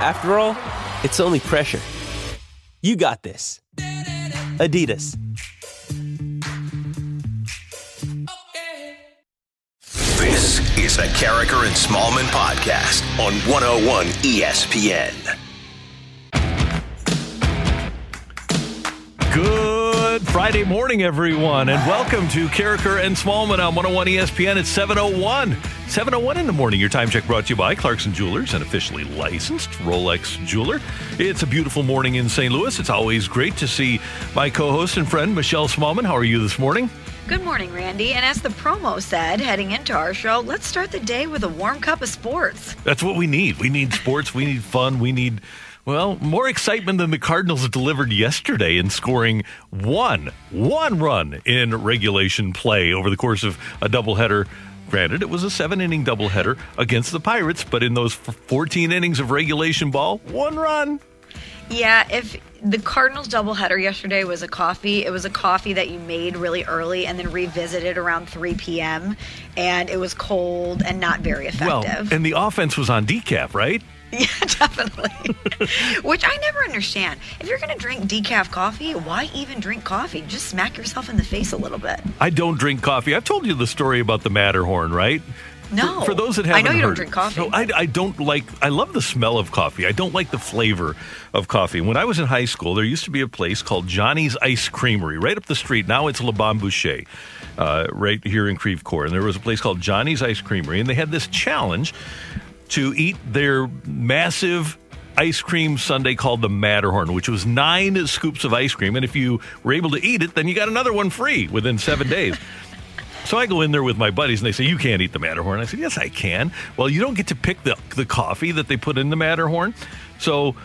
After all, it's only pressure. You got this. Adidas. This is a Karraker and Smallmon podcast on 101 ESPN. Good Friday morning, everyone, and welcome to Karraker and Smallmon on 101 ESPN at 701. 701 in the morning. Your time check brought to you by Clarkson Jewelers, an officially licensed Rolex jeweler. It's a beautiful morning in St. Louis. It's always great to see my co host and friend, Michelle Smallmon. How are you this morning? Good morning, Randy. And as the promo said, heading into our show, let's start the day with a warm cup of sports. That's what we need. We need sports, we need fun, we need. Well, more excitement than the Cardinals delivered yesterday in scoring one, one run in regulation play over the course of a doubleheader. Granted, it was a seven inning doubleheader against the Pirates, but in those 14 innings of regulation ball, one run. Yeah, if the Cardinals doubleheader yesterday was a coffee, it was a coffee that you made really early and then revisited around 3 p.m. And it was cold and not very effective. Well, and the offense was on decaf, right? yeah, definitely. Which I never understand. If you're going to drink decaf coffee, why even drink coffee? Just smack yourself in the face a little bit. I don't drink coffee. I've told you the story about the Matterhorn, right? No. For, for those that haven't I know you don't drink coffee. No, I, I don't like. I love the smell of coffee. I don't like the flavor of coffee. When I was in high school, there used to be a place called Johnny's Ice Creamery right up the street. Now it's Le Bon Boucher, uh, right here in Creve Coeur. And there was a place called Johnny's Ice Creamery, and they had this challenge to eat their massive ice cream sundae called the Matterhorn, which was nine scoops of ice cream. And if you were able to eat it, then you got another one free within seven days. So I go in there with my buddies and they say, You can't eat the Matterhorn. I said, Yes, I can. Well, you don't get to pick the, the coffee that they put in the Matterhorn. So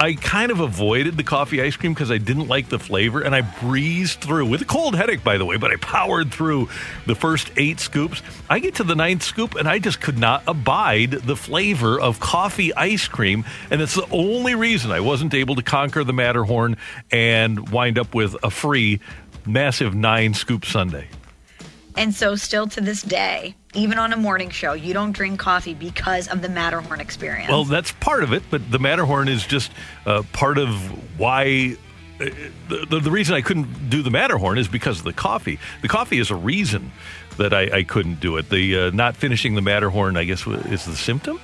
I kind of avoided the coffee ice cream because I didn't like the flavor and I breezed through with a cold headache, by the way, but I powered through the first eight scoops. I get to the ninth scoop and I just could not abide the flavor of coffee ice cream. And it's the only reason I wasn't able to conquer the Matterhorn and wind up with a free massive nine scoop Sunday. And so, still to this day, even on a morning show, you don't drink coffee because of the Matterhorn experience. Well, that's part of it, but the Matterhorn is just uh, part of why. uh, The, the, reason I couldn't do the Matterhorn is because of the coffee. The coffee is a reason that I, I couldn't do it. The uh, not finishing the Matterhorn, I guess, is the symptom.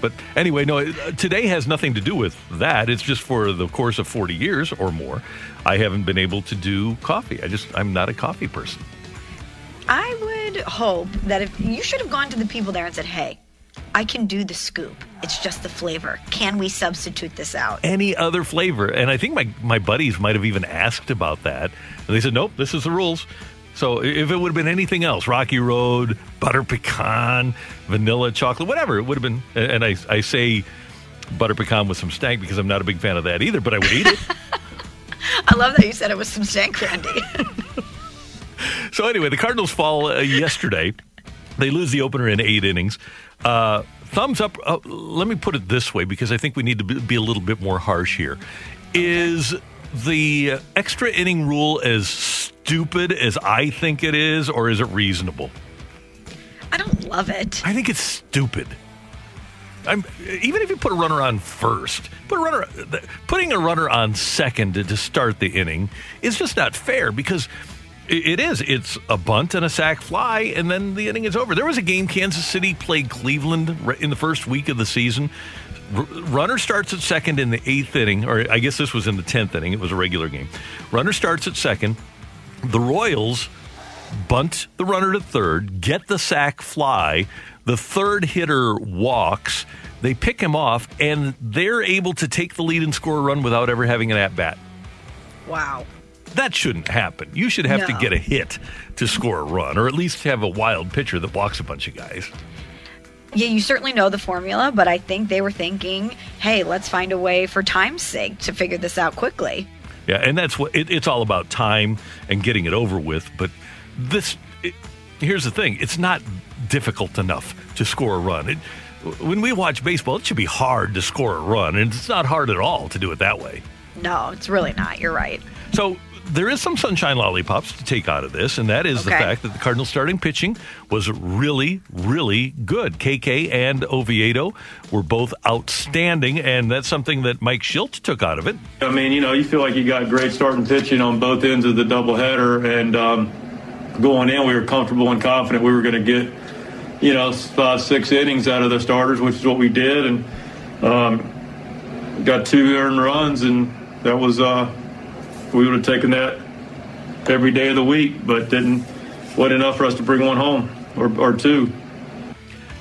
But anyway, no. Today has nothing to do with that. It's just for the course of forty years or more, I haven't been able to do coffee. I just I'm not a coffee person. I would hope that if you should have gone to the people there and said, hey, I can do the scoop. It's just the flavor. Can we substitute this out? any other flavor. And I think my, my buddies might have even asked about that. And they said, nope, this is the rules. So if it would have been anything else, Rocky Road, butter pecan, vanilla chocolate, whatever, it would have been. And I, I say butter pecan with some stank because I'm not a big fan of that either, but I would eat it. I love that you said it was some stank candy. so anyway, the Cardinals fall uh, yesterday. They lose the opener in eight innings. Uh, thumbs up. Uh, let me put it this way because I think we need to be, be a little bit more harsh here. Is the extra inning rule as stupid as I think it is, or is it reasonable? I don't love it. I think it's stupid. I'm, even if you put a runner on first, put a runner, putting a runner on second to, to start the inning is just not fair because it, is. It's a bunt and a sac fly, and then the inning is over. There was a game Kansas City played Cleveland in the first week of the season. Runner starts at second in the eighth inning, or I guess this was in the tenth inning. It was a regular game. Runner starts at second. The Royals bunt the runner to third, get the sack fly. The third hitter walks. They pick him off, and they're able to take the lead and score a run without ever having an at bat. Wow. That shouldn't happen. You should have to get a hit to score a run, or at least have a wild pitcher that walks a bunch of guys. Yeah, you certainly know the formula, but I think they were thinking, hey, let's find a way for time's sake to figure this out quickly. Yeah, and that's what it, it's all about time and getting it over with. But this, it, here's the thing: it's not difficult enough to score a run. It, when we watch baseball, it should be hard to score a run, and it's not hard at all to do it that way. No, it's really not. You're right. So there is some sunshine lollipops to take out of this, and that is the fact that the Cardinals starting pitching was really, really good. KK and Oviedo were both outstanding, and that's something that Mike Shildt took out of it. I mean, you know, you feel like you got great starting pitching on both ends of the doubleheader, and um, going in, we were comfortable and confident we were going to get, you know, five, six innings out of the starters, which is what we did, and um, got two earned runs, and that was uh, we would have taken that every day of the week, but didn't wasn't enough for us to bring one home or, or two.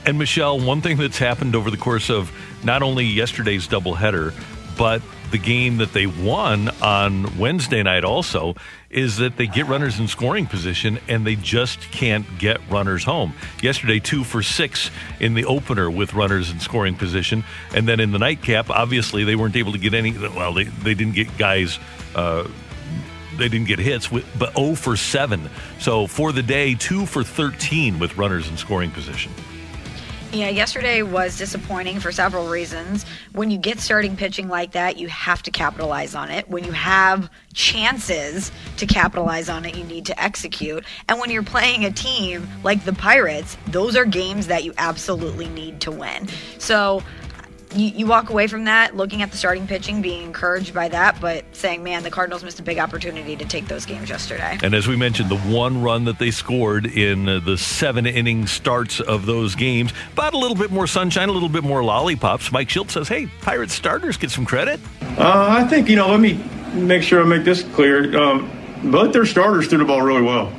And Michelle, one thing that's happened over the course of not only yesterday's doubleheader, but the game that they won on Wednesday night also is that they get runners in scoring position and they just can't get runners home. Yesterday, two for six in the opener with runners in scoring position. And then in the nightcap, obviously, they weren't able to get any, well, they, they didn't get guys. Uh, they didn't get hits, with, but 0 for 7. So for the day, 2 for 13 with runners in scoring position. Yeah, yesterday was disappointing for several reasons. When you get starting pitching like that, you have to capitalize on it. When you have chances to capitalize on it, you need to execute. And when you're playing a team like the Pirates, those are games that you absolutely need to win. So you, you walk away from that looking at the starting pitching, being encouraged by that, but saying, man, the Cardinals missed a big opportunity to take those games yesterday. And as we mentioned, the one run that they scored in uh, the seven inning starts of those games, about a little bit more sunshine, a little bit more lollipops. Mike Shildt says, hey, Pirates starters get some credit. Uh, I think you know. Let me make sure I make this clear. Um, both their starters threw the ball really well.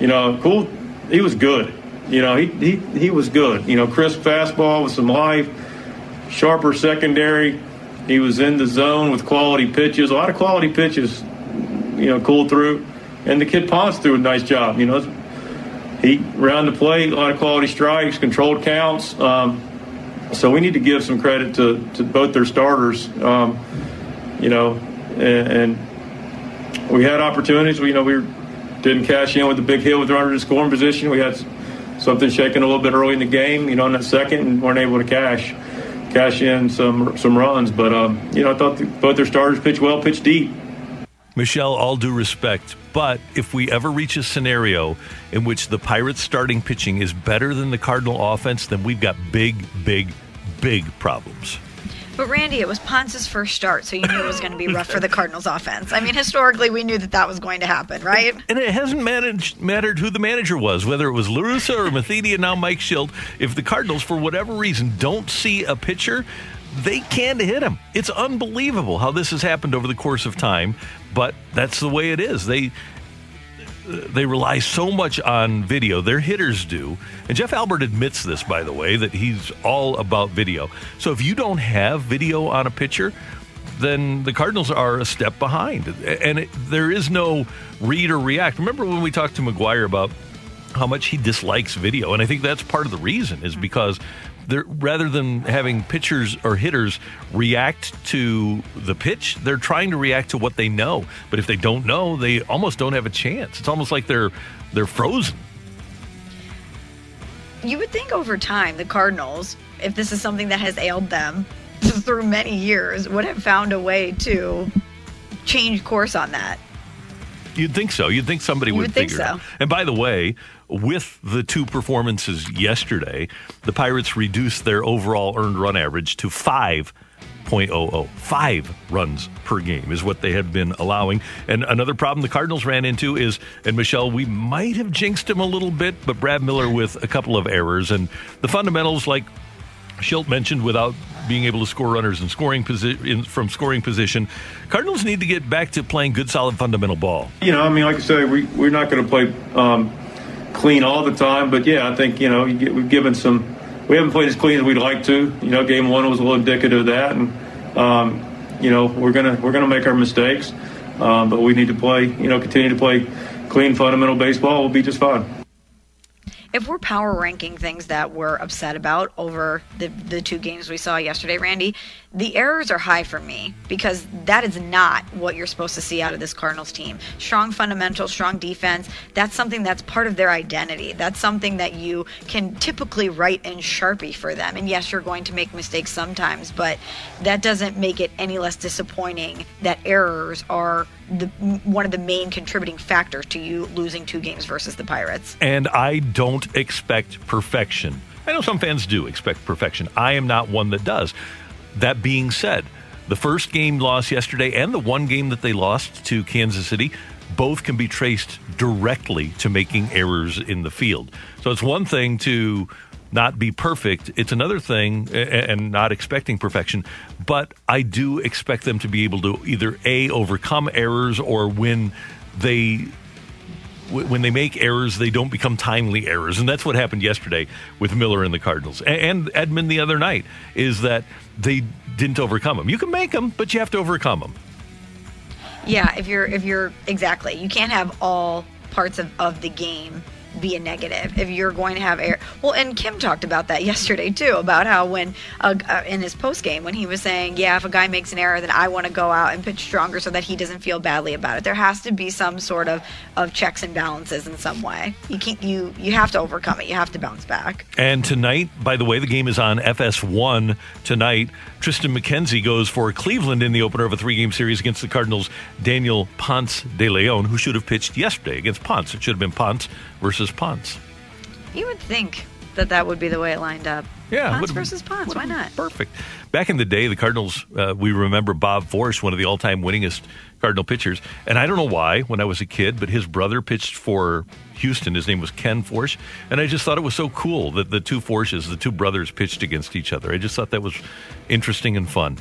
You know, cool. He was good. You know, he he he was good. You know, crisp fastball with some life, sharper secondary. He was in the zone with quality pitches. A lot of quality pitches. You know, cooled through, and the kid Ponce threw a nice job. You know, he ran the plate, a lot of quality strikes, controlled counts. Um, so we need to give some credit to, to both their starters. Um, you know, and, and we had opportunities. We, you know, we didn't cash in with the big hit with runners in scoring position. We had something shaking a little bit early in the game, you know, in that second, and weren't able to cash cash in some some runs. But um, you know, I thought both their starters pitched well, pitched deep. Michelle, all due respect, but if we ever reach a scenario in which the Pirates starting pitching is better than the Cardinal offense, then we've got big, big, big problems. But Randy, it was Ponce's first start, so you knew it was going to be rough for the Cardinals offense. I mean, historically, we knew that that was going to happen, right? And it hasn't managed, mattered who the manager was, whether it was La Russa or Matheny and now Mike Shildt. If the Cardinals, for whatever reason, don't see a pitcher, they can't hit him. It's unbelievable how this has happened over the course of time, but that's the way it is. They they rely so much on video. Their hitters do. And Jeff Albert admits this, by the way, that he's all about video. So if you don't have video on a pitcher, then the Cardinals are a step behind. And it, there is no read or react. Remember when we talked to McGwire about how much he dislikes video? And I think that's part of the reason is mm-hmm. because they're, rather than having pitchers or hitters react to the pitch, they're trying to react to what they know. But if they don't know, they almost don't have a chance. It's almost like they're they're frozen. You would think over time the Cardinals, if this is something that has ailed them through many years, would have found a way to change course on that. You'd think so. You'd think somebody You would, would think figure it so. out. And by the way, with the two performances yesterday, the Pirates reduced their overall earned run average to 5.00. Five runs per game is what they had been allowing. And another problem the Cardinals ran into is, and Michelle, we might have jinxed him a little bit, but Brad Miller with a couple of errors. And the fundamentals, like Shildt mentioned, without being able to score runners in scoring posi- in, from scoring position, Cardinals need to get back to playing good, solid fundamental ball. You know, I mean, like I said, we we're not going to play um, clean all the time, but yeah, I think you know we've given some. We haven't played as clean as we'd like to. You know, game one was a little indicative of that, and um, you know we're gonna we're gonna make our mistakes, um, but we need to play. You know, continue to play clean fundamental baseball. We'll be just fine. if we're power ranking things that we're upset about over the, the two games we saw yesterday, Randy, the errors are high for me because that is not what you're supposed to see out of this Cardinals team. Strong fundamentals, strong defense, that's something that's part of their identity. That's something that you can typically write in Sharpie for them. And yes, you're going to make mistakes sometimes, but that doesn't make it any less disappointing that errors are the one of the main contributing factors to you losing two games versus the Pirates. And I don't expect perfection. I know some fans do expect perfection. I am not one that does. That being said, the first game loss yesterday and the one game that they lost to Kansas City both can be traced directly to making errors in the field. So it's one thing to not be perfect. It's another thing, and not expecting perfection. But I do expect them to be able to either a overcome errors or when they when they make errors, they don't become timely errors, and that's what happened yesterday with Miller and the Cardinals and Edman the other night. Is that they didn't overcome them? You can make them, but you have to overcome them. Yeah, if you're if you're exactly, you can't have all parts of, of the game be a negative if you're going to have air. Well, and Kim talked about that yesterday too, about how when uh, uh, in his post game when he was saying, "Yeah, if a guy makes an error, then I want to go out and pitch stronger so that he doesn't feel badly about it." There has to be some sort of of checks and balances in some way. You can't you you have to overcome it. You have to bounce back. And tonight, by the way, the game is on FS1 tonight. Triston McKenzie goes for Cleveland in the opener of a three-game series against the Cardinals. Daniel Ponce de Leon, who should have pitched yesterday against Ponce. It should have been Ponce versus Ponce. You would think that that would be the way it lined up. Yeah, Ponce versus Ponce. Why not? Perfect. Back in the day, the Cardinals. Uh, we remember Bob Forsch, one of the all-time winningest Cardinal pitchers, and I don't know why when I was a kid, but his brother pitched for Houston. His name was Ken Forsch, and I just thought it was so cool that the two Forsches, the two brothers, pitched against each other. I just thought that was interesting and fun.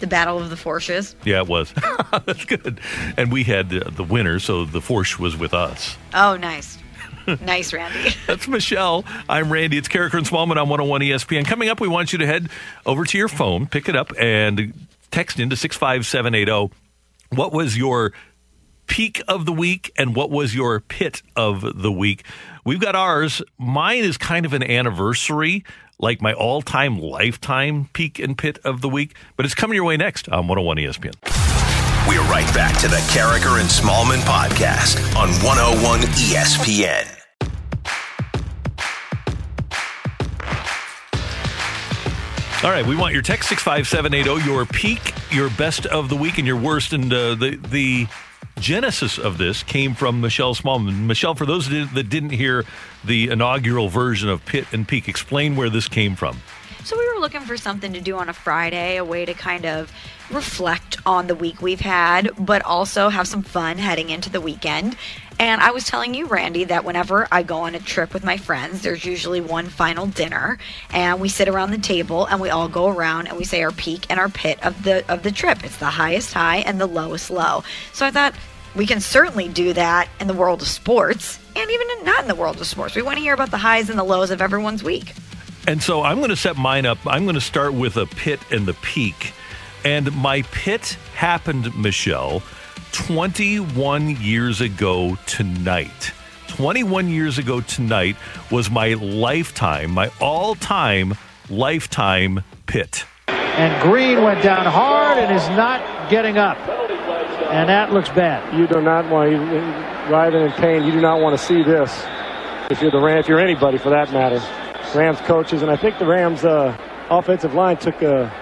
The Battle of the Forsches. Yeah, it was. That's good. And we had the, the winner, so the Forsch was with us. Oh, nice. nice, Randy. That's Michelle. I'm Randy. It's Karraker and Smallmon on 101 ESPN. Coming up, we want you to head over to your phone, pick it up, and text into 65780. What was your peak of the week and what was your pit of the week? We've got ours. Mine is kind of an anniversary, like my all time lifetime peak and pit of the week, but it's coming your way next on 101 ESPN. We're right back to the Karraker and Smallmon podcast on 101 ESPN. All right, we want your text six five seven eight zero. Your peak, your best of the week, and your worst. And uh, the the genesis of this came from Michelle Smallmon. Michelle, for those that didn't hear the inaugural version of Pit and Peak, explain where this came from. So we were looking for something to do on a Friday, a way to kind of reflect on the week we've had, but also have some fun heading into the weekend. And I was telling you, Randy, that whenever I go on a trip with my friends, there's usually one final dinner, and we sit around the table and we all go around and we say our peak and our pit of the of the trip. It's the highest high and the lowest low. So I thought we can certainly do that in the world of sports, and even not in the world of sports. We want to hear about the highs and the lows of everyone's week. And so I'm going to set mine up. I'm going to start with a pit and the peak. And my pit happened, Michelle, 21 years ago tonight. 21 years ago tonight was my lifetime, my all time lifetime pit. And Green went down hard and is not getting up. And that looks bad. You do not want to, driving in pain, you do not want to see this. If you're the Ram, if you're anybody for that matter. Rams coaches, and I think the Rams uh, offensive line took a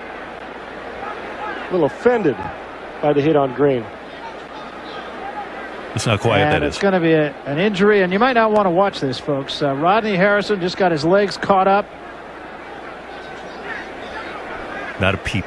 little offended by the hit on Green. That's not quiet and that it's is. going to be a, an injury, and you might not want to watch this, folks. Uh, Rodney Harrison just got his legs caught up. Not a peep.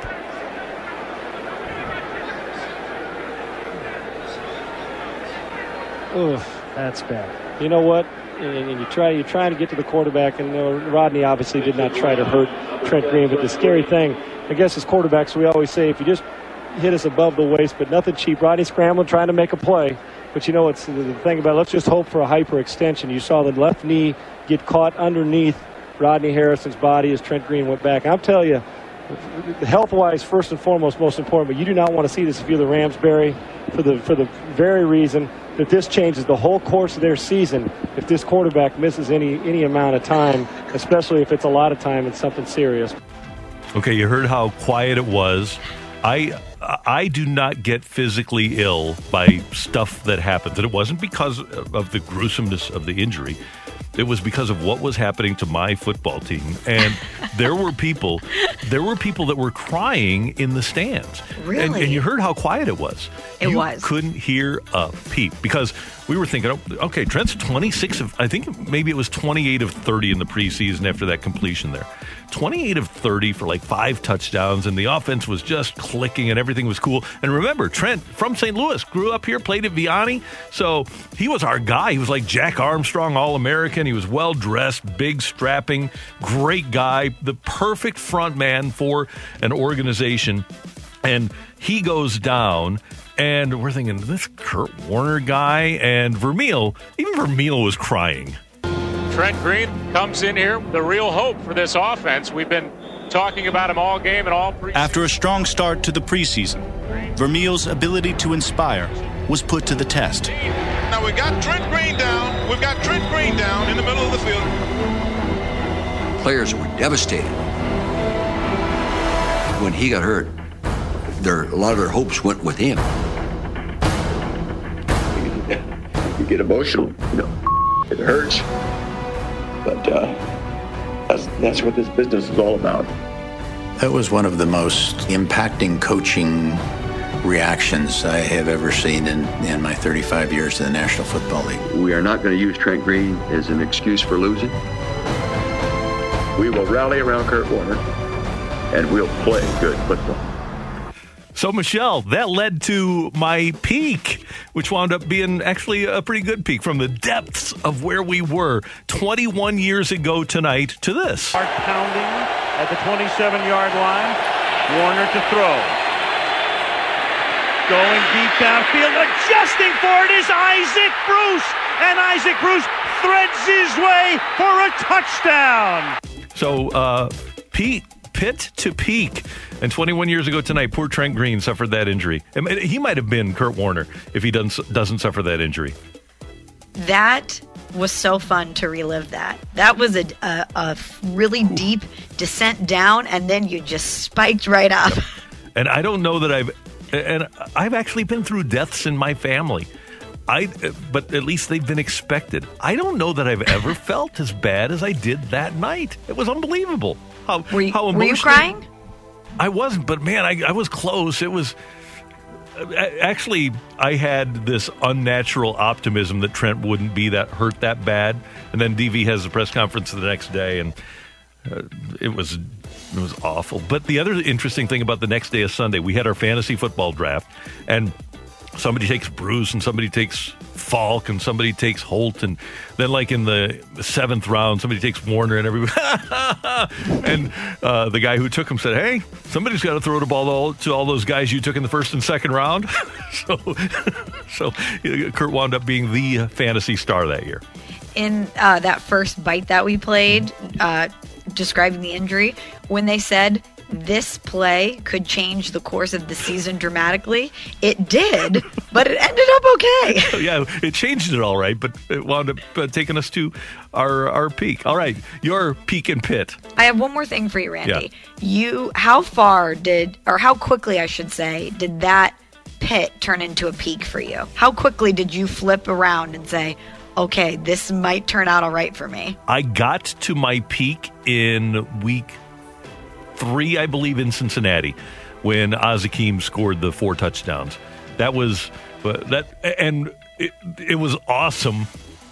Oof, that's bad. You know what? And, you try, you're trying to get to the quarterback, and Rodney obviously did not try to hurt Trent Green. But the scary thing, I guess, as quarterbacks, we always say if you just hit us above the waist, but nothing cheap. Rodney scrambling, trying to make a play. But you know what's the thing about it? Let's just hope for a hyperextension. You saw the left knee get caught underneath Rodney Harrison's body as Trent Green went back. I'll tell you, health wise, first and foremost, most important, but you do not want to see this if you're the Rams, Barry, for the, for the very reason that this changes the whole course of their season if this quarterback misses any any amount of time, especially if it's a lot of time and something serious. Okay, you heard how quiet it was. I I do not get physically ill by stuff that happens, and it wasn't because of the gruesomeness of the injury. It was because of what was happening to my football team, and there were people, there were people that were crying in the stands. Really? And, and you heard how quiet it was. It you was. Couldn't hear a peep because we were thinking, oh, okay, Trent's twenty six of, I think maybe it was twenty eight of thirty in the preseason after that completion there. 28 of 30 for like five touchdowns, and the offense was just clicking and everything was cool. And remember, Trent from St. Louis grew up here, played at Vianney, so he was our guy. He was like Jack Armstrong, All American. He was well dressed, big, strapping, great guy, the perfect front man for an organization. And he goes down. And we're thinking, this Kurt Warner guy and Vermeil, even Vermeil was crying. Trent Green comes in here, the real hope for this offense. We've been talking about him all game and all preseason. After a strong start to the preseason, Vermeil's ability to inspire was put to the test. Now we got Trent Green down. We've got Trent Green down in the middle of the field. Players were devastated when he got hurt. Their a lot of their hopes went with him. You get emotional, you know, it hurts. But uh, that's, that's what this business is all about. That was one of the most impacting coaching reactions I have ever seen in, in my 35 years in the National Football League. We are not going to use Trent Green as an excuse for losing. We will rally around Kurt Warner and we'll play good football. So, Michelle, that led to my peak, which wound up being actually a pretty good peak from the depths of where we were 21 years ago tonight to this. Hard pounding at the 27 yard line. Warner to throw. Going deep downfield, adjusting for it is Isaac Bruce. And Isaac Bruce threads his way for a touchdown. So, uh, Pete pit to peak. And 21 years ago tonight, poor Trent Green suffered that injury. He might have been Kurt Warner if he doesn't doesn't suffer that injury. That was so fun to relive that. That was a, a, a really deep descent down, and then you just spiked right up. And I don't know that I've, and I've actually been through deaths in my family. I, but at least they've been expected. I don't know that I've ever felt as bad as I did that night. It was unbelievable. How, were you, how were you crying? I wasn't, but man, I, I was close. It was actually I had this unnatural optimism that Trent wouldn't be that hurt that bad, and then DV has a press conference the next day, and uh, it was it was awful. But the other interesting thing about the next day of Sunday, we had our fantasy football draft, and somebody takes Bruce and somebody takes Faulk and somebody takes Holt and then like in the seventh round somebody takes Warner and everybody and uh, the guy who took him said hey somebody's got to throw the ball to all, to all, those guys you took in the first and second round. So so Kurt wound up being the fantasy star that year. In uh, that first bite that we played uh, describing the injury when they said this play could change the course of the season dramatically. It did, but it ended up okay. yeah, it changed it all right, but it wound up uh, taking us to our our peak. All right, your peak and pit. I have one more thing for you, Randy. Yeah. You, how far did, or how quickly, I should say, did that pit turn into a peak for you? How quickly did you flip around and say, okay, this might turn out all right for me? I got to my peak in week three, I believe, in Cincinnati when Azakim scored the four touchdowns. That was uh, that, and it, it was awesome.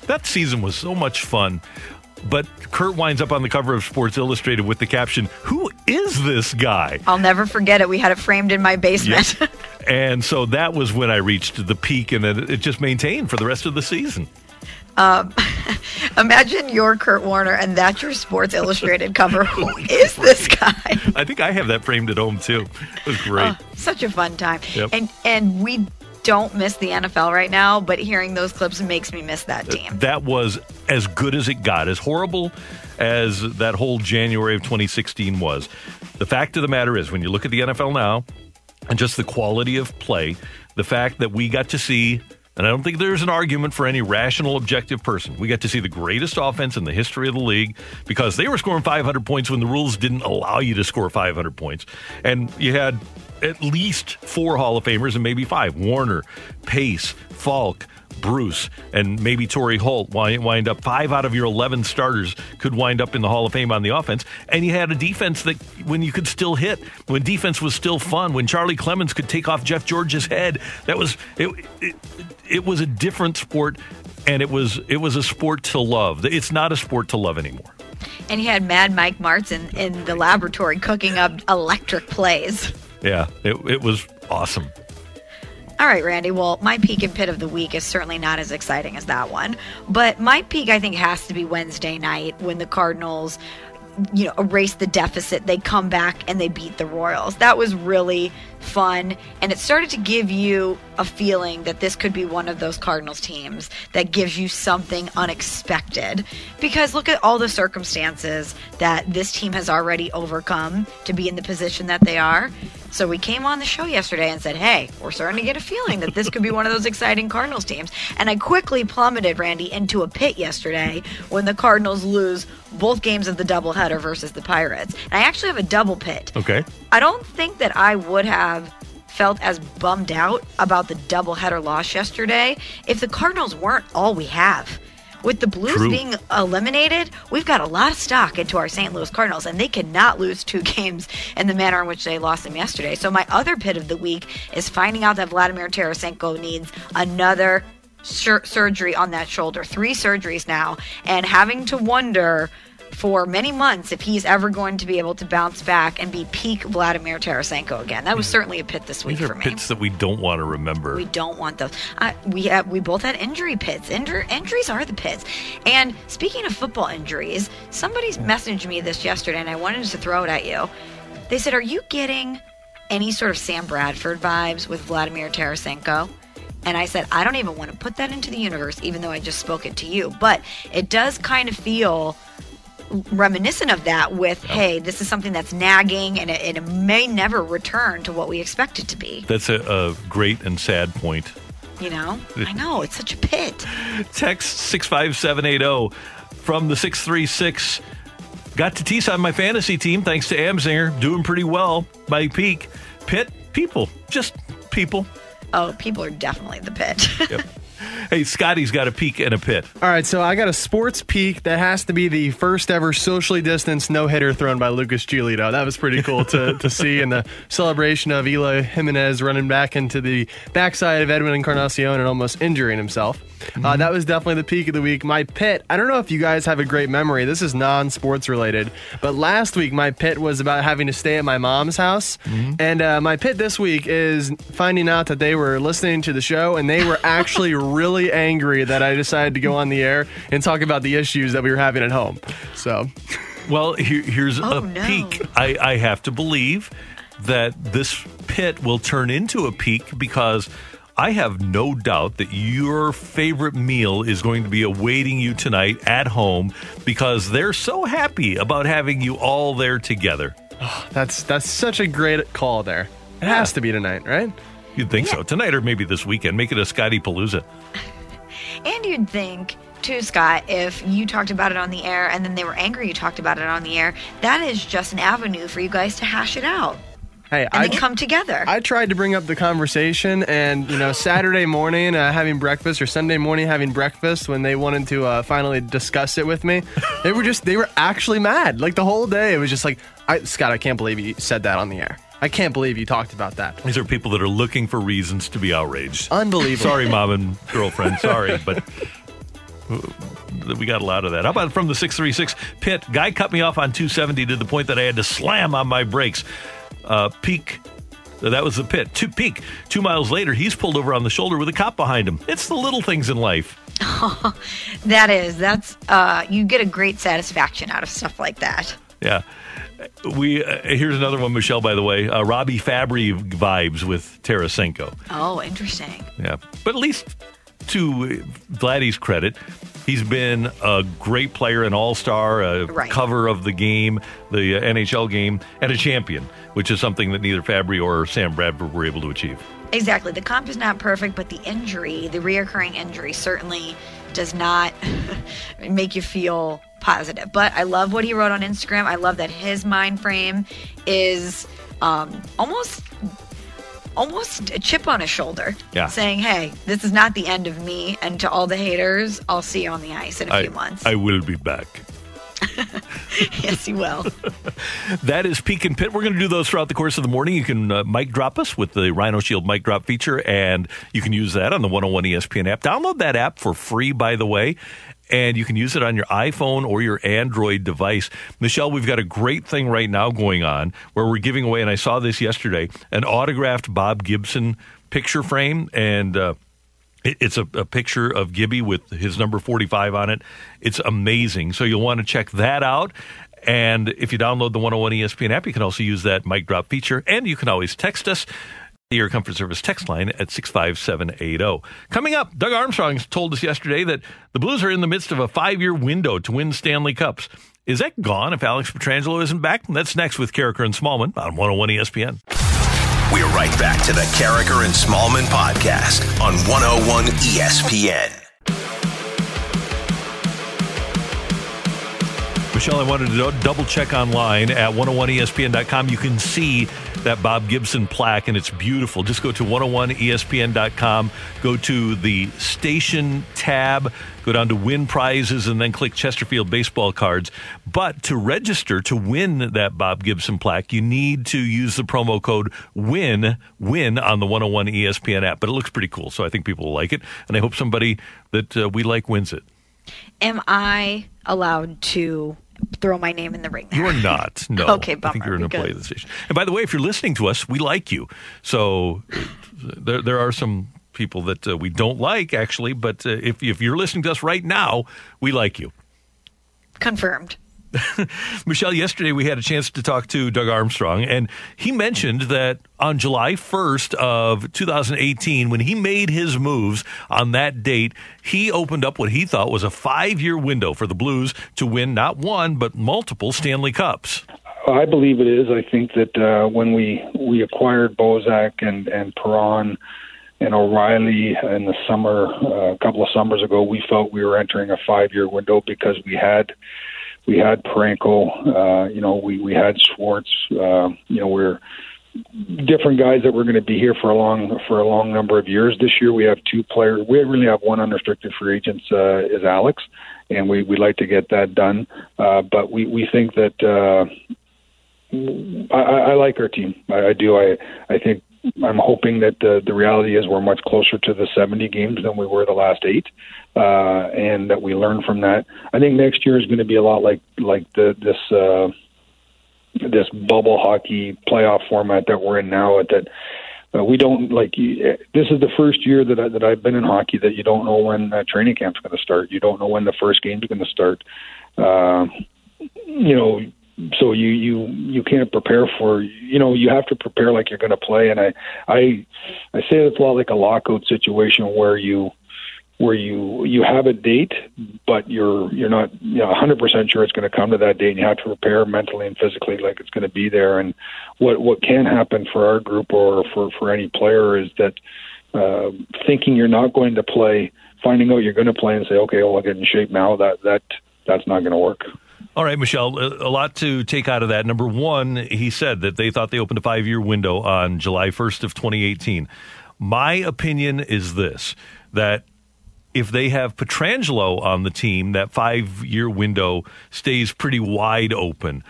That season was so much fun. But Kurt winds up on the cover of Sports Illustrated with the caption, Who is this guy? I'll never forget it. We had it framed in my basement. Yeah. and so that was when I reached the peak, and it just maintained for the rest of the season. Um, imagine you're Kurt Warner and that's your Sports Illustrated cover. Who is this guy? I think I have that framed at home too. It was great. Uh, such a fun time. Yep. And and we don't miss the NFL right now, but hearing those clips makes me miss that team. That was as good as it got. As horrible as that whole January of 2016 was. The fact of the matter is, when you look at the NFL now and just the quality of play, the fact that we got to see and I don't think there's an argument for any rational, objective person. We got to see the greatest offense in the history of the league because they were scoring 500 points when the rules didn't allow you to score 500 points. And you had at least four Hall of Famers and maybe five Warner, Pace, Faulk, Bruce, and maybe Torry Holt wind, wind up. Five out of your 11 starters could wind up in the Hall of Fame on the offense. And you had a defense that, when you could still hit, when defense was still fun, when Charlie Clemons could take off Jeff George's head, that was, it, it, it was a different sport. And it was it was a sport to love. It's not a sport to love anymore. And you had Mad Mike Martz in, in the laboratory cooking up electric plays. Yeah, it, it was awesome. All right, Randy. Well, my peak and pit of the week is certainly not as exciting as that one. But my peak, I think, has to be Wednesday night when the Cardinals, you know, erase the deficit. They come back and they beat the Royals. That was really fun. And it started to give you a feeling that this could be one of those Cardinals teams that gives you something unexpected. Because look at all the circumstances that this team has already overcome to be in the position that they are. So we came on the show yesterday and said, hey, we're starting to get a feeling that this could be one of those exciting Cardinals teams. And I quickly plummeted, Randy, into a pit yesterday when the Cardinals lose both games of the doubleheader versus the Pirates. And I actually have a double pit. Okay. I don't think that I would have felt as bummed out about the doubleheader loss yesterday if the Cardinals weren't all we have. With the Blues True. being eliminated, we've got a lot of stock into our St. Louis Cardinals, and they cannot lose two games in the manner in which they lost them yesterday. So, my other pit of the week is finding out that Vladimir Tarasenko needs another sur- surgery on that shoulder, three surgeries now, and having to wonder for many months if he's ever going to be able to bounce back and be peak Vladimir Tarasenko again. That was certainly a pit this week These are for me. pits that we don't want to remember. We don't want those. Uh, we have, we both had injury pits. Injur- injuries are the pits. And speaking of football injuries, somebody's messaged me this yesterday, and I wanted to throw it at you. They said, "Are you getting any sort of Sam Bradford vibes with Vladimir Tarasenko?" And I said, I don't even want to put that into the universe, even though I just spoke it to you. But it does kind of feel reminiscent of that with, hey, this is something that's nagging and it, and it may never return to what we expect it to be. That's a, a great and sad point. You know? I know, it's such a pit. Text 65780 from the 636. Got to tease on my fantasy team thanks to Amzinger. Doing pretty well by peak. Pit, people. Just people. Oh, people are definitely the pit. Yep. Hey, Scotty's got a peak and a pit. All right, so I got a sports peak that has to be the first ever socially distanced no hitter thrown by Lucas Giolito. That was pretty cool to, to see in the celebration of Eloy Jimenez running back into the backside of Edwin Encarnacion and almost injuring himself. Uh, that was definitely the peak of the week. My pit, I don't know if you guys have a great memory. This is non sports related, but last week my pit was about having to stay at my mom's house. And uh, my pit this week is finding out that they were listening to the show and they were actually really angry that I decided to go on the air and talk about the issues that we were having at home. So. Well, here, here's Oh, a no. peak. I, I have to believe that this pit will turn into a peak because I have no doubt that your favorite meal is going to be awaiting you tonight at home because they're so happy about having you all there together. Ah, that's that's such a great call there. It has to be tonight, right? You'd think so. Tonight or maybe this weekend. Make it a Scotty Palooza. And you'd think, too, Scott, if you talked about it on the air and then they were angry you talked about it on the air, that is just an avenue for you guys to hash it out Hey, and I then come together. I tried to bring up the conversation, and you know, Saturday morning uh, having breakfast or Sunday morning having breakfast when they wanted to uh, finally discuss it with me, they were just they were actually mad. Like the whole day, it was just like, I, Scott, I can't believe you said that on the air. I can't believe you talked about that. These are people that are looking for reasons to be outraged. Unbelievable. Sorry, mom and girlfriend. Sorry, but we got a lot of that. How about from the 636 pit? Guy cut me off on 270 to the point that I had to slam on my brakes. Uh, peak. That was the pit. Two peak. Two miles later, he's pulled over on the shoulder with a cop behind him. It's the little things in life. that is, that's, uh, you get a great satisfaction out of stuff like that. Yeah. We uh, here's another one, Michelle. By the way, uh, Robby Fabbri vibes with Tarasenko. Oh, interesting. Yeah, but at least to Vladdy's credit, he's been a great player, an all star, a Right. cover of the game, the NHL game, and a champion, which is something that neither Fabbri or Sam Bradford were able to achieve. Exactly. The comp is not perfect, but the injury, the reoccurring injury, certainly does not make you feel positive. But I love what he wrote on Instagram. I love that his mind frame is um, almost almost a chip on his shoulder. Yeah. Saying, hey, this is not the end of me. And to all the haters, I'll see you on the ice in a I, few months. I will be back. yes, you will. That is Peak and Pit. We're going to do those throughout the course of the morning. You can uh, mic drop us with the Rhino Shield mic drop feature, and you can use that on the 101 ESPN app. Download that app for free, by the way, and you can use it on your iPhone or your Android device. Michelle, we've got a great thing right now going on where we're giving away, and I saw this yesterday, an autographed Bob Gibson picture frame, and uh, it- It's a, a picture of Gibby with his number 45 on it. It's amazing. So you'll want to check that out. And if you download the 101 ESPN app, you can also use that mic drop feature. And you can always text us. The Air Comfort Service text line at 65780. Coming up, Doug Armstrong told us yesterday that the Blues are in the midst of a five year window to win Stanley Cups. Is that gone if Alex Pietrangelo isn't back? That's next with Karraker and Smallmon on 101 ESPN. We're right back to the Karraker and Smallmon podcast on 101 ESPN. Michelle, I wanted to double check online at 101ESPN.com. You can see that Bob Gibson plaque, and it's beautiful. Just go to 101ESPN.com, go to the station tab, go down to win prizes, and then click Chesterfield baseball cards. But to register to win that Bob Gibson plaque, you need to use the promo code WIN, WIN on the 101 ESPN app. But it looks pretty cool, so I think people will like it, and I hope somebody that uh, we like wins it. Am I allowed to throw my name in the ring? You are not. No. Okay, I think you're an employee of the station. And by the way, if you're listening to us, we like you. So uh, there, there are some people that uh, we don't like, actually. But uh, if, if you're listening to us right now, we like you. Confirmed. Michelle, yesterday we had a chance to talk to Doug Armstrong, and he mentioned that on July 1st of 2018, when he made his moves on that date, he opened up what he thought was a five-year window for the Blues to win not one but multiple Stanley Cups. I believe it is. I think that uh, when we we acquired Bozak and and Perron and O'Reilly in the summer, uh, a couple of summers ago, we felt we were entering a five-year window because we had we had Parayko, uh, you know, we we had Schwartz, uh, you know, we're different guys that were going to be here for a long for a long number of years. This year we have two players. We really have one unrestricted free agent uh, is Alex, and we we'd like to get that done. Uh, but we we think that uh, I I like our team. I, I do. I I think I'm hoping that the the reality is we're much closer to the 70 games than we were the last eight, uh, and that we learn from that. I think next year is going to be a lot like like the this. Uh, this bubble hockey playoff format that we're in now that uh, we don't like you, this is the first year that I, that I've been in hockey that you don't know when uh, training camp's going to start you don't know when the first game's going to start uh, you know so you you you can't prepare for you know you have to prepare like you're going to play and I I I say it's a lot like a lockout situation where you where you you have a date, but you're you're not you know 100 percent sure it's going to come to that date, and you have to prepare mentally and physically like it's going to be there. And what what can happen for our group or for for any player is that uh, thinking you're not going to play, finding out you're going to play, and say, okay, well, I'll get in shape now. That that that's not going to work. All right, Michelle, a lot to take out of that. Number one, he said that they thought they opened a five year window on July 1st of 2018. My opinion is this that if they have Pietrangelo on the team, that five year window stays pretty wide open.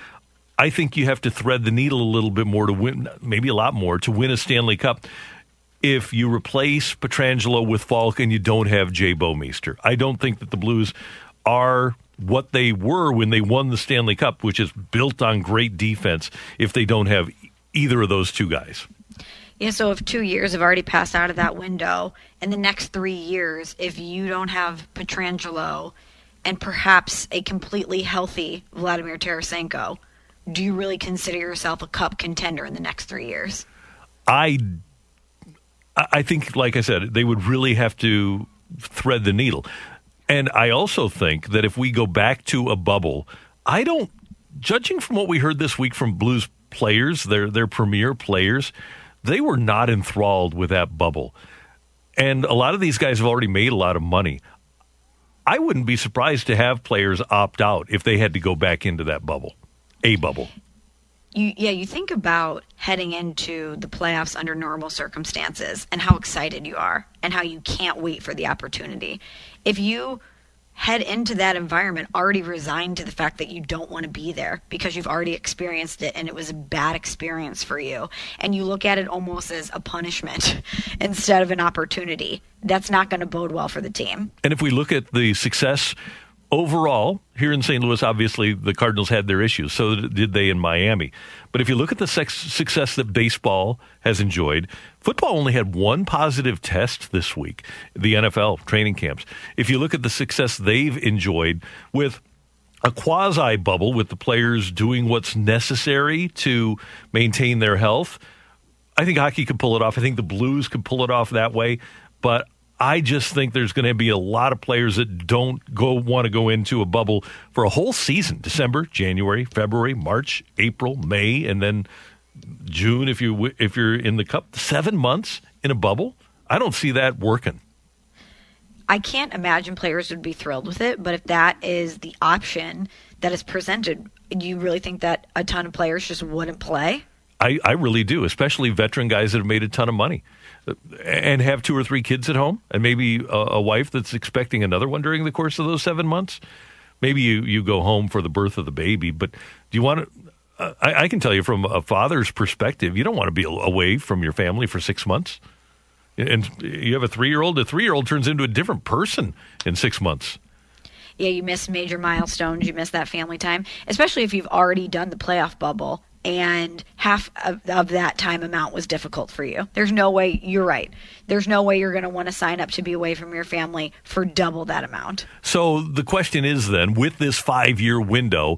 I think you have to thread the needle a little bit more to win, maybe a lot more, to win a Stanley Cup if you replace Pietrangelo with Faulk and you don't have Jay Bouwmeester. I don't think that the Blues are what they were when they won the Stanley Cup, which is built on great defense, if they don't have either of those two guys. Yeah, so if two years have already passed out of that window, in the next three years, if you don't have Pietrangelo and perhaps a completely healthy Vladimir Tarasenko, do you really consider yourself a cup contender in the next three years? I I think, like I said, they would really have to thread the needle. And I also think that if we go back to a bubble, I don't, judging from what we heard this week from Blues players, their their premier players, they were not enthralled with that bubble. And a lot of these guys have already made a lot of money. I wouldn't be surprised to have players opt out if they had to go back into that bubble, a bubble. You, yeah, you think about heading into the playoffs under normal circumstances and how excited you are and how you can't wait for the opportunity. If you head into that environment already resigned to the fact that you don't want to be there because you've already experienced it and it was a bad experience for you. And you look at it almost as a punishment instead of an opportunity. That's not going to bode well for the team. And if we look at the success overall, here in St. Louis, obviously the Cardinals had their issues. So did they in Miami. But if you look at the success that baseball has enjoyed, football only had one positive test this week, the NFL training camps. If you look at the success they've enjoyed with a quasi bubble with the players doing what's necessary to maintain their health, I think hockey could pull it off. I think the Blues could pull it off that way. But I just think there's going to be a lot of players that don't go want to go into a bubble for a whole season December, January, February, March, April, May, and then June if you if you're in the cup. Seven months in a bubble. I don't see that working. I can't imagine players would be thrilled with it, but if that is the option that is presented, do you really think that a ton of players just wouldn't play? I, I really do, especially veteran guys that have made a ton of money and have two or three kids at home and maybe a, a, wife that's expecting another one during the course of those seven months. Maybe you, you go home for the birth of the baby, but do you want to? I, I, can tell you from a father's perspective, you don't want to be away from your family for six months. And you have a three year old, a three year old turns into a different person in six months. Yeah, you miss major milestones, you miss that family time, especially if you've already done the playoff bubble and half of, of, that time amount was difficult for you. There's no way, you're right. There's no way you're going to want to sign up to be away from your family for double that amount. So the question is then, with this five year window,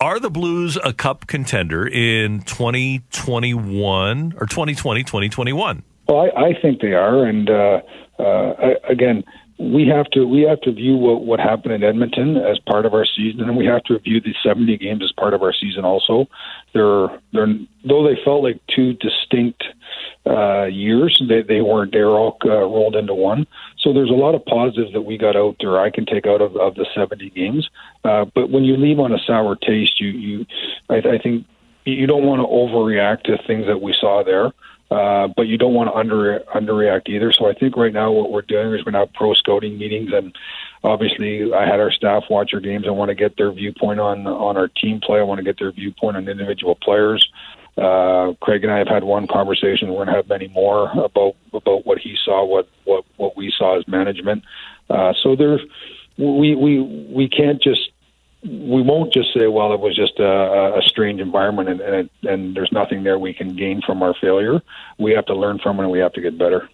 are the Blues a cup contender in 2021 or 2020, 2021? Well, I, I think they are. And uh, uh, again, we have to we have to view what, what happened in Edmonton as part of our season, and we have to view the 70 games as part of our season also. They're they're though they felt like two distinct uh, years, they they weren't. They're all uh, rolled into one. So there's a lot of positives that we got out there. I can take out of, of the 70 games, uh, but when you leave on a sour taste, you you I, I think you don't want to overreact to things that we saw there. Uh, but you don't want to under underreact either. So I think right now what we're doing is we're now pro scouting meetings, and obviously I had our staff watch our games. I want to get their viewpoint on on our team play. I want to get their viewpoint on individual players. Uh, Craig and I have had one conversation. We're going to have many more about about what he saw, what what what we saw as management. Uh, so there, we we we can't just we won't just say, well, it was just a, a strange environment and, and, and there's nothing there we can gain from our failure. We have to learn from it and we have to get better.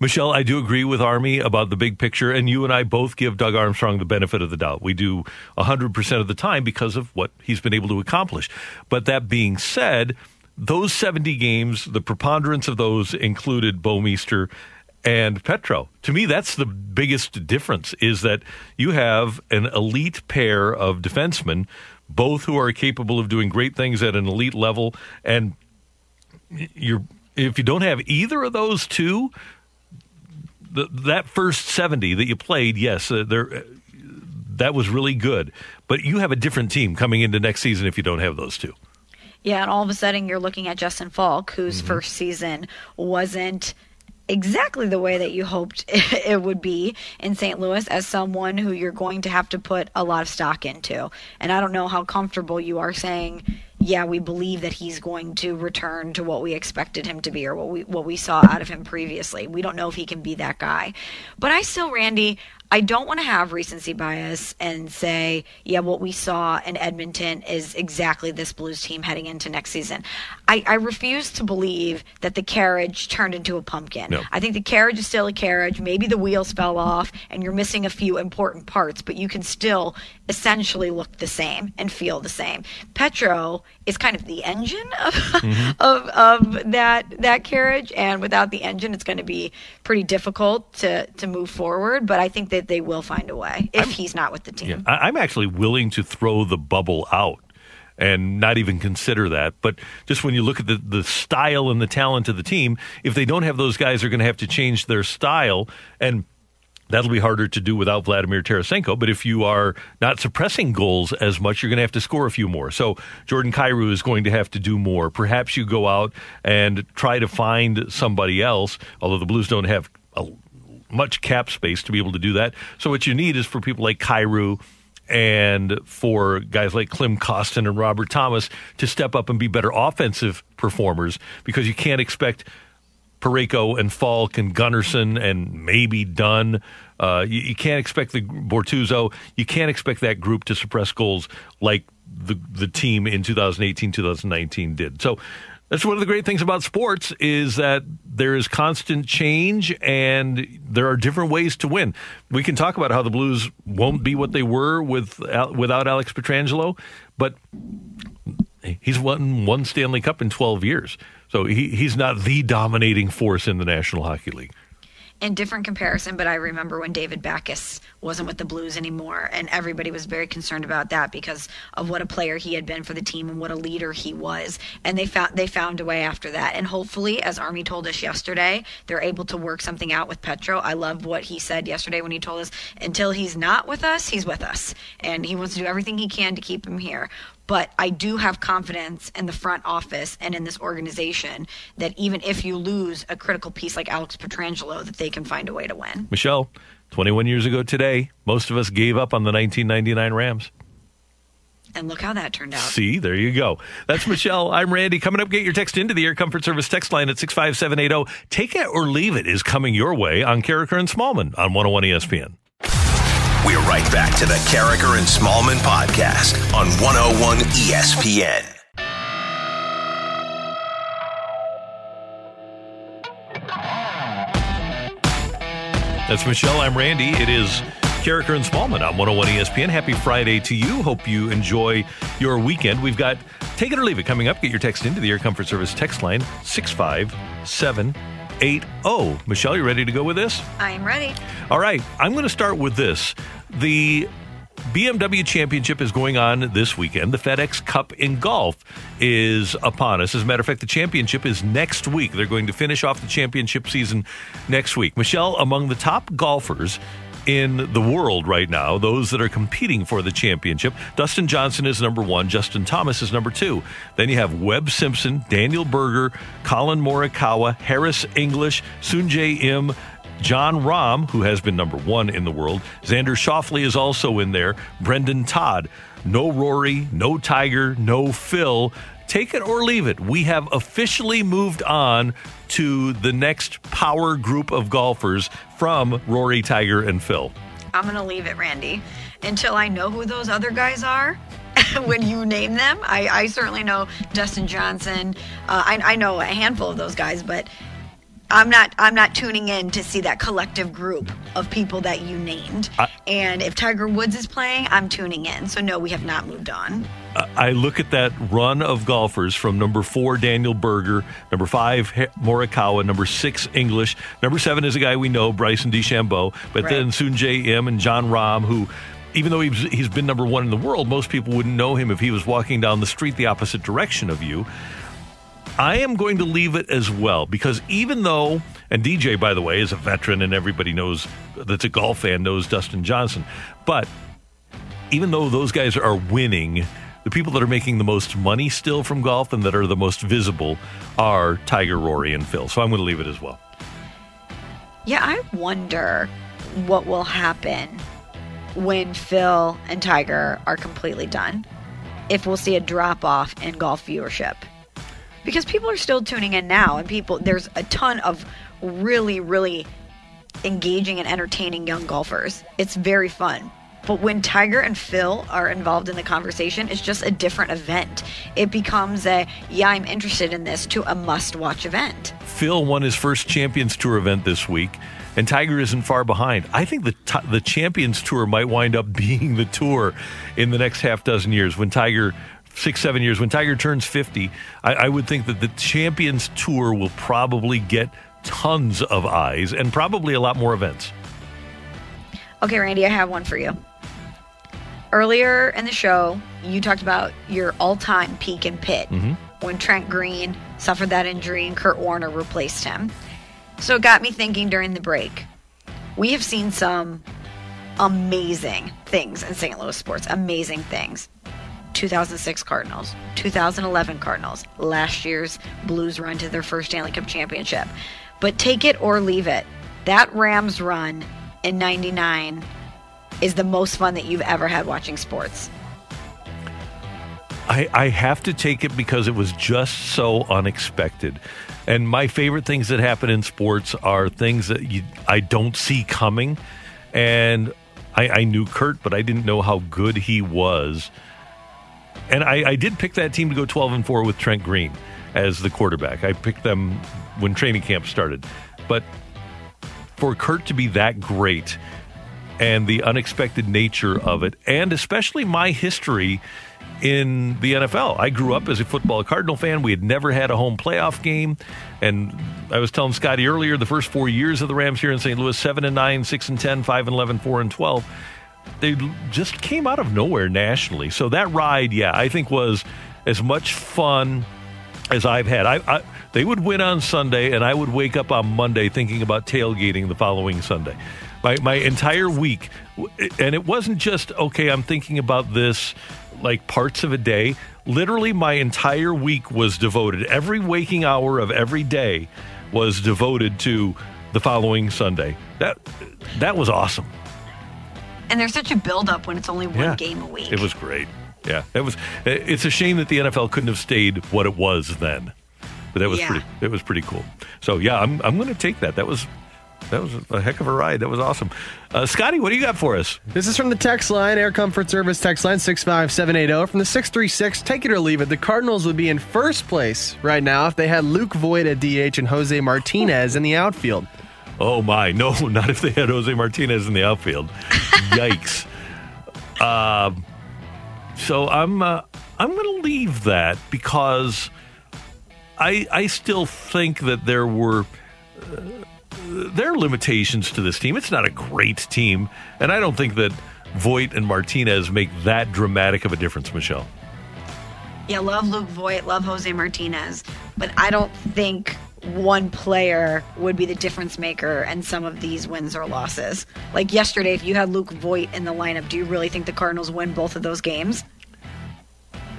Michelle, I do agree with Army about the big picture, and you and I both give Doug Armstrong the benefit of the doubt. We do 100% of the time because of what he's been able to accomplish. But that being said, those 70 games, the preponderance of those included Bouwmeester and Petro. To me, that's the biggest difference is that you have an elite pair of defensemen, both who are capable of doing great things at an elite level. And you're, if you don't have either of those two, the, that first 70 that you played, yes, uh, there, that was really good. But you have a different team coming into next season if you don't have those two. Yeah, and all of a sudden you're looking at Justin Faulk, whose mm-hmm. first season wasn't – exactly the way that you hoped it would be in St. Louis as someone who you're going to have to put a lot of stock into. And I don't know how comfortable you are saying, yeah, we believe that he's going to return to what we expected him to be or what we what we saw out of him previously. We don't know if he can be that guy. But I still Randy, I don't want to have recency bias and say, yeah, what we saw in Edmonton is exactly this Blues team heading into next season. I, I refuse to believe that the carriage turned into a pumpkin. No. I think the carriage is still a carriage. Maybe the wheels fell off and you're missing a few important parts, but you can still essentially look the same and feel the same. Petro is kind of the engine of, mm-hmm. of, of that that carriage. And without the engine, it's going to be pretty difficult to, to move forward. But I think that they will find a way if I'm, he's not with the team. Yeah, I'm actually willing to throw the bubble out and not even consider that. But just when you look at the, the style and the talent of the team, if they don't have those guys, they're going to have to change their style. And That'll be harder to do without Vladimir Tarasenko, but if you are not suppressing goals as much, you're going to have to score a few more. So Jordan Kyrou is going to have to do more. Perhaps you go out and try to find somebody else, although the Blues don't have a, much cap space to be able to do that. So what you need is for people like Kyrou and for guys like Klim Kostin and Robert Thomas to step up and be better offensive performers because you can't expect – Parayko and Faulk and Gunnarsson and maybe Dunn. Uh, you, you, can't expect the Bortuzzo. You can't expect that group to suppress goals like the the team in 2018 2019 did. So that's one of the great things about sports is that there is constant change and there are different ways to win. We can talk about how the Blues won't be what they were with without Alex Pietrangelo, but he's won one Stanley Cup in 12 years. So he, he's not the dominating force in the National Hockey League. In different comparison, but I remember when David Backes wasn't with the Blues anymore, and everybody was very concerned about that because of what a player he had been for the team and what a leader he was. And they found they found a way after that. And hopefully, as Army told us yesterday, they're able to work something out with Petro. I love what he said yesterday when he told us until he's not with us, he's with us, and he wants to do everything he can to keep him here. But I do have confidence in the front office and in this organization that even if you lose a critical piece like Alex Pietrangelo, that they can find a way to win. Michelle, 21 years ago today, most of us gave up on the 1999 Rams. And look how that turned out. See, there you go. That's Michelle. I'm Randy. Coming up, get your text into the Air Comfort Service text line at 65780. Take it or leave it is coming your way on Karraker and Smallmon on 101 ESPN. We're right back to the Karraker and Smallmon podcast on 101 ESPN. That's Michelle. I'm Randy. It is Karraker and Smallmon on 101 ESPN. Happy Friday to you. Hope you enjoy your weekend. We've got Take It or Leave It coming up. Get your text into the Air Comfort Service text line 657 880. Michelle, you ready to go with this? I am ready. All right. I'm going to start with this. The BMW Championship is going on this weekend. The FedEx Cup in golf is upon us. As a matter of fact, the championship is next week. They're going to finish off the championship season next week. Michelle, among the top golfers in the world right now, those that are competing for the championship. Dustin Johnson is number one. Justin Thomas is number two. Then you have Webb Simpson, Daniel Berger, Collin Morikawa, Harris English, Sungjae Im, Jon Rahm, who has been number one in the world. Xander Schauffele is also in there. Brendon Todd. No Rory, no Tiger, no Phil. Take it or leave it. We have officially moved on to the next power group of golfers from Rory, Tiger, and Phil. I'm going to leave it, Randy, until I know who those other guys are. when you name them, I, I certainly know Dustin Johnson. Uh, I, I know a handful of those guys, but I'm not I'm not tuning in to see that collective group of people that you named. I, and if Tiger Woods is playing, I'm tuning in. So no, we have not moved on. I look at that run of golfers from number four Daniel Berger, number five Morikawa, number six English, number seven is a guy we know Bryson DeChambeau, but right. then Sungjae Im and Jon Rahm who even though he's, he's been number one in the world, most people wouldn't know him if he was walking down the street the opposite direction of you. I am going to leave it as well because even though, and DJ, by the way, is a veteran and everybody knows that's a golf fan knows Dustin Johnson, but even though those guys are winning, the people that are making the most money still from golf and that are the most visible are Tiger, Rory, and Phil. So I'm going to leave it as well. Yeah, I wonder what will happen when Phil and Tiger are completely done. If we'll see a drop off in golf viewership because people are still tuning in now, and people there's a ton of really, really engaging and entertaining young golfers. It's very fun. But when Tiger and Phil are involved in the conversation, it's just a different event. It becomes a, yeah, I'm interested in this, to a must watch event. Phil won his first Champions Tour event this week, and Tiger isn't far behind. I think the, the Champions Tour might wind up being the tour in the next half dozen years when Tiger six, seven years, when Tiger turns 50, I, I would think that the Champions Tour will probably get tons of eyes and probably a lot more events. Okay, Randy, I have one for you. Earlier in the show, you talked about your all time peak in pit Mm-hmm. when Trent Green suffered that injury and Kurt Warner replaced him. So it got me thinking during the break. We have seen some amazing things in St. Louis sports, amazing things. 2006 Cardinals, 2011 Cardinals, last year's Blues run to their first Stanley Cup championship. But take it or leave it. That Rams run in 99 is the most fun that you've ever had watching sports. I, I have to take it because it was just so unexpected. And my favorite things that happen in sports are things that you, I don't see coming. And I, I knew Kurt, but I didn't know how good he was. And I, I did pick that team to go 12 and 4 with Trent Green as the quarterback. I picked them when training camp started. But for Kurt to be that great and the unexpected nature of it, and especially my history in the NFL. I grew up as a football Cardinal fan. We had never had a home playoff game. And I was telling Scotty earlier, the first four years of the Rams here in St. Louis 7 and 9, 6 and 10, 5 and 11, 4 and 12 they just came out of nowhere nationally. So that ride, yeah, I think was as much fun as I've had. I, I, they would win on Sunday, and I would wake up on Monday thinking about tailgating the following Sunday. My my entire week, and it wasn't just okay. I'm thinking about this like parts of a day. Literally, my entire week was devoted. Every waking hour of every day was devoted to the following Sunday. That that was awesome. And there's such a buildup when it's only one Yeah. game a week. It was great. Yeah, it was. It's a shame that the NFL couldn't have stayed what it was then, but that was Yeah. pretty. It was pretty cool. So yeah, I'm I'm going to take that. That was that was a heck of a ride. That was awesome. Uh, Scotty, what do you got for us? This is from the text line, Air Comfort Service text line 65780. oh. From the 636, take it or leave it. The Cardinals would be in first place right now if they had Luke Voigt at DH and Jose Martinez in the outfield. Oh my, no, not if they had Jose Martinez in the outfield. Yikes. Um, so I'm uh, I'm going to leave that because I I still think that there were. Uh, there are limitations to this team. It's not a great team, and I don't think that Voigt and Martinez make that dramatic of a difference, Michelle. Yeah, love Luke Voigt, love Jose Martinez, but I don't think one player would be the difference maker and some of these wins or losses. Like yesterday, if you had Luke Voigt in the lineup, do you really think the Cardinals win both of those games?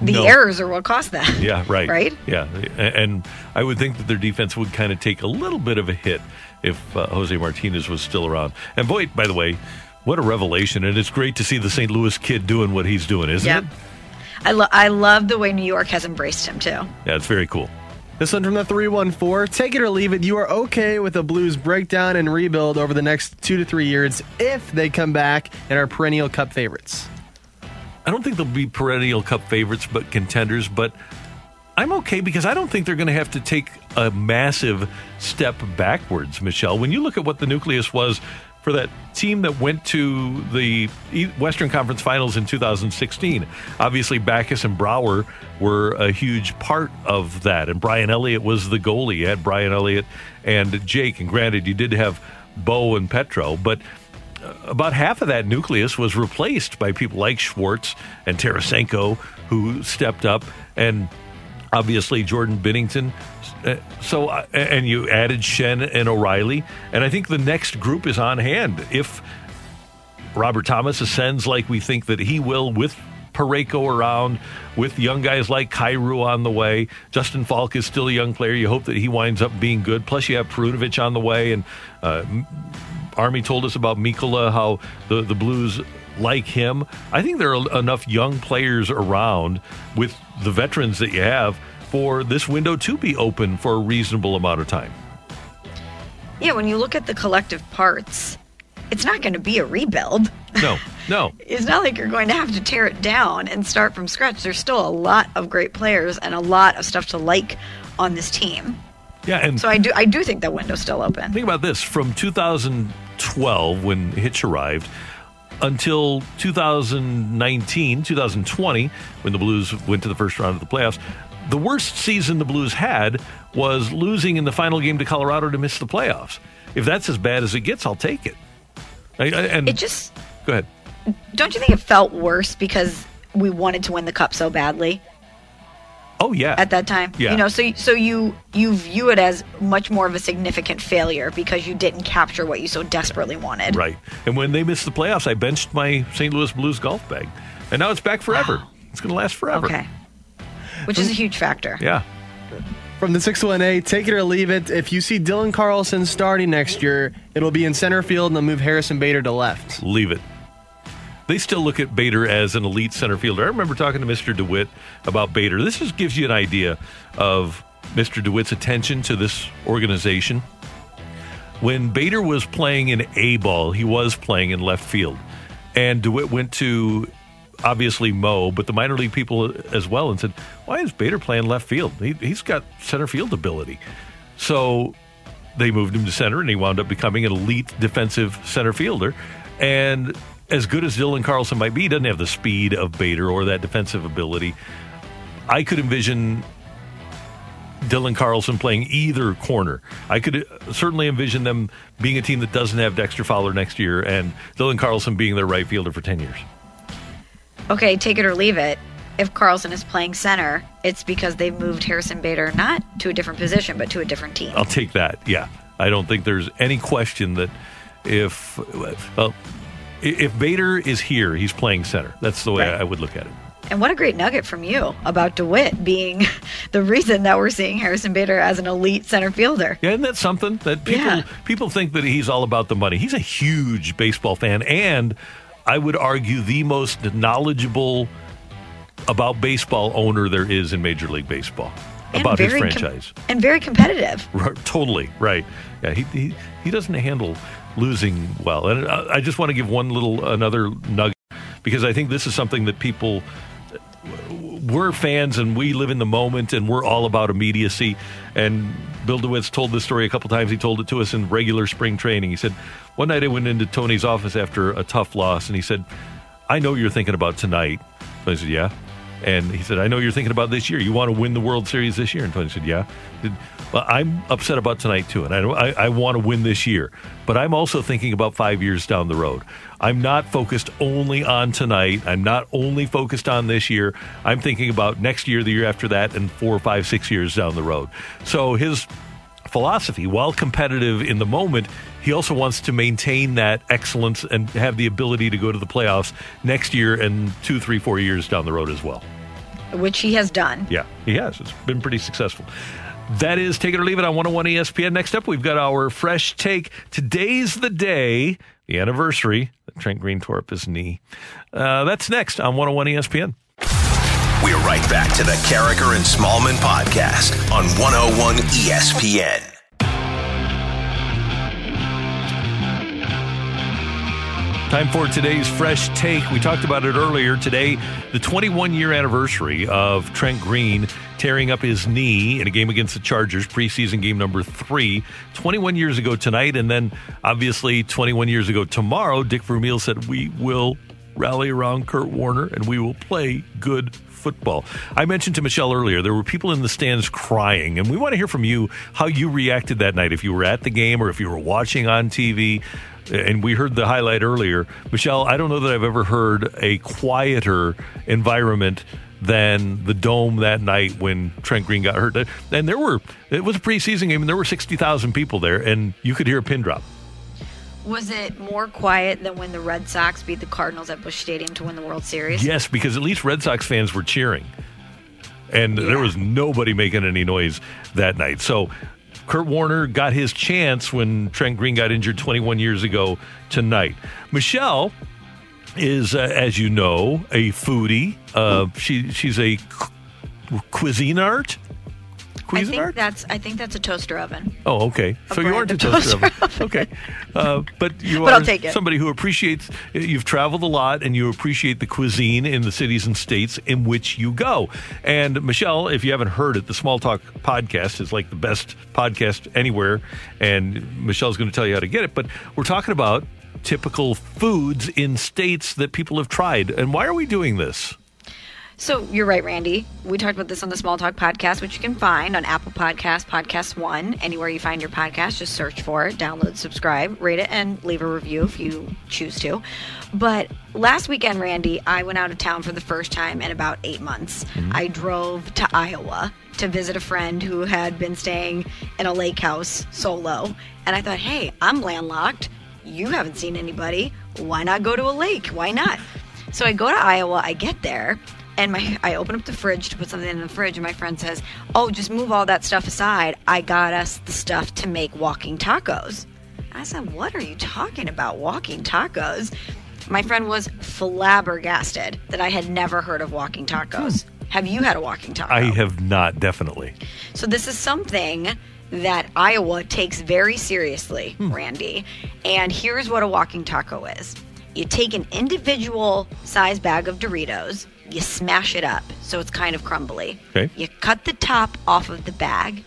The No. errors are what cost that. Yeah, right. Right? Yeah, and I would think that their defense would kind of take a little bit of a hit if uh, Jose Martinez was still around. And Voigt, by the way, what a revelation! And it's great to see the St. Louis kid doing what he's doing, isn't Yep. it? I, lo- I love the way New York has embraced him, too. Yeah, it's very cool. This one from the 314. Take it or leave it. You are okay with a Blues breakdown and rebuild over the next two to three years if they come back and are perennial cup favorites. I don't think they'll be perennial cup favorites, but contenders. But I'm okay because I don't think they're going to have to take a massive step backwards, Michelle. When you look at what the nucleus was for that team that went to the Western Conference Finals in 2016, obviously Backes and Brouwer were a huge part of that. And Brian Elliott was the goalie. You had Brian Elliott and Jake. And granted, you did have Bo and Petro, but uh, about half of that nucleus was replaced by people like Schwartz and Tarasenko, who stepped up, and obviously Jordan Binnington. Uh, So, uh, and you added Schenn and O'Reilly, and I think the next group is on hand if Robert Thomas ascends like we think that he will with. Parayko around with young guys like Kyrou on the way. Justin Faulk is still a young player. You hope that he winds up being good. Plus, you have Perunovich on the way, and uh, Army told us about Mikkola, how the, the Blues like him. I think there are enough young players around with the veterans that you have for this window to be open for a reasonable amount of time. Yeah, when you look at the collective parts, it's not going to be a rebuild. No, no. It's not like you're going to have to tear it down and start from scratch. There's still a lot of great players and a lot of stuff to like on this team. Yeah, and So I do I do think that window's still open. think about this from 2012 when Hitch arrived. Until 2019, 2020, when the Blues went to the first round of the playoffs. The worst season the Blues had was losing in the final game to Colorado to miss the playoffs. If that's as bad as it gets, I'll take it. I, I, and It just go ahead. don't you think it felt worse because we wanted to win the cup so badly Oh yeah. at that time? Yeah. You know, so so you you view it as much more of a significant failure because you didn't capture what you so desperately wanted. Right. And when they missed the playoffs, I benched my St. Louis Blues golf bag. And now it's back forever. It's going to last forever. Okay. Which is a huge factor. Yeah. From the 618, take it or leave it. If you see Dylan Carlson starting next year, it'll be in center field and they'll move Harrison Bader to left. Leave it. They still look at Bader as an elite center fielder. I remember talking to Mr. DeWitt about Bader. This just gives you an idea of Mr. DeWitt's attention to this organization. When Bader was playing in A ball, he was playing in left field. And DeWitt went to obviously Mo, but the minor league people as well, and said, Why is Bader playing left field? He, he's got center field ability. So they moved him to center, and he wound up becoming an elite defensive center fielder. And as good as Dylan Carlson might be, he doesn't have the speed of Bader or that defensive ability. I could envision Dylan Carlson playing either corner. I could certainly envision them being a team that doesn't have Dexter Fowler next year and Dylan Carlson being their right fielder for 10 years. Okay, take it or leave it. If Carlson is playing center, it's because they've moved Harrison Bader not to a different position, but to a different team. I'll take that. Yeah. I don't think there's any question that if well, if Bader is here, he's playing center. That's the way Right. I would look at it. And what a great nugget from you about DeWitt being the reason that we're seeing Harrison Bader as an elite center fielder. Yeah, isn't that something that people Yeah. people think that he's all about the money? He's a huge baseball fan, and I would argue the most knowledgeable about baseball owner there is in Major League Baseball And about his very com- franchise. and very competitive. Right, totally right. Yeah, he, he he doesn't handle losing well, and I, just want to give one little another nugget because I think this is something that people we're fans and we live in the moment and we're all about immediacy. And Bill DeWitt's told this story a couple times. He told it to us in regular spring training. He said, One night I went into Tony's office after a tough loss and he said, I know you're thinking about tonight. I said, Yeah. And he said, I know you're thinking about this year. You want to win the World Series this year? And Tony said, Yeah. Said, well, I'm upset about tonight too, and I, I, I want to win this year. But I'm also thinking about five years down the road. I'm not focused only on tonight. I'm not only focused on this year. I'm thinking about next year, the year after that, and four, five, six years down the road. So his philosophy, while competitive in the moment, he also wants to maintain that excellence and have the ability to go to the playoffs next year and two, three, four years down the road as well. Which he has done. Yeah, he has. It's been pretty successful. That is Take It or Leave It on 101 ESPN. Next up, we've got our fresh take. Today's the day, the anniversary that Trent Green tore up his knee. Uh, that's next on 101 ESPN. We're right back to the Karraker and Smallmon podcast on 101 ESPN. Time for today's fresh take. We talked about it earlier. Today, the 21 year anniversary of Trent Green tearing up his knee in a game against the Chargers, preseason game number three, 21 years ago tonight. And then, obviously, 21 years ago tomorrow, Dick Vermeil said, We will rally around Kurt Warner and we will play good football. I mentioned to Michelle earlier, there were people in the stands crying, and we want to hear from you how you reacted that night. If you were at the game or if you were watching on TV, and we heard the highlight earlier. Michelle, I don't know that I've ever heard a quieter environment than the dome that night when Trent Green got hurt. And there were, it was a preseason game, and there were 60,000 people there, and you could hear a pin drop. Was it more quiet than when the Red Sox beat the Cardinals at Busch Stadium to win the World Series? Yes, because at least Red Sox fans were cheering. And there was nobody making any noise that night. So Kurt Warner got his chance when Trent Green got injured 21 years ago tonight. Michelle is, uh, as you know, a foodie. Uh, she she's a cu- cuisine art. I think art. that's I think that's a toaster oven. Oh, okay. A So you aren't a toaster toaster oven. Okay. Uh, but you But are I'll take it. somebody who appreciates, you've traveled a lot and you appreciate the cuisine in the cities and states in which you go. And Michelle, if you haven't heard it, the Small Talk podcast is like the best podcast anywhere. And Michelle's going to tell you how to get it. But we're talking about typical foods in states that people have tried. And why are we doing this? So you're right, Randy. We talked about this on the Small Talk podcast, which you can find on Apple Podcasts, Podcast One, anywhere you find your podcast. Just search for it, download, subscribe, rate it, and leave a review if you choose to. But last weekend, Randy, I went out of town for the first time in about eight months. Mm-hmm. I drove to Iowa to visit a friend who had been staying in a lake house solo. And I thought, hey, I'm landlocked. You haven't seen anybody. Why not go to a lake? Why not? So I go to Iowa, I get there, and my I open up the fridge to put something in the fridge, and my friend says, "Oh, just move all that stuff aside. I got us the stuff to make walking tacos." I said, "What are you talking about? Walking tacos?" My friend was flabbergasted that I had never heard of walking tacos. Hmm. Have you had a walking taco? I have not, definitely. So this is something that Iowa takes very seriously, hmm. Randy. And here's what a walking taco is. You take an individual size bag of Doritos, you smash it up so it's kind of crumbly. Okay. You cut the top off of the bag.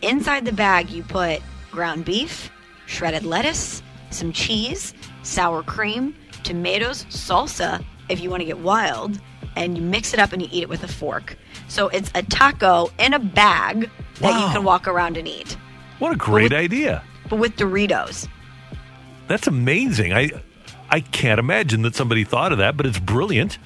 Inside the bag you put ground beef, shredded lettuce, some cheese, sour cream, tomatoes, salsa if you want to get wild, and you mix it up and you eat it with a fork. So it's a taco in a bag that you can walk around and eat, What a great idea. but with Doritos. That's amazing. I I can't imagine that somebody thought of that, but it's brilliant.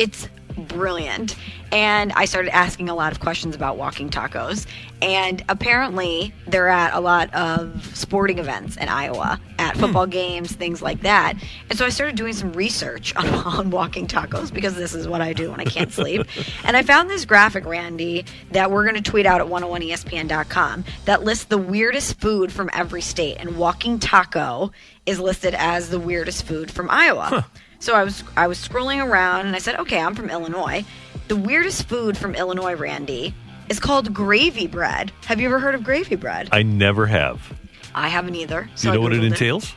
It's brilliant. And I started asking a lot of questions about walking tacos. And apparently, they're at a lot of sporting events in Iowa, at hmm. football games, things like that. And so I started doing some research on, on walking tacos because this is what I do when I can't sleep. and I found this graphic, Randy, that we're going to tweet out at 101ESPN.com that lists the weirdest food from every state. And walking taco is listed as the weirdest food from Iowa. So I was I was scrolling around and I said, okay, I'm from Illinois. The weirdest food from Illinois, Randy, is called gravy bread. Have you ever heard of gravy bread? I never have. I haven't either. So you know what it entails?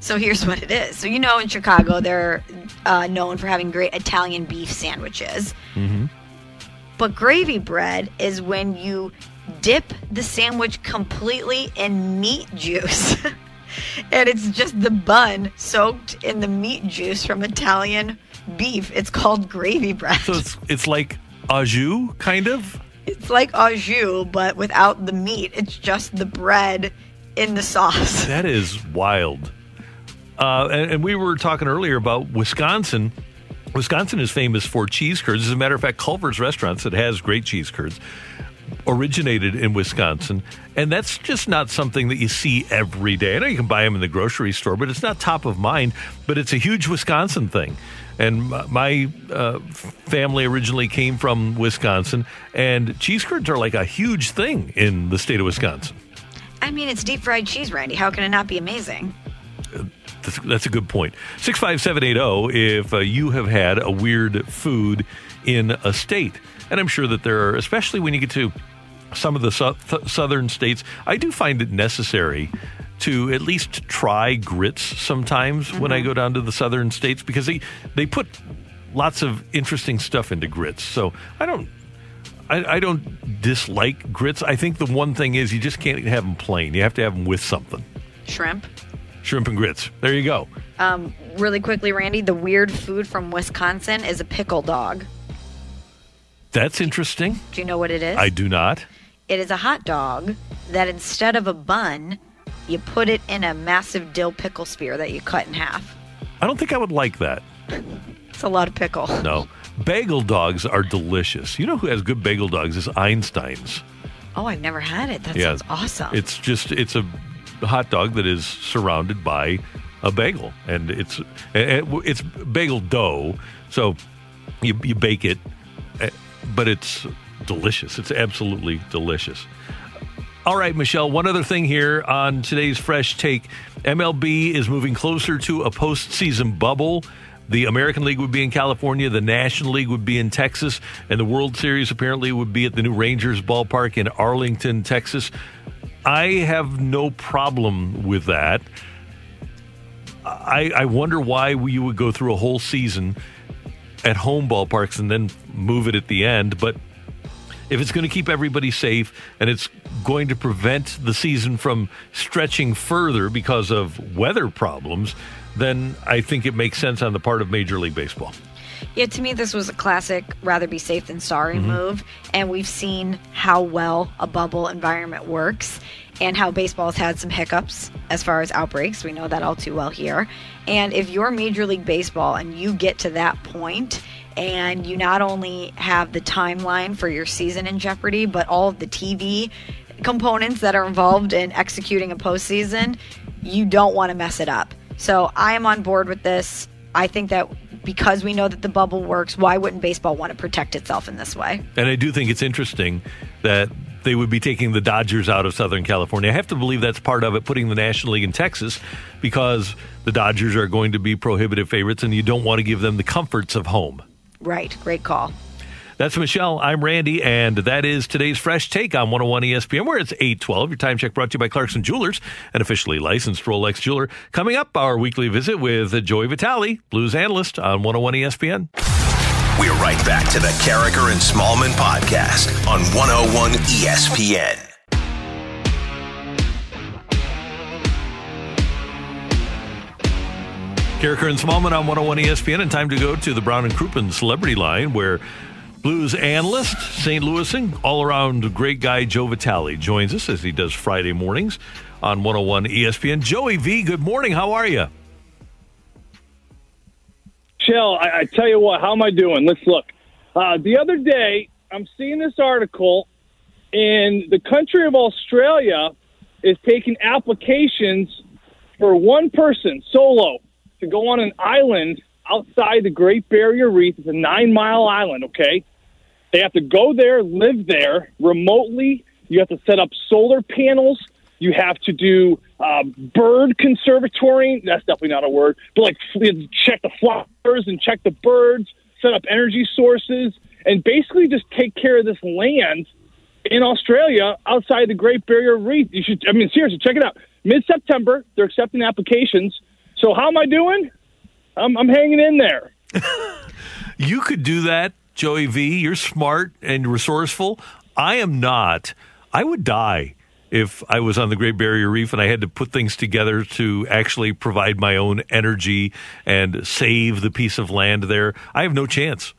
So here's what it is. So you know, in Chicago, they're uh, known for having great Italian beef sandwiches. Mm-hmm. But gravy bread is when you dip the sandwich completely in meat juice. and it's just the bun soaked in the meat juice from Italian beef. It's called gravy bread. So it's it's like au jus, kind of. It's like au jus, but without the meat. It's just the bread in the sauce. That is wild. Uh, and, and we were talking earlier about Wisconsin. Wisconsin is famous for cheese curds. As a matter of fact, Culver's Restaurants that has great cheese curds originated in Wisconsin, and that's just not something that you see every day. I know you can buy them in the grocery store, but it's not top of mind. But it's a huge Wisconsin thing. And my uh, family originally came from Wisconsin, and cheese curds are like a huge thing in the state of Wisconsin. I mean, it's deep fried cheese, Randy. How can it not be amazing? That's, that's a good point. 65780 if uh, you have had a weird food in a state. And I'm sure that there are, especially when you get to some of the su- th- southern states, I do find it necessary to at least try grits sometimes when I go down to the southern states because they, they put lots of interesting stuff into grits. So I don't. I, I don't dislike grits. I think the one thing is you just can't have them plain. You have to have them with something. Shrimp. Shrimp and grits. There you go. Um, really quickly, Randy, the weird food from Wisconsin is a pickle dog. That's interesting. Do you know what it is? I do not. It is a hot dog that instead of a bun, you put it in a massive dill pickle spear that you cut in half. I don't think I would like that. It's a lot of pickle. No. Bagel dogs are delicious. You know who has good bagel dogs is Einstein's. Oh, I've never had it. That Yeah. sounds awesome. It's just it's a hot dog that is surrounded by a bagel and it's it's bagel dough. So you you bake it but it's delicious. It's absolutely delicious. All right, Michelle, one other thing here on today's Fresh Take. MLB is moving closer to a postseason bubble. The American League would be in California, the National League would be in Texas, and the World Series apparently would be at the new Rangers ballpark in Arlington, Texas. I have no problem with that. I, I wonder why you would go through a whole season at home ballparks and then move it at the end. But if it's going to keep everybody safe and it's going to prevent the season from stretching further because of weather problems, then I think it makes sense on the part of Major League Baseball. Yeah, to me, this was a classic rather be safe than sorry Mhm. move. And we've seen how well a bubble environment works and how baseball's had some hiccups as far as outbreaks. We know that all too well here. And if you're Major League Baseball and you get to that point and you not only have the timeline for your season in jeopardy, but all of the TV components that are involved in executing a postseason, you don't want to mess it up. So I am on board with this. I think that because we know that the bubble works, why wouldn't baseball want to protect itself in this way? And I do think it's interesting that they would be taking the Dodgers out of Southern California. I have to believe that's part of it, putting the National League in Texas, because the Dodgers are going to be prohibitive favorites, and you don't want to give them the comforts of home. Right. Great call. That's Michelle. I'm Randy, and that is today's Fresh Take on 101 ESPN, where it's 812. Your time check brought to you by Clarkson Jewelers, an officially licensed Rolex jeweler. Coming up, our weekly visit with Joey Vitale, Blues analyst on 101 ESPN. We're right back to the Karraker and Smallmon podcast on 101 ESPN. Karraker and Smallmon on 101 ESPN, and time to go to the Brown and Crouppen celebrity line where Blues analyst, St. Louising, all around great guy Joe Vitale joins us as he does Friday mornings on 101 ESPN. Joey V, good morning. How are you? Chill. I, I tell you what, how am I doing? Let's look. Uh, the other day, I'm seeing this article, and the country of Australia is taking applications for one person solo to go on an island outside the Great Barrier Reef. It's a nine mile island, okay? They have to go there, live there remotely. You have to set up solar panels. You have to do uh, bird conservatory. That's definitely not a word, but like check the flowers and check the birds, set up energy sources, and basically just take care of this land in Australia outside the Great Barrier Reef. You should, I mean, seriously, check it out. Mid September, they're accepting applications. So how am I doing? I'm, I'm hanging in there. You could do that, Joey V. You're smart and resourceful. I am not. I would die if I was on the Great Barrier Reef and I had to put things together to actually provide my own energy and save the piece of land there. I have no chance.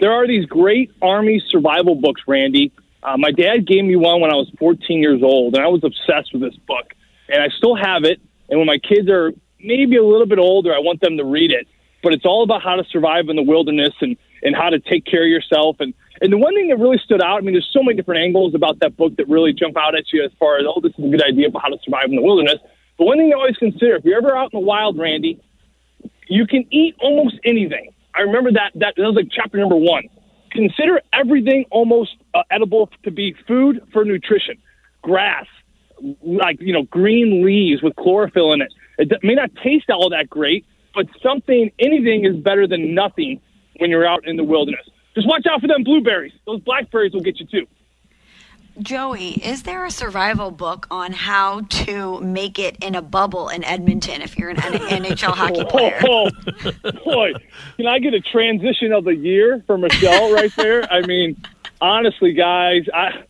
There are these great Army survival books, Randy. Uh, my dad gave me one when I was 14 years old, and I was obsessed with this book. And I still have it. And when my kids are maybe a little bit older, I want them to read it. But it's all about how to survive in the wilderness and, and how to take care of yourself. And, and the one thing that really stood out, I mean, there's so many different angles about that book that really jump out at you as far as, oh, this is a good idea about how to survive in the wilderness. But one thing to always consider, if you're ever out in the wild, Randy, you can eat almost anything. I remember that, that, that was like chapter number one. Consider everything almost uh, edible to be food for nutrition. Grass, like, you know, green leaves with chlorophyll in it. It may not taste all that great, but something, anything is better than nothing when you're out in the wilderness. Just watch out for them blueberries. Those blackberries will get you too. Joey, is there a survival book on how to make it in a bubble in Edmonton if you're an NHL hockey oh, player? Oh, oh, boy, can I get a transition of the year for Michelle right there? I mean, honestly, guys, I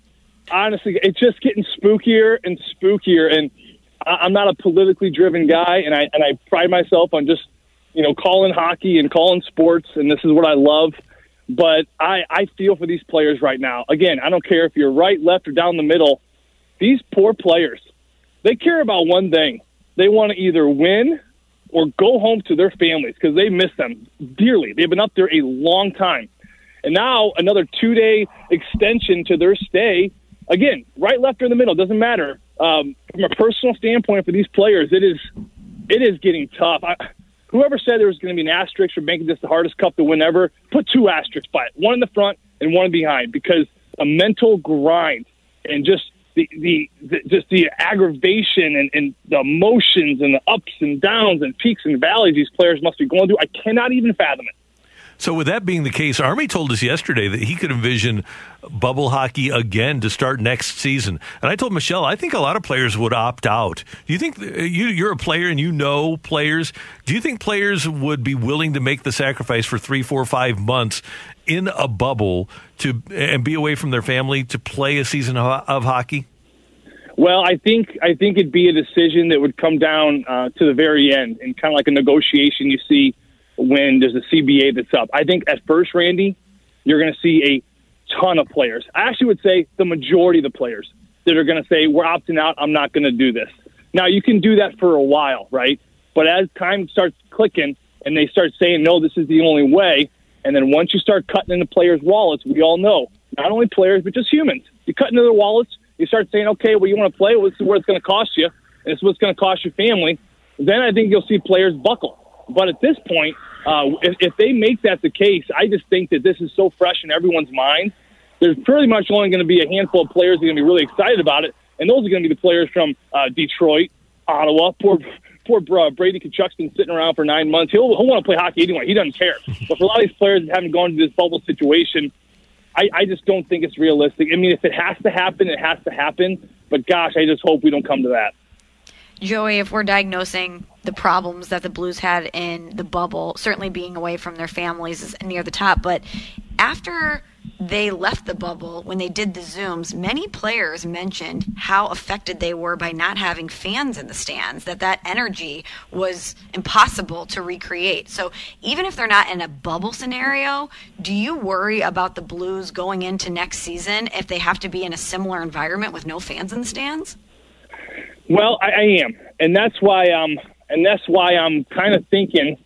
honestly, it's just getting spookier and spookier. And I, I'm not a politically driven guy, and I and I pride myself on just you know calling hockey and calling sports, and this is what I love. But I, I feel for these players right now. Again, I don't care if you're right, left, or down the middle. These poor players, they care about one thing. They want to either win or go home to their families because they miss them dearly. They've been up there a long time. And now another two day extension to their stay. Again, right, left, or in the middle, doesn't matter. Um, from a personal standpoint for these players, it is it is getting tough. I, whoever said there was going to be an asterisk for making this the hardest cup to win ever, put two asterisks by it, one in the front and one behind, because a mental grind and just the, the, the just the aggravation and, and the emotions and the ups and downs and peaks and valleys these players must be going through. I cannot even fathom it. So, with that being the case, Army told us yesterday that he could envision bubble hockey again to start next season. And I told Michelle, I think a lot of players would opt out. Do you think you, you're a player and you know players? Do you think players would be willing to make the sacrifice for three, four, five months in a bubble to and be away from their family to play a season of, of hockey? Well, I think I think it'd be a decision that would come down uh, to the very end, and kind of like a negotiation you see when there's a CBA that's up. I think at first, Randy, you're going to see a ton of players. I actually would say the majority of the players that are going to say, we're opting out. I'm not going to do this. Now, you can do that for a while, right? But as time starts clicking and they start saying, no, this is the only way, and then once you start cutting into players' wallets, we all know, not only players, but just humans, you cut into their wallets, you start saying, okay, well, you want to play, well, this is what it's going to cost you, and this is what's going to cost your family, then I think you'll see players buckle. But at this point, uh, if, if they make that the case, I just think that this is so fresh in everyone's mind. There's pretty much only going to be a handful of players that are going to be really excited about it, and those are going to be the players from uh, Detroit, Ottawa. Poor, poor uh, Brady Tkachuk's been sitting around for nine months. He'll, he'll want to play hockey anyway. He doesn't care. But for a lot of these players that haven't gone to this bubble situation, I, I just don't think it's realistic. I mean, if it has to happen, it has to happen. But gosh, I just hope we don't come to that. Joey, if we're diagnosing the problems that the Blues had in the bubble, certainly being away from their families is near the top. But after they left the bubble, when they did the Zooms, many players mentioned how affected they were by not having fans in the stands, that that energy was impossible to recreate. So even if they're not in a bubble scenario, do you worry about the Blues going into next season if they have to be in a similar environment with no fans in the stands? Well, I, I am, and that's why um, and that's why I'm kind of thinking.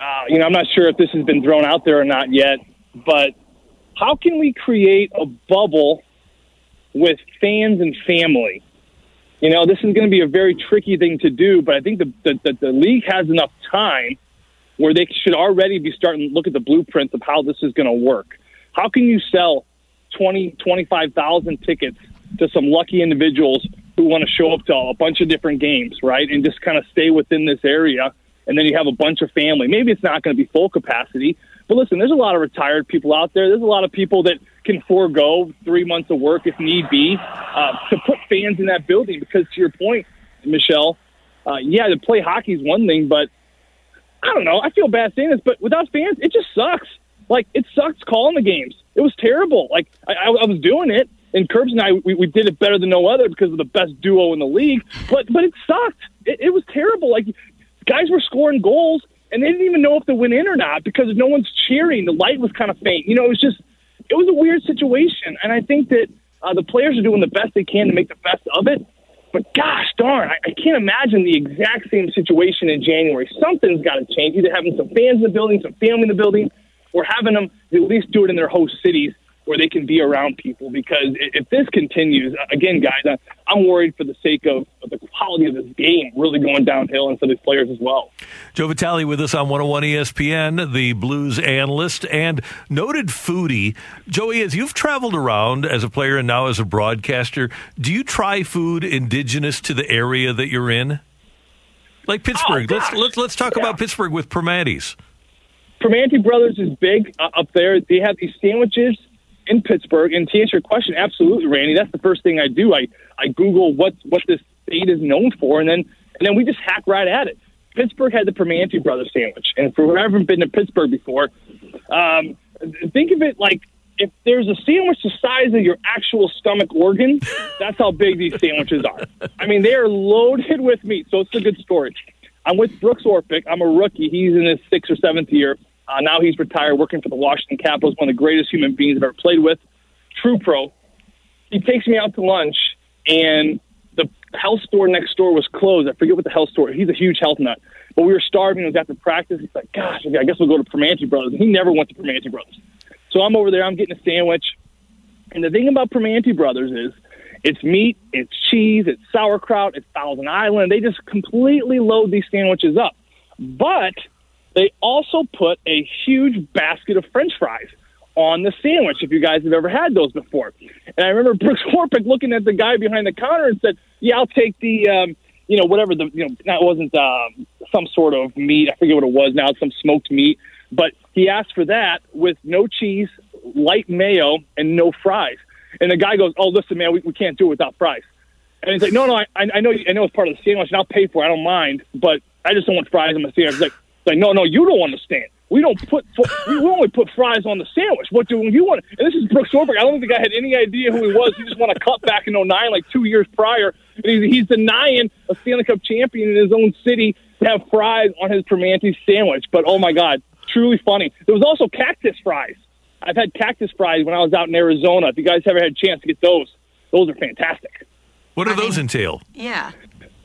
Uh, you know, I'm not sure if this has been thrown out there or not yet, but how can we create a bubble with fans and family? You know, this is going to be a very tricky thing to do, but I think the, the, the, league has enough time where they should already be starting to look at the blueprints of how this is going to work. How can you sell 20, 25,000 tickets to some lucky individuals who want to show up to a bunch of different games, right? And just kind of stay within this area. And then you have a bunch of family. Maybe it's not going to be full capacity, but listen, there's a lot of retired people out there. There's a lot of people that can forego three months of work if need be uh, to put fans in that building. Because to your point, Michelle, uh, yeah, to play hockey is one thing, but I don't know. I feel bad saying this, but without fans, it just sucks. Like it sucks calling the games. It was terrible. Like I, I, I was doing it, and Curbs and I, we, we did it better than no other because of the best duo in the league. But but it sucked. It, it was terrible. Like guys were scoring goals and they didn't even know if they went in or not because no one's cheering. The light was kind of faint. You know, it was just it was a weird situation. And I think that uh, the players are doing the best they can to make the best of it. But gosh darn, I, I can't imagine the exact same situation in January. Something's got to change. Either having some fans in the building, some family in the building, or having them at least do it in their host cities where they can be around people. Because if this continues, again, guys, I'm worried for the sake of, the quality of this game really going downhill and for these players as well. Joe Vitale with us on 101 ESPN, the Blues analyst and noted foodie. Joey, as you've traveled around as a player and now as a broadcaster, do you try food indigenous to the area that you're in? Like Pittsburgh. Oh, let's let's let's talk yeah. about Pittsburgh with Primanti's. Primanti Brothers is big uh, up there. They have these sandwiches in Pittsburgh. And to answer your question, absolutely, Randy. That's the first thing I do. I I Google what what this state is known for, and then and then we just hack right at it. Pittsburgh had the Primanti Brothers sandwich, and for whoever been to Pittsburgh before, um, think of it like if there's a sandwich the size of your actual stomach organ, that's how big these sandwiches are. I mean, they are loaded with meat. So it's a good story. I'm with Brooks Orpik. I'm a rookie. He's in his sixth or seventh year. Uh, now he's retired, working for the Washington Capitals, one of the greatest human beings I've ever played with. True pro. He takes me out to lunch, and the health store next door was closed. I forget what the health store. He's a huge health nut, but we were starving. It was after practice. He's like, "Gosh, I guess we'll go to Primanti Brothers." And he never went to Primanti Brothers, so I'm over there. I'm getting a sandwich, and the thing about Primanti Brothers is. It's meat, it's cheese, it's sauerkraut, it's Thousand Island. They just completely load these sandwiches up. But they also put a huge basket of French fries on the sandwich. If you guys have ever had those before, and I remember Brooks Orpik looking at the guy behind the counter and said, "Yeah, I'll take the." Um, you know, whatever the, you know, that wasn't um, some sort of meat. I forget what it was now. It's some smoked meat. But he asked for that with no cheese, light mayo, and no fries. And the guy goes, "Oh, listen, man, we, we can't do it without fries." And he's like, "No, no, I, I know, I know it's part of the sandwich, and I'll pay for it. I don't mind, but I just don't want fries on my sandwich." He's like, like, "No, no, you don't understand. We don't put we only put fries on the sandwich. What do you want?" And this is Brooks Orpik. I don't think the guy had any idea who he was. He just won a cup back in 09, like two years prior, and he's, he's denying a Stanley Cup champion in his own city to have fries on his Primanti sandwich. But oh my God, truly funny. There was also cactus fries. I've had cactus fries when I was out in Arizona. If you guys ever had a chance to get those, those are fantastic. What do those entail? Yeah.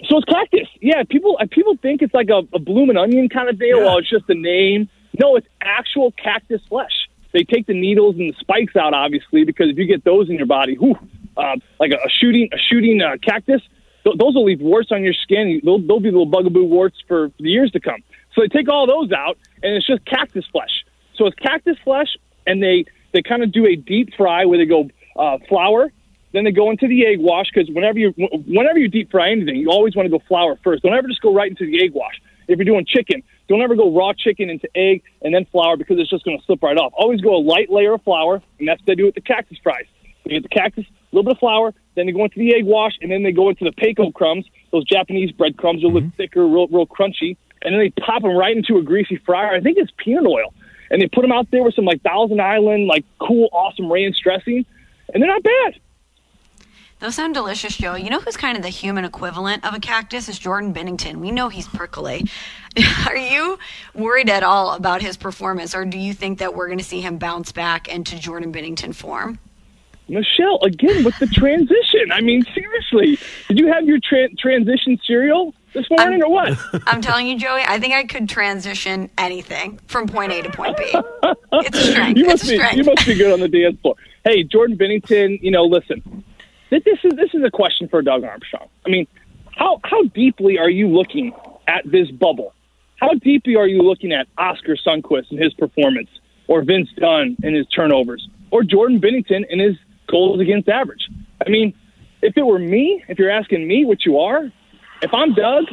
So it's cactus. Yeah, people uh, people think it's like a, a bloomin' onion kind of deal. Well, it's just a name. No, it's actual cactus flesh. They take the needles and the spikes out, obviously, because if you get those in your body, whew, uh, like a, a shooting a shooting uh, cactus, th- those will leave warts on your skin. They'll, they'll be little bugaboo warts for, for the years to come. So they take all those out, and it's just cactus flesh. So it's cactus flesh, and they they kind of do a deep fry where they go uh, flour, then they go into the egg wash because whenever you whenever you deep fry anything, you always want to go flour first. Don't ever just go right into the egg wash. If you're doing chicken, don't ever go raw chicken into egg and then flour because it's just going to slip right off. Always go a light layer of flour, and that's what they do with the cactus fries. They get the cactus, a little bit of flour, then they go into the egg wash, and then they go into the panko crumbs. Those Japanese bread crumbs will look mm-hmm. thicker, real, real crunchy, and then they pop them right into a greasy fryer. I think it's peanut oil, and they put them out there with some like Thousand Island, like cool, awesome ranch dressing, and they're not bad. Those sound delicious, Joe. You know who's kind of the human equivalent of a cactus is Jordan Binnington. We know he's prickly. Are you worried at all about his performance, or do you think that we're going to see him bounce back into Jordan Binnington form? Michelle, again with the transition. I mean, seriously, did you have your tra- transition cereal this morning or what? I'm telling you, Joey, I think I could transition anything from point A to point B. It's a strength. you must be you must be good on the dance floor. Hey, Jordan Binnington, you know, listen, this, is this is a question for Doug Armstrong. I mean, how how deeply are you looking at this bubble? How deeply are you looking at Oskar Sundqvist and his performance, or Vince Dunn and his turnovers, or Jordan Binnington and his goals against average? I mean, if it were me, if you're asking me what you are, if I'm Doug,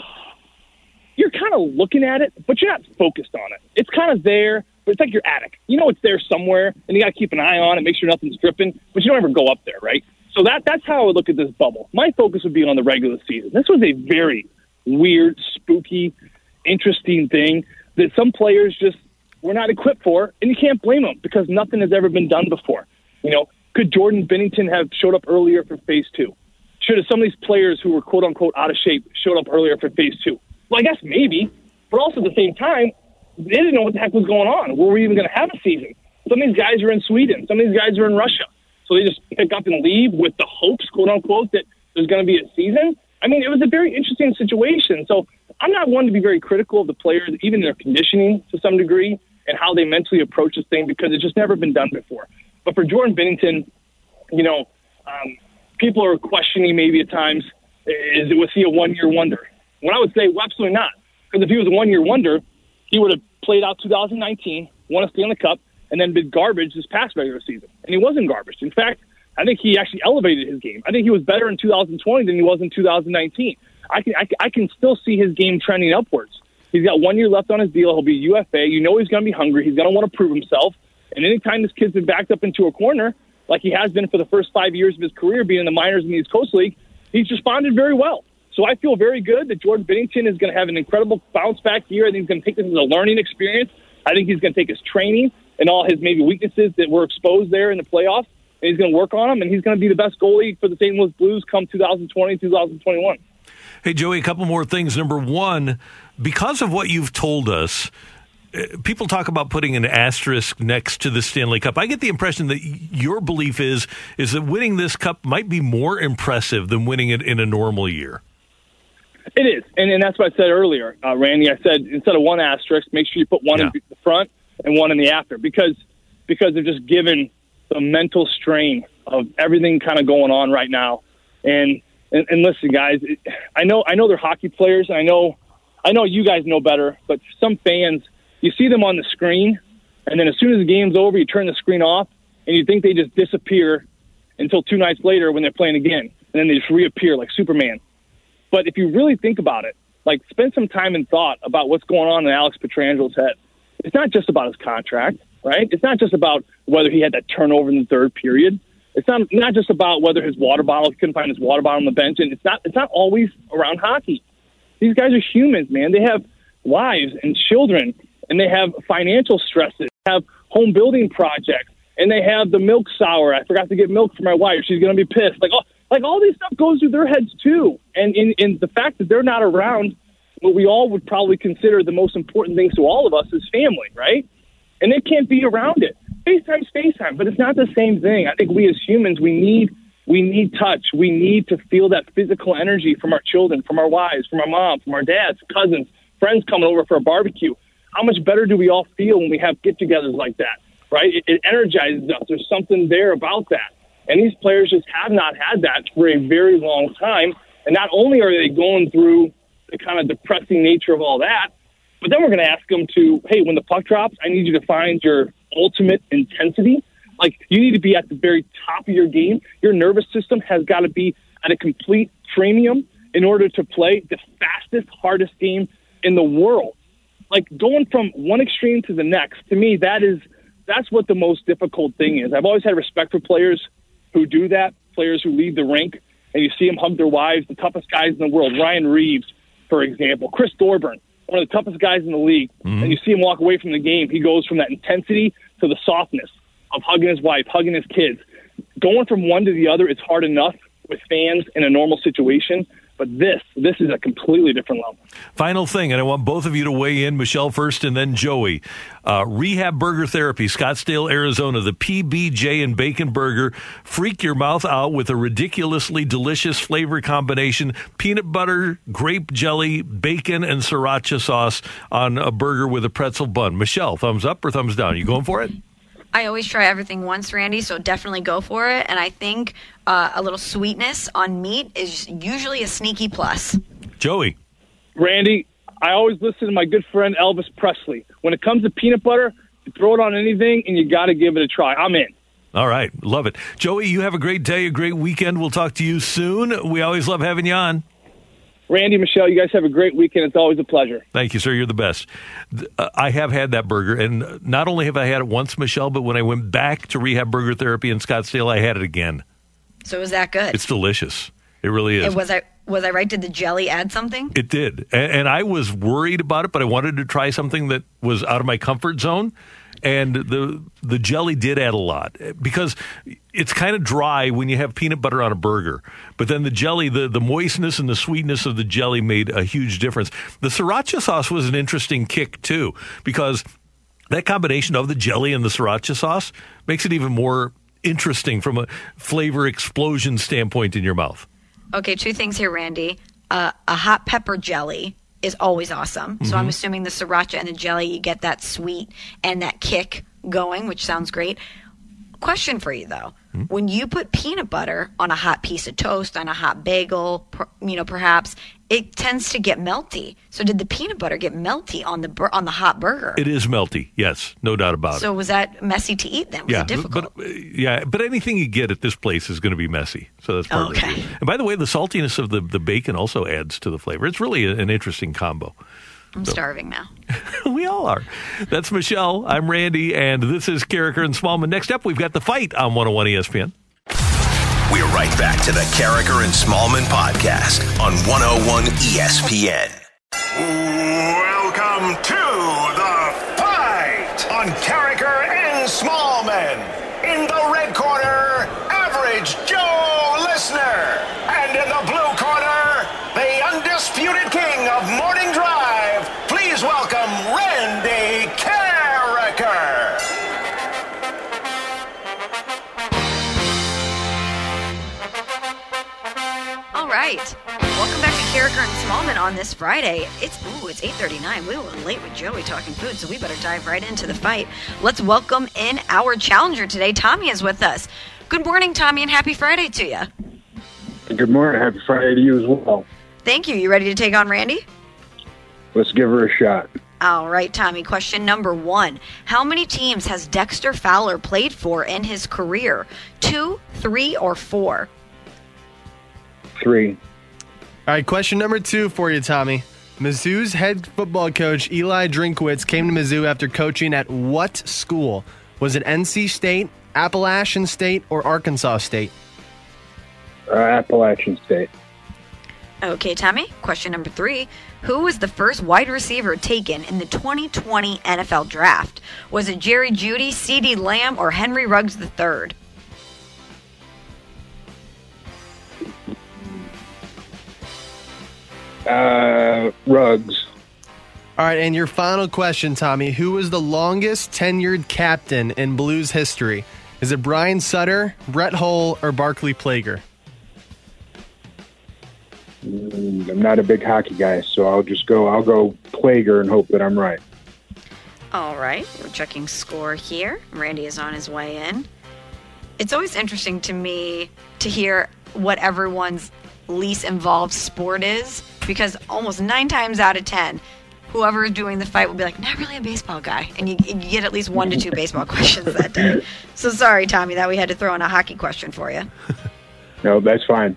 you're kind of looking at it, but you're not focused on it. It's kind of there, but it's like your attic. You know it's there somewhere, and you got to keep an eye on it, make sure nothing's dripping, but you don't ever go up there, right? So that that's how I would look at this bubble. My focus would be on the regular season. This was a very weird, spooky, interesting thing that some players just were not equipped for, and you can't blame them because nothing has ever been done before. You know, could Jordan Binnington have showed up earlier for phase two? Should have some of these players who were quote unquote out of shape showed up earlier for phase two? Well, I guess maybe, but also at the same time, they didn't know what the heck was going on. Were we even going to have a season? Some of these guys are in Sweden. Some of these guys are in Russia. So they just pick up and leave with the hopes, quote unquote, that there's going to be a season. I mean, it was a very interesting situation. So I'm not one to be very critical of the players, even their conditioning to some degree, and how they mentally approach this thing because it's just never been done before. But for Jordan Binnington, you know, um, people are questioning maybe at times, is it, was he a one year wonder? When I would say, well, absolutely not. Because if he was a one year wonder, he would have played out 2019, won a Stanley Cup, and then been garbage this past regular season. And he wasn't garbage. In fact, I think he actually elevated his game. I think he was better in 2020 than he was in 2019. I can I, I can still see his game trending upwards. He's got one year left on his deal. He'll be UFA. You know he's going to be hungry. He's going to want to prove himself. And anytime this kid's been backed up into a corner, like he has been for the first five years of his career, being in the minors in the East Coast League, he's responded very well. So I feel very good that Jordan Binnington is going to have an incredible bounce back year. I think he's going to take this as a learning experience. I think he's going to take his training and all his maybe weaknesses that were exposed there in the playoffs, and he's going to work on them, and he's going to be the best goalie for the St. Louis Blues come 2020, 2021. Hey, Joey, a couple more things. Number one, because of what you've told us, uh, people talk about putting an asterisk next to the Stanley Cup. I get the impression that your belief is is that winning this cup might be more impressive than winning it in a normal year. It is, and, and that's what I said earlier, uh, Randy. I said instead of one asterisk, make sure you put one in the front and one in the after because because they're just given the mental strain of everything kind of going on right now. And and, and listen, guys, I know I know they're hockey players. And I know I know you guys know better, but some fans, you see them on the screen, and then as soon as the game's over, you turn the screen off, and you think they just disappear until two nights later when they're playing again, and then they just reappear like Superman. But if you really think about it, like spend some time and thought about what's going on in Alex Pietrangelo's head. It's not just about his contract, right? It's not just about whether he had that turnover in the third period. It's not not just about whether his water bottle he couldn't find his water bottle on the bench, and it's not it's not always around hockey. These guys are humans, man. They have wives and children, and they have financial stresses, they have home building projects, and they have the milk sour. I forgot to get milk for my wife. She's to be pissed. Like, oh, like all these stuff goes through their heads too. And in, in the fact that they're not around, what we all would probably consider the most important things to all of us is family, right? And they can't be around it. FaceTime's FaceTime, but it's not the same thing. I think we as humans, we need we need touch. We need to feel that physical energy from our children, from our wives, from our mom, from our dads, cousins, friends coming over for a barbecue. How much better do we all feel when we have get-togethers like that? Right? It, it energizes us. There's something there about that. And these players just have not had that for a very long time. And not only are they going through the kind of depressing nature of all that, but then we're going to ask them to, hey, when the puck drops, I need you to find your ultimate intensity. Like you need to be at the very top of your game. Your nervous system has got to be at a complete premium in order to play the fastest, hardest game in the world. Like going from one extreme to the next, to me, that is that's what the most difficult thing is. I've always had respect for players who do that, players who lead the rink and you see them hug their wives, the toughest guys in the world, Ryan Reaves, for example, Chris Thorburn, one of the toughest guys in the league, mm-hmm. and you see him walk away from the game, he goes from that intensity to the softness of hugging his wife, hugging his kids. Going from one to the other, it's hard enough with fans in a normal situation. But this, this is a completely different level. Final thing, and I want both of you to weigh in, Michelle first and then Joey. Uh, Rehab Burger Therapy, Scottsdale, Arizona, the PBJ and Bacon Burger. Freak your mouth out with a ridiculously delicious flavor combination peanut butter, grape jelly, bacon, and sriracha sauce on a burger with a pretzel bun. Michelle, thumbs up or thumbs down? You going for it? I always try everything once, Randy, so definitely go for it. And I think uh, a little sweetness on meat is usually a sneaky plus. Joey. Randy, I always listen to my good friend Elvis Presley. When it comes to peanut butter, you throw it on anything and you got to give it a try. I'm in. All right. Love it. Joey, you have a great day, a great weekend. We'll talk to you soon. We always love having you on. Randy, Michelle, you guys have a great weekend. It's always a pleasure. Thank you, sir. You're the best. Uh, I have had that burger, and not only have I had it once, Michelle, but when I went back to rehab burger therapy in Scottsdale, I had it again. So was that good? It's delicious. It really is. And was I was I right? Did the jelly add something? It did, and, and I was worried about it, but I wanted to try something that was out of my comfort zone and the the jelly did add a lot because it's kind of dry when you have peanut butter on a burger. But then the jelly, the, the moistness and the sweetness of the jelly made a huge difference. The sriracha sauce was an interesting kick too because that combination of the jelly and the sriracha sauce makes it even more interesting from a flavor explosion standpoint in your mouth. Okay, two things here, Randy. Uh, a hot pepper jelly is always awesome. Mm-hmm. So I'm mm-hmm. assuming the sriracha and the jelly, you get that sweet and that kick going, which sounds great. Question for you though. Mm-hmm. When you put peanut butter on a hot piece of toast, on a hot bagel, you know, perhaps it tends to get melty. So did the peanut butter get melty on the on the hot burger? It is melty. Yes, no doubt about so it. So was that messy to eat then? Was yeah, it difficult? But, uh, yeah, but anything you get at this place is going to be messy. So that's part okay. of it. And by the way, the saltiness of the the bacon also adds to the flavor. It's really an interesting combo. I'm so. starving now. we all are. That's Michelle. I'm Randy, and this is Karraker and Smallmon. Next up, we've got the fight on 101 ESPN. We're right back to the Karraker and Smallmon podcast on 101 ESPN. Welcome to the fight on Karraker and Smallmon. Right. Welcome back to Karraker and Smallmon on this Friday. It's ooh, it's 8:39. We were late with Joey talking food, so we better dive right into the fight. Let's welcome in our challenger today. Tommy is with us. Good morning, Tommy, and happy Friday to you. Good morning. Happy Friday to you as well. Thank you. You ready to take on Randy? Let's give her a shot. All right, Tommy. Question number one How many teams has Dexter Fowler played for in his career? Two, three, or four? Three. All right, question number two for you, Tommy. Mizzou's head football coach Eli Drinkwitz came to Mizzou after coaching at what school? Was it NC State, Appalachian State, or Arkansas State? Uh, Appalachian State. Okay, Tommy. Question number three. Who was the first wide receiver taken in the 2020 NFL Draft? Was it Jerry Jeudy, CeeDee Lamb, or Henry Ruggs III? Uh, Ruggs. All right, and your final question, Tommy. Who was the longest tenured captain in Blues history? Is it Brian Sutter, Brett Hull, or Barclay Plager? Mm, I'm not a big hockey guy, so I'll just go. I'll go Plager and hope that I'm right. All right, we're checking score here. Randy is on his way in. It's always interesting to me to hear what everyone's least involved sport is because almost nine times out of ten, whoever is doing the fight will be like, not really a baseball guy. And you, you get at least one to two baseball questions that day. So sorry, Tommy, that we had to throw in a hockey question for you. No, that's fine.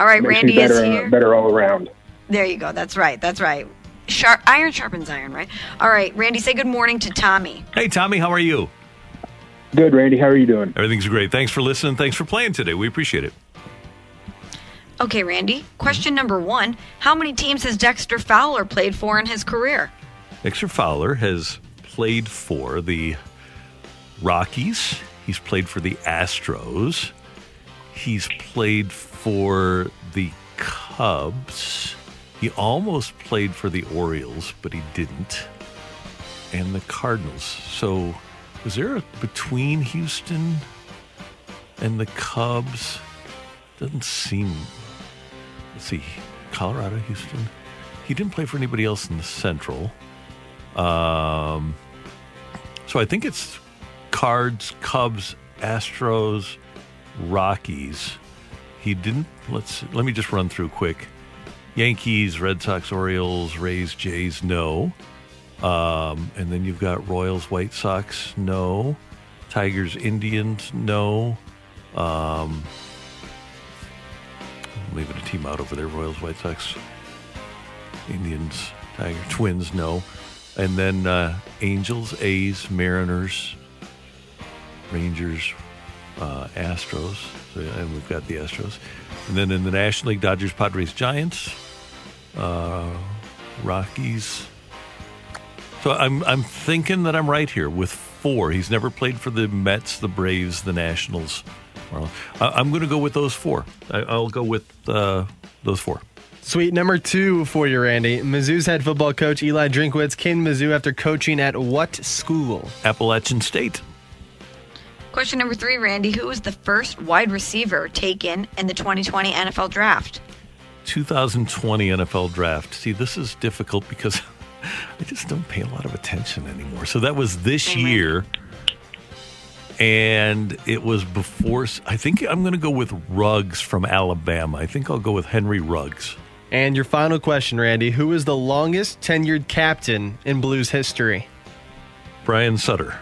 All right, Makes Randy better, is here. better all around. There you go. That's right. That's right. Sharp, iron sharpens iron, right? All right, Randy, say good morning to Tommy. Hey, Tommy, how are you? Good, Randy. How are you doing? Everything's great. Thanks for listening. Thanks for playing today. We appreciate it. Okay, Randy. Question number one How many teams has Dexter Fowler played for in his career? Dexter Fowler has played for the Rockies. He's played for the Astros. He's played for the Cubs. He almost played for the Orioles, but he didn't. And the Cardinals. So, was there a between Houston and the Cubs? Doesn't seem. Let's see. Colorado, Houston. He didn't play for anybody else in the Central. Um, so I think it's Cards, Cubs, Astros, Rockies. He didn't. Let's let me just run through quick. Yankees, Red Sox, Orioles, Rays, Jays, no. Um, and then you've got Royals, White Sox, no. Tigers, Indians, no. Um, leaving a team out over there. Royals, White Sox, Indians, Tiger, Twins, no. And then uh, Angels, A's, Mariners, Rangers, uh, Astros. So, and we've got the Astros. And then in the National League, Dodgers, Padres, Giants, uh, Rockies. So I'm I'm thinking that I'm right here with four. He's never played for the Mets, the Braves, the Nationals. Marlins. I, I'm going to go with those four. I, I'll go with uh, those four. Sweet. Number two for you, Randy. Mizzou's head football coach Eli Drinkwitz came to Mizzou after coaching at what school? Appalachian State. Question number three, Randy. Who was the first wide receiver taken in the 2020 NFL Draft? 2020 NFL Draft. See, this is difficult because I just don't pay a lot of attention anymore. So that was this year. And it was before. I think I'm going to go with Ruggs from Alabama. I think I'll go with Henry Ruggs. And your final question, Randy. Who is the longest tenured captain in Blues history? Brian Sutter.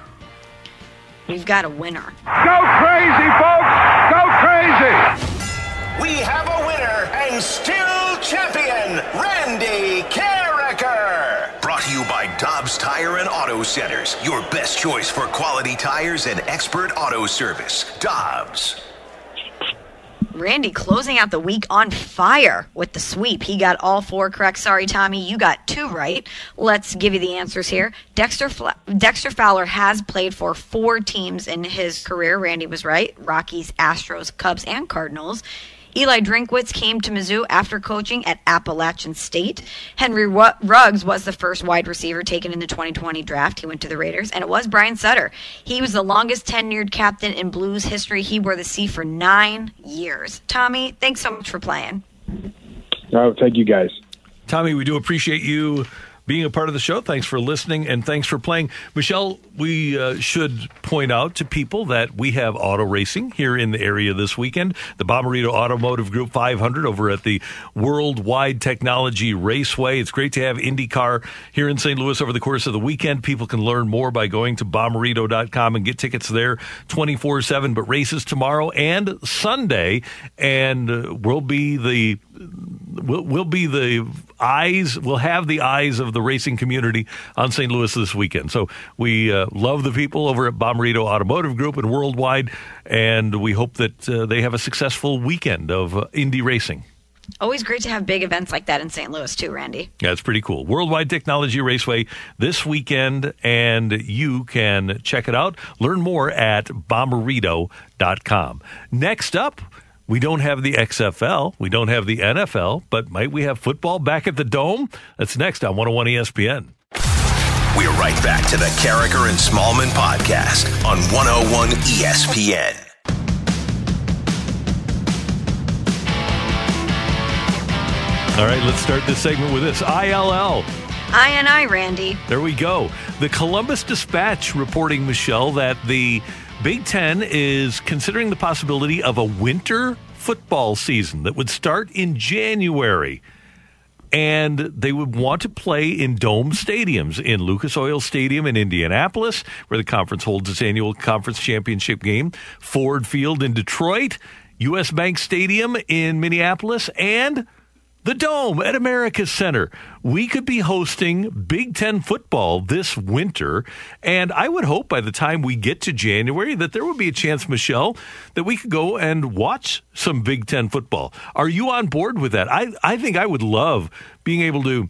We've got a winner. Go crazy, folks! Go crazy! We have a winner and still champion, Randy Karraker. Brought to you by Dobbs Tire and Auto Centers, your best choice for quality tires and expert auto service. Dobbs. Randy closing out the week on fire with the sweep. He got all four correct. Sorry, Tommy, you got two right. Let's give you the answers here. Dexter Fla- Dexter Fowler has played for four teams in his career. Randy was right: Rockies, Astros, Cubs, and Cardinals. Eli Drinkwitz came to Mizzou after coaching at Appalachian State. Henry Ru- Ruggs was the first wide receiver taken in the 2020 draft. He went to the Raiders, and it was Brian Sutter. He was the longest tenured captain in Blues history. He wore the C for nine years. Tommy, thanks so much for playing. Oh, thank you guys. Tommy, we do appreciate you being a part of the show. Thanks for listening and thanks for playing. Michelle, we uh, should point out to people that we have auto racing here in the area this weekend. The Bommarito Automotive Group 500 over at the Worldwide Technology Raceway. It's great to have IndyCar here in St. Louis over the course of the weekend. People can learn more by going to bommarito.com and get tickets there 24 7. But races tomorrow and Sunday, and uh, will be the will, will be the eyes, we'll have the eyes of the racing community on St. Louis this weekend. So we uh, love the people over at Bommarito Automotive Group and Worldwide, and we hope that uh, they have a successful weekend of uh, Indy racing. Always great to have big events like that in St. Louis, too, Randy. Yeah, it's pretty cool. Worldwide Technology Raceway this weekend, and you can check it out. Learn more at bommarito.com. Next up, we don't have the XFL, we don't have the NFL, but might we have football back at the Dome? That's next on 101 ESPN. We're right back to the Karraker and Smallmon podcast on 101 ESPN. All right, let's start this segment with this ILL. I and I, Randy. There we go. The Columbus Dispatch reporting, Michelle, that the Big Ten is considering the possibility of a winter football season that would start in January. And they would want to play in dome stadiums in Lucas Oil Stadium in Indianapolis, where the conference holds its annual conference championship game, Ford Field in Detroit, US Bank Stadium in Minneapolis, and the Dome at America's Center. We could be hosting Big Ten football this winter. And I would hope by the time we get to January that there would be a chance, Michelle, that we could go and watch some Big Ten football. Are you on board with that? I, I think I would love being able to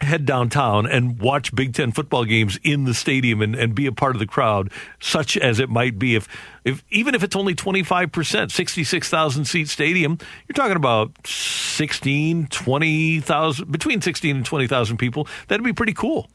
head downtown and watch Big Ten football games in the stadium and, and be a part of the crowd, such as it might be if, if even if it's only 25%, 66,000 seat stadium, you're talking about 16, 20,000, between 16 and 20,000 people. That'd be pretty cool.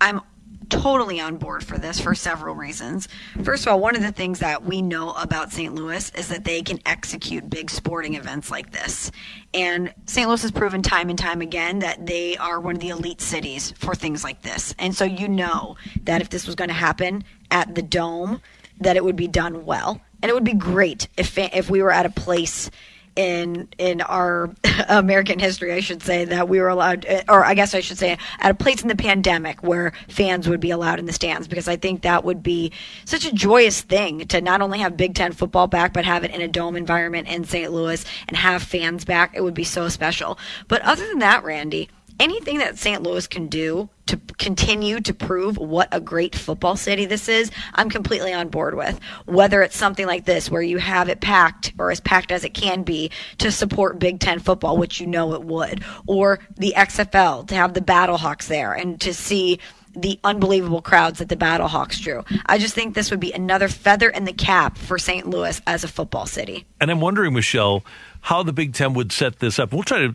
I'm totally on board for this for several reasons. First of all, one of the things that we know about St. Louis is that they can execute big sporting events like this. And St. Louis has proven time and time again that they are one of the elite cities for things like this. And so you know that if this was going to happen at the Dome, that it would be done well. And it would be great if if we were at a place in in our American history, I should say that we were allowed, eh, or I guess I should say, at a place in the pandemic where fans would be allowed in the stands, because I think that would be such a joyous thing to not only have Big Ten football back, but have it in a dome environment in St. Louis and have fans back. It would be so special. But other than that, Randy, anything that St. Louis can do to continue to prove what a great football city this is, I'm completely on board with. Whether it's something like this where you have it packed or as packed as it can be to support Big Ten football, which you know it would, or the XFL to have the Battlehawks there and to see the unbelievable crowds that the Battlehawks drew. I just think this would be another feather in the cap for St. Louis as a football city. And I'm wondering, Michelle, how the Big Ten would set this up. We'll try to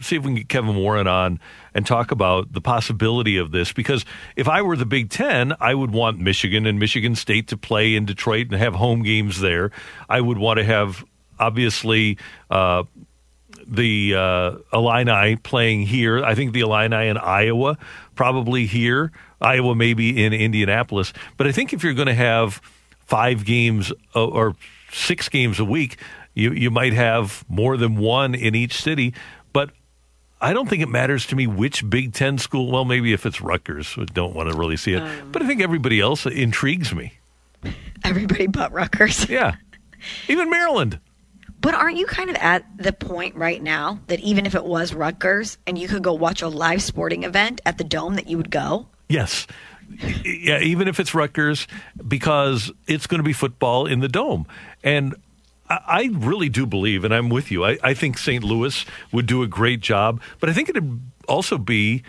see if we can get Kevin Warren on and talk about the possibility of this. Because if I were the Big Ten, I would want Michigan and Michigan State to play in Detroit and have home games there. I would want to have, obviously, uh, the uh, Illini playing here. I think the Illini in Iowa probably here. Iowa maybe in Indianapolis. But I think if you're going to have five games uh, or six games a week, you you might have more than one in each city. But I don't think it matters to me which Big Ten school. Well, maybe if it's Rutgers, I don't want to really see it. Um, but I think everybody else intrigues me. Everybody but Rutgers. Yeah, even Maryland. But aren't you kind of at the point right now that even if it was Rutgers and you could go watch a live sporting event at the Dome, that you would go? Yes. Yeah, even if it's Rutgers, because it's going to be football in the Dome. And I really do believe, and I'm with you, I, I think St. Louis would do a great job, but I think it'd also be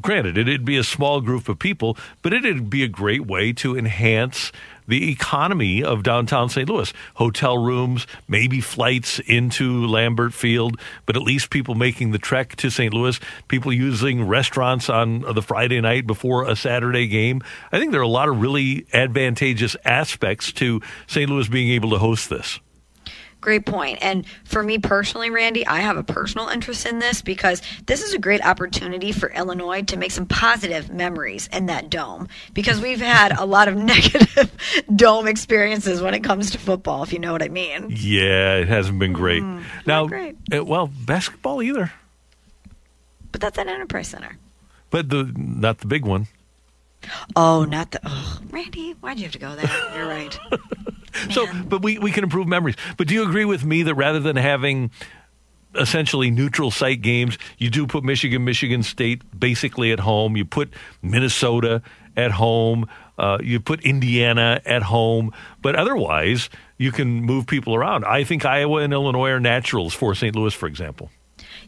granted, it'd be a small group of people, but it'd be a great way to enhance the economy of downtown St. Louis. Hotel rooms, maybe flights into Lambert Field, but at least people making the trek to St. Louis, people using restaurants on the Friday night before a Saturday game. I think there are a lot of really advantageous aspects to St. Louis being able to host this. Great point. And for me personally, Randy, I have a personal interest in this because this is a great opportunity for Illinois to make some positive memories in that dome because we've had a lot of negative dome experiences when it comes to football, if you know what I mean. Yeah, it hasn't been great. Mm, now, great. Uh, well, basketball either. But that's at Enterprise Center. But the not the big one. Oh, not the. Oh, Randy, why'd you have to go there? You're right. so, but we, we can improve memories. But do you agree with me that rather than having essentially neutral site games. You do put Michigan, Michigan State basically at home. You put Minnesota at home. Uh, you put Indiana at home. But otherwise, you can move people around. I think Iowa and Illinois are naturals for St. Louis, for example.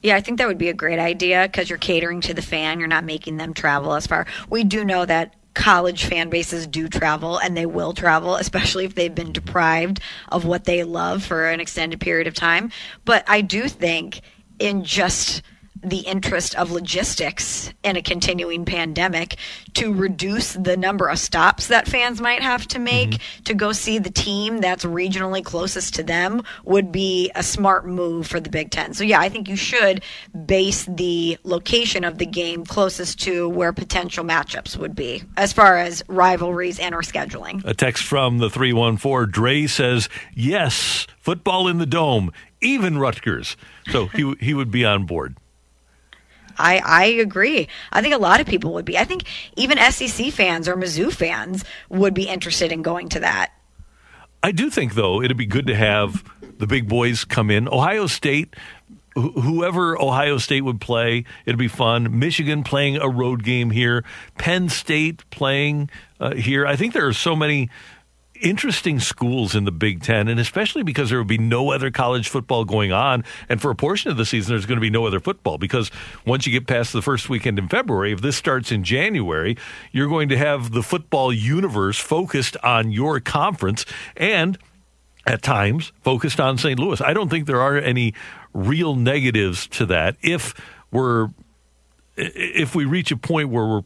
Yeah, I think that would be a great idea because you're catering to the fan. You're not making them travel as far. We do know that college fan bases do travel and they will travel, especially if they've been deprived of what they love for an extended period of time. But I do think in just the interest of logistics in a continuing pandemic to reduce the number of stops that fans might have to make mm-hmm. to go see the team that's regionally closest to them would be a smart move for the Big Ten. So, yeah, I think you should base the location of the game closest to where potential matchups would be as far as rivalries and or scheduling. A text from the 314 Dre says, Yes, football in the dome, even Rutgers. So he, he would be on board. I, I agree. I think a lot of people would be. I think even SEC fans or Mizzou fans would be interested in going to that. I do think, though, it'd be good to have the big boys come in. Ohio State, wh- whoever Ohio State would play, it'd be fun. Michigan playing a road game here, Penn State playing uh, here. I think there are so many interesting schools in the Big Ten, and especially because there will be no other college football going on. And for a portion of the season, there's going to be no other football because once you get past the first weekend in February, if this starts in January, you're going to have the football universe focused on your conference and at times focused on St. Louis. I don't think there are any real negatives to that if we're if we reach a point where we're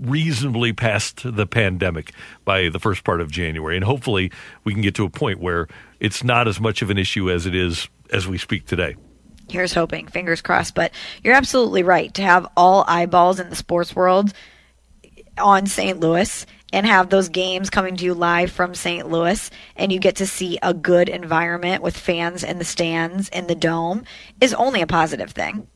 reasonably past the pandemic by the first part of January. And hopefully we can get to a point where it's not as much of an issue as it is as we speak today. Here's hoping, fingers crossed. But you're absolutely right. To have all eyeballs in the sports world on St. Louis and have those games coming to you live from St. Louis and you get to see a good environment with fans in the stands in the dome is only a positive thing.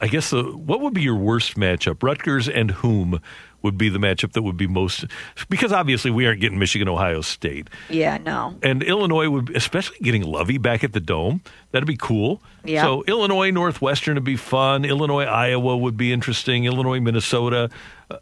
I guess uh, what would be your worst matchup? Rutgers and whom would be the matchup that would be most because obviously we aren't getting Michigan Ohio State. Yeah, no. And Illinois would especially getting Lovie back at the dome. That'd be cool. Yeah. So Illinois Northwestern would be fun. Illinois Iowa would be interesting. Illinois Minnesota, uh,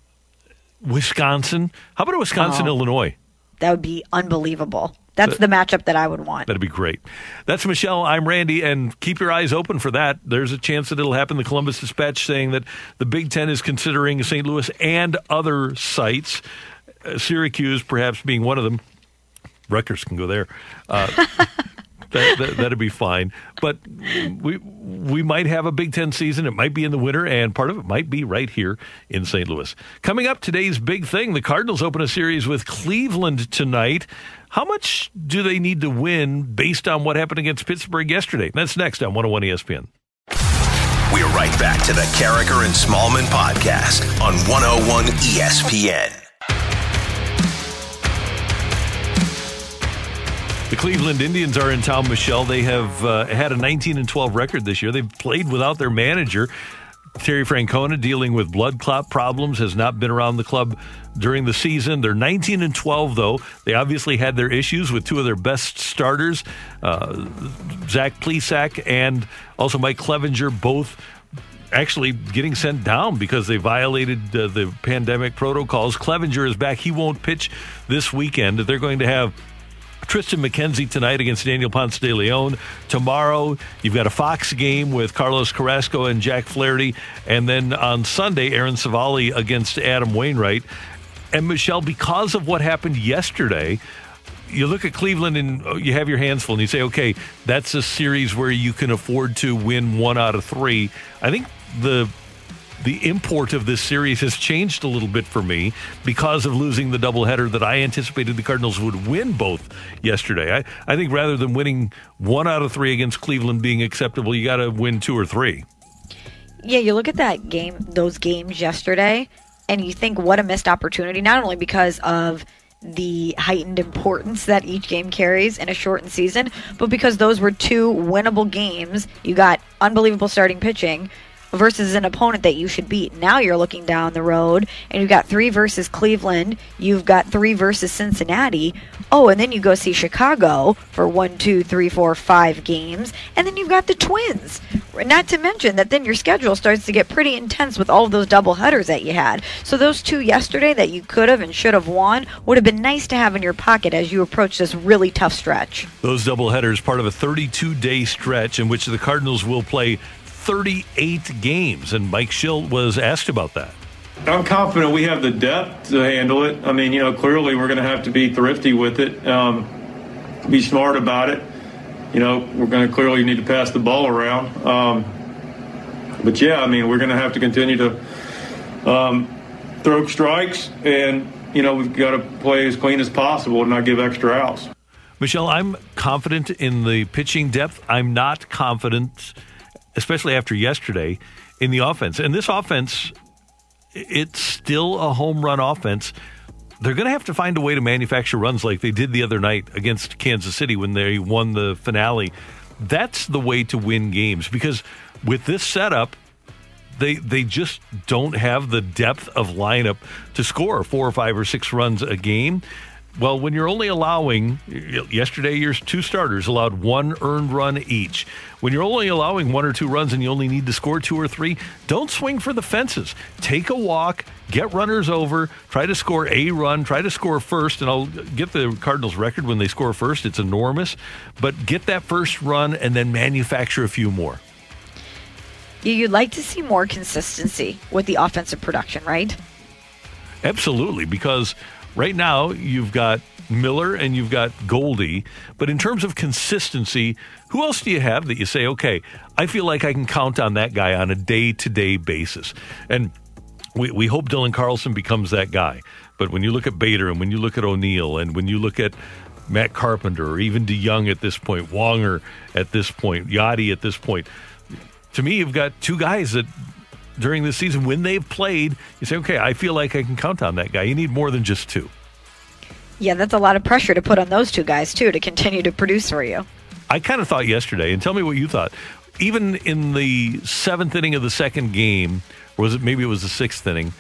Wisconsin. How about Wisconsin oh, Illinois? That would be unbelievable. That's the matchup that I would want. That'd be great. That's Michelle. I'm Randy, and keep your eyes open for that. There's a chance that it'll happen. The Columbus Dispatch saying that the Big Ten is considering St. Louis and other sites, uh, Syracuse perhaps being one of them. Rutgers can go there. Uh, that, that, that'd be fine. But we we might have a Big Ten season. It might be in the winter, and part of it might be right here in St. Louis. Coming up, today's big thing: the Cardinals open a series with Cleveland tonight. How much do they need to win based on what happened against Pittsburgh yesterday? That's next on 101 ESPN. We're right back to the Karraker and Smallmon podcast on 101 ESPN. The Cleveland Indians are in town, Michelle. They have uh, had a 19 and 12 record this year. They've played without their manager. Terry Francona dealing with blood clot problems has not been around the club during the season. They're 19 and 12 though. They obviously had their issues with two of their best starters, uh, Zach Plesac and also Mike Clevinger, both actually getting sent down because they violated uh, the pandemic protocols. Clevinger is back. He won't pitch this weekend. They're going to have Triston McKenzie tonight against Daniel Ponce de Leon. Tomorrow, you've got a Fox game with Carlos Carrasco and Jack Flaherty. And then on Sunday, Aaron Civale against Adam Wainwright. And Michelle, because of what happened yesterday, you look at Cleveland and oh, you have your hands full and you say, okay, that's a series where you can afford to win one out of three. I think the the import of this series has changed a little bit for me because of losing the doubleheader that I anticipated the Cardinals would win both yesterday. I, I think rather than winning one out of three against Cleveland being acceptable, you got to win two or three. Yeah, you look at that game, those games yesterday, and you think what a missed opportunity, not only because of the heightened importance that each game carries in a shortened season, but because those were two winnable games. You got unbelievable starting pitching versus an opponent that you should beat. Now you're looking down the road and you've got three versus Cleveland, you've got three versus Cincinnati. Oh, and then you go see Chicago for one, two, three, four, five games, and then you've got the Twins. Not to mention that then your schedule starts to get pretty intense with all of those double headers that you had. So those two yesterday that you could have and should have won would have been nice to have in your pocket as you approach this really tough stretch. Those double headers part of a 32 day stretch in which the Cardinals will play 38 games. And Mike Shildt was asked about that. I'm confident we have the depth to handle it. I mean, you know, clearly we're going to have to be thrifty with it, um, be smart about it. You know, we're going to clearly need to pass the ball around. Um, but yeah, I mean, we're going to have to continue to um, throw strikes, and you know, we've got to play as clean as possible and not give extra outs. Michelle, I'm confident in the pitching depth. I'm not confident, especially after yesterday, in the offense. And this offense, it's still a home run offense. They're going to have to find a way to manufacture runs like they did the other night against Kansas City when they won the finale. That's the way to win games because with this setup, they they just don't have the depth of lineup to score four or five or six runs a game. Well, when you're only allowing, yesterday your two starters allowed one earned run each. When you're only allowing one or two runs and you only need to score two or three, don't swing for the fences. Take a walk, get runners over, try to score a run, try to score first, and I'll get the Cardinals record when they score first. It's enormous, but get that first run and then manufacture a few more. You'd like to see more consistency with the offensive production, right? Absolutely, because right now you've got Miller and you've got Goldie, but in terms of consistency, who else do you have that you say, okay, I feel like I can count on that guy on a day to day basis? And we, we hope Dylan Carlson becomes that guy. But when you look at Bader and when you look at O'Neill and when you look at Matt Carpenter or even DeJong at this point, Wonger at this point, Yadi at this point, to me, you've got two guys that during the season, when they've played, you say, okay, I feel like I can count on that guy. You need more than just two. Yeah, that's a lot of pressure to put on those two guys, too, to continue to produce for you. I kind of thought yesterday, and tell me what you thought. Even in the seventh inning of the second game, or was it maybe it was the sixth inning?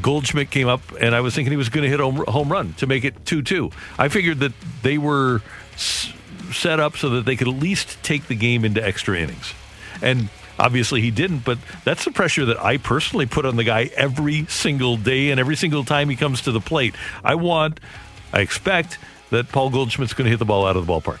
Goldschmidt came up, and I was thinking he was going to hit a home run to make it 2 2. I figured that they were set up so that they could at least take the game into extra innings. And Obviously, he didn't, but that's the pressure that I personally put on the guy every single day and every single time he comes to the plate. I want, I expect that Paul Goldschmidt's going to hit the ball out of the ballpark.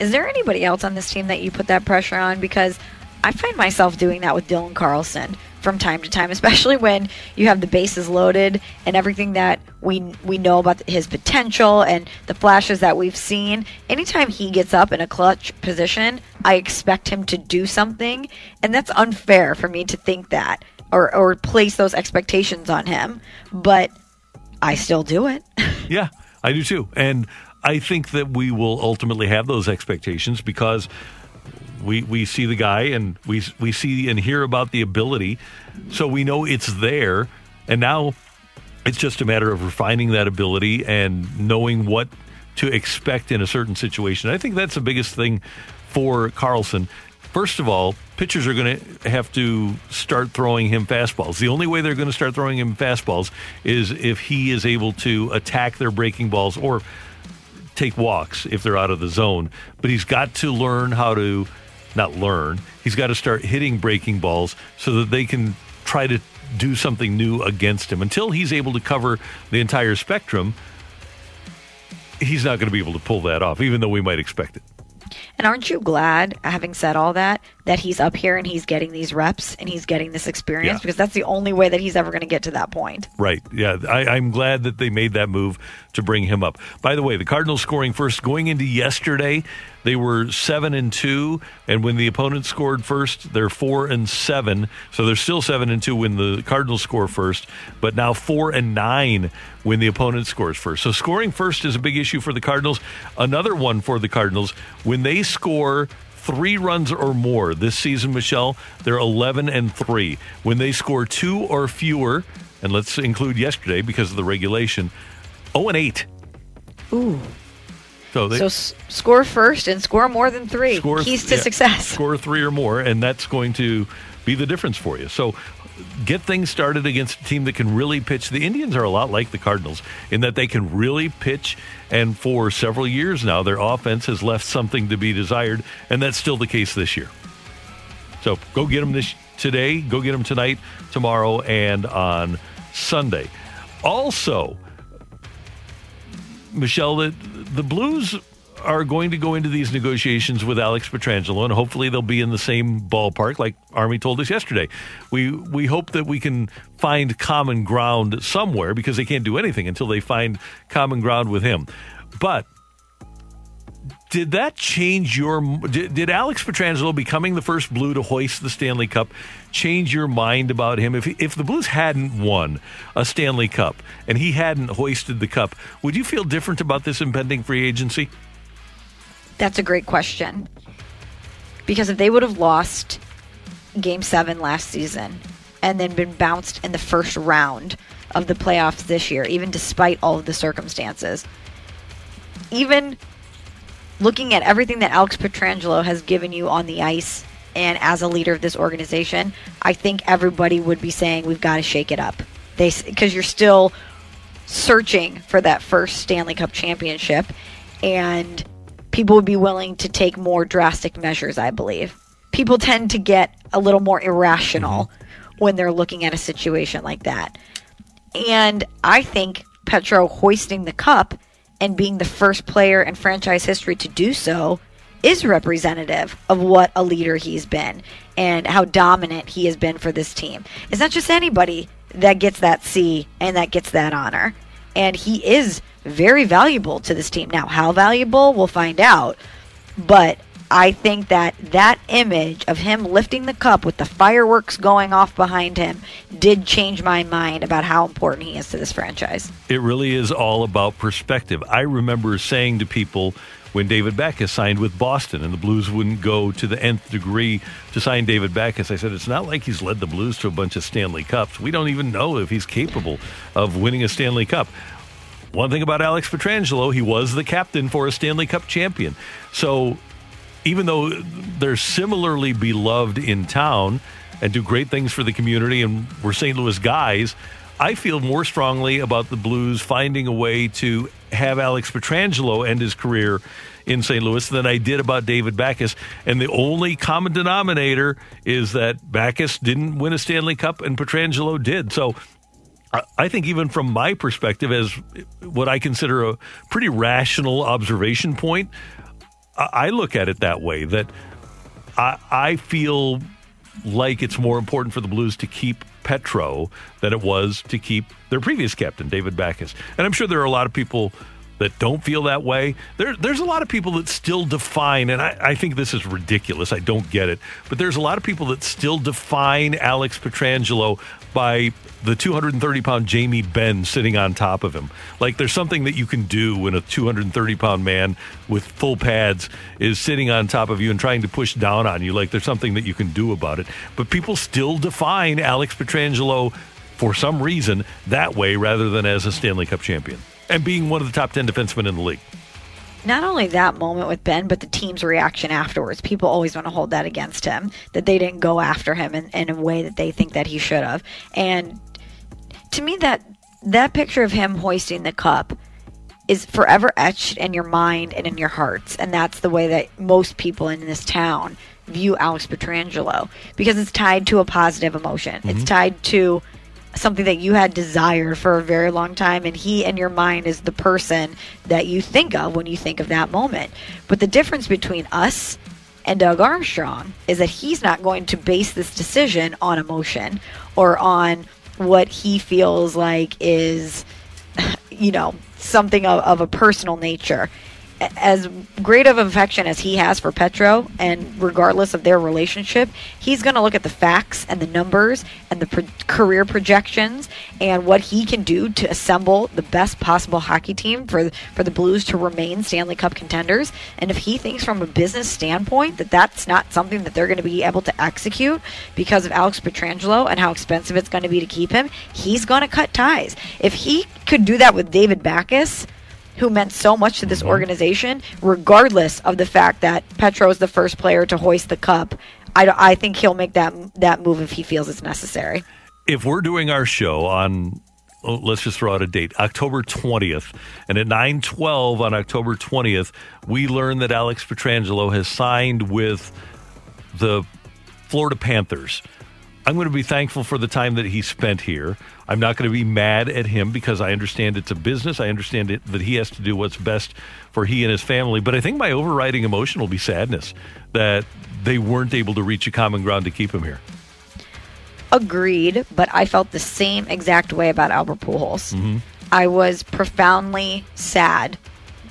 Is there anybody else on this team that you put that pressure on? Because I find myself doing that with Dylan Carlson from time to time, especially when you have the bases loaded and everything that we we know about his potential and the flashes that we've seen. Anytime he gets up in a clutch position, I expect him to do something, and that's unfair for me to think that or or place those expectations on him. But I still do it. yeah, I do too, and I think that we will ultimately have those expectations because we we see the guy and we we see and hear about the ability, so we know it's there. And now it's just a matter of refining that ability and knowing what to expect in a certain situation. I think that's the biggest thing for Carlson. First of all, pitchers are going to have to start throwing him fastballs. The only way they're going to start throwing him fastballs is if he is able to attack their breaking balls or take walks if they're out of the zone. But he's got to learn how to not learn. He's got to start hitting breaking balls so that they can try to do something new against him. Until he's able to cover the entire spectrum, he's not going to be able to pull that off, even though we might expect it. And aren't you glad, having said all that, that he's up here and he's getting these reps and he's getting this experience? Yeah. Because that's the only way that he's ever going to get to that point. Right. Yeah. I, I'm glad that they made that move to bring him up. By the way, the Cardinals scoring first going into yesterday, they were seven and two, and when the opponent scored first, they're four and seven. So they're still seven and two when the Cardinals score first, but now four and nine when the opponent scores first. So scoring first is a big issue for the Cardinals. Another one for the Cardinals when they score three runs or more this season, Michelle, they're 11 and three. When they score two or fewer, and let's include yesterday because of the regulation, 0 and 8. Ooh. So, they, so s- score first and score more than three. Score, Keys to yeah, success. Score three or more, and that's going to be the difference for you. So get things started against a team that can really pitch. The Indians are a lot like the Cardinals in that they can really pitch, and for several years now, their offense has left something to be desired, and that's still the case this year. So go get them this today. Go get them tonight, tomorrow, and on Sunday. Also, Michelle, the, the Blues are going to go into these negotiations with Alex Pietrangelo, and hopefully they'll be in the same ballpark, like Army told us yesterday. We we hope that we can find common ground somewhere because they can't do anything until they find common ground with him. But did that change your did, did Alex Pietrangelo becoming the first Blue to hoist the Stanley Cup change your mind about him? If if the Blues hadn't won a Stanley Cup and he hadn't hoisted the cup, would you feel different about this impending free agency? That's a great question. Because if they would have lost game 7 last season and then been bounced in the first round of the playoffs this year, even despite all of the circumstances, even looking at everything that Alex Pietrangelo has given you on the ice and as a leader of this organization, I think everybody would be saying we've got to shake it up. They because you're still searching for that first Stanley Cup championship and people would be willing to take more drastic measures, I believe. People tend to get a little more irrational mm-hmm. when they're looking at a situation like that. And I think Petro hoisting the cup and being the first player in franchise history to do so is representative of what a leader he's been and how dominant he has been for this team. It's not just anybody that gets that C and that gets that honor. And he is very valuable to this team. Now, how valuable, we'll find out. But I think that that image of him lifting the cup with the fireworks going off behind him did change my mind about how important he is to this franchise. It really is all about perspective. I remember saying to people when David Backes signed with Boston and the Blues wouldn't go to the nth degree to sign David Backes, I said, it's not like he's led the Blues to a bunch of Stanley Cups. We don't even know if he's capable of winning a Stanley Cup. One thing about Alex Pietrangelo, he was the captain for a Stanley Cup champion. So even though they're similarly beloved in town and do great things for the community and we're St. Louis guys, I feel more strongly about the Blues finding a way to have Alex Pietrangelo end his career in St. Louis than I did about David Backes. And the only common denominator is that Backes didn't win a Stanley Cup and Pietrangelo did. So I think even from my perspective, as what I consider a pretty rational observation point, I look at it that way. That I, I feel like it's more important for the Blues to keep Petro than it was to keep their previous captain, David Backes. And I'm sure there are a lot of people that don't feel that way. There, there's a lot of people that still define, and I, I, think this is ridiculous. I don't get it. But there's a lot of people that still define Alex Pietrangelo by the 230 pound Jamie Benn sitting on top of him. Like there's something that you can do when a 230 pound man with full pads is sitting on top of you and trying to push down on you. Like there's something that you can do about it. But people still define Alex Pietrangelo for some reason that way rather than as a Stanley Cup champion and being one of the top 10 defensemen in the league not only that moment with Benn, but the team's reaction afterwards. People always want to hold that against him, that they didn't go after him in, in a way that they think that he should have. And to me, that that picture of him hoisting the cup is forever etched in your mind and in your hearts. And that's the way that most people in this town view Alex Pietrangelo because it's tied to a positive emotion. Mm-hmm. It's tied to something that you had desired for a very long time and he in your mind is the person that you think of when you think of that moment. But the difference between us and Doug Armstrong is that he's not going to base this decision on emotion or on what he feels like is you know something of, of a personal nature as great of affection as he has for Petro, and regardless of their relationship, he's going to look at the facts and the numbers and the pro- career projections and what he can do to assemble the best possible hockey team for for the Blues to remain Stanley Cup contenders. And if he thinks from a business standpoint that that's not something that they're going to be able to execute because of Alex Pietrangelo and how expensive it's going to be to keep him, he's going to cut ties. If he could do that with David Backes who meant so much to this mm-hmm. organization, regardless of the fact that Petro is the first player to hoist the cup I, I think he'll make that that move if he feels it's necessary. if we're doing our show on oh, let's just throw out a date october 20th and at 912 on october 20th we learn that alex pietrangelo has signed with the florida panthers i'm going to be thankful for the time that he spent here i'm not going to be mad at him because i understand it's a business i understand it, that he has to do what's best for he and his family but i think my overriding emotion will be sadness that they weren't able to reach a common ground to keep him here Agreed, but I felt the same exact way about Albert Pujols. Mhm. I was profoundly sad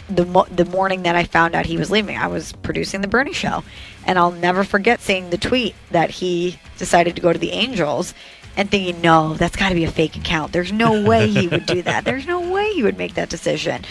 the mo- the morning that I found out he was leaving. I was producing the Bernie show, and I'll never forget seeing the tweet that he decided to go to the Angels and thinking, "No, that's got to be a fake account. There's no way he would do that. There's no way he would make that decision."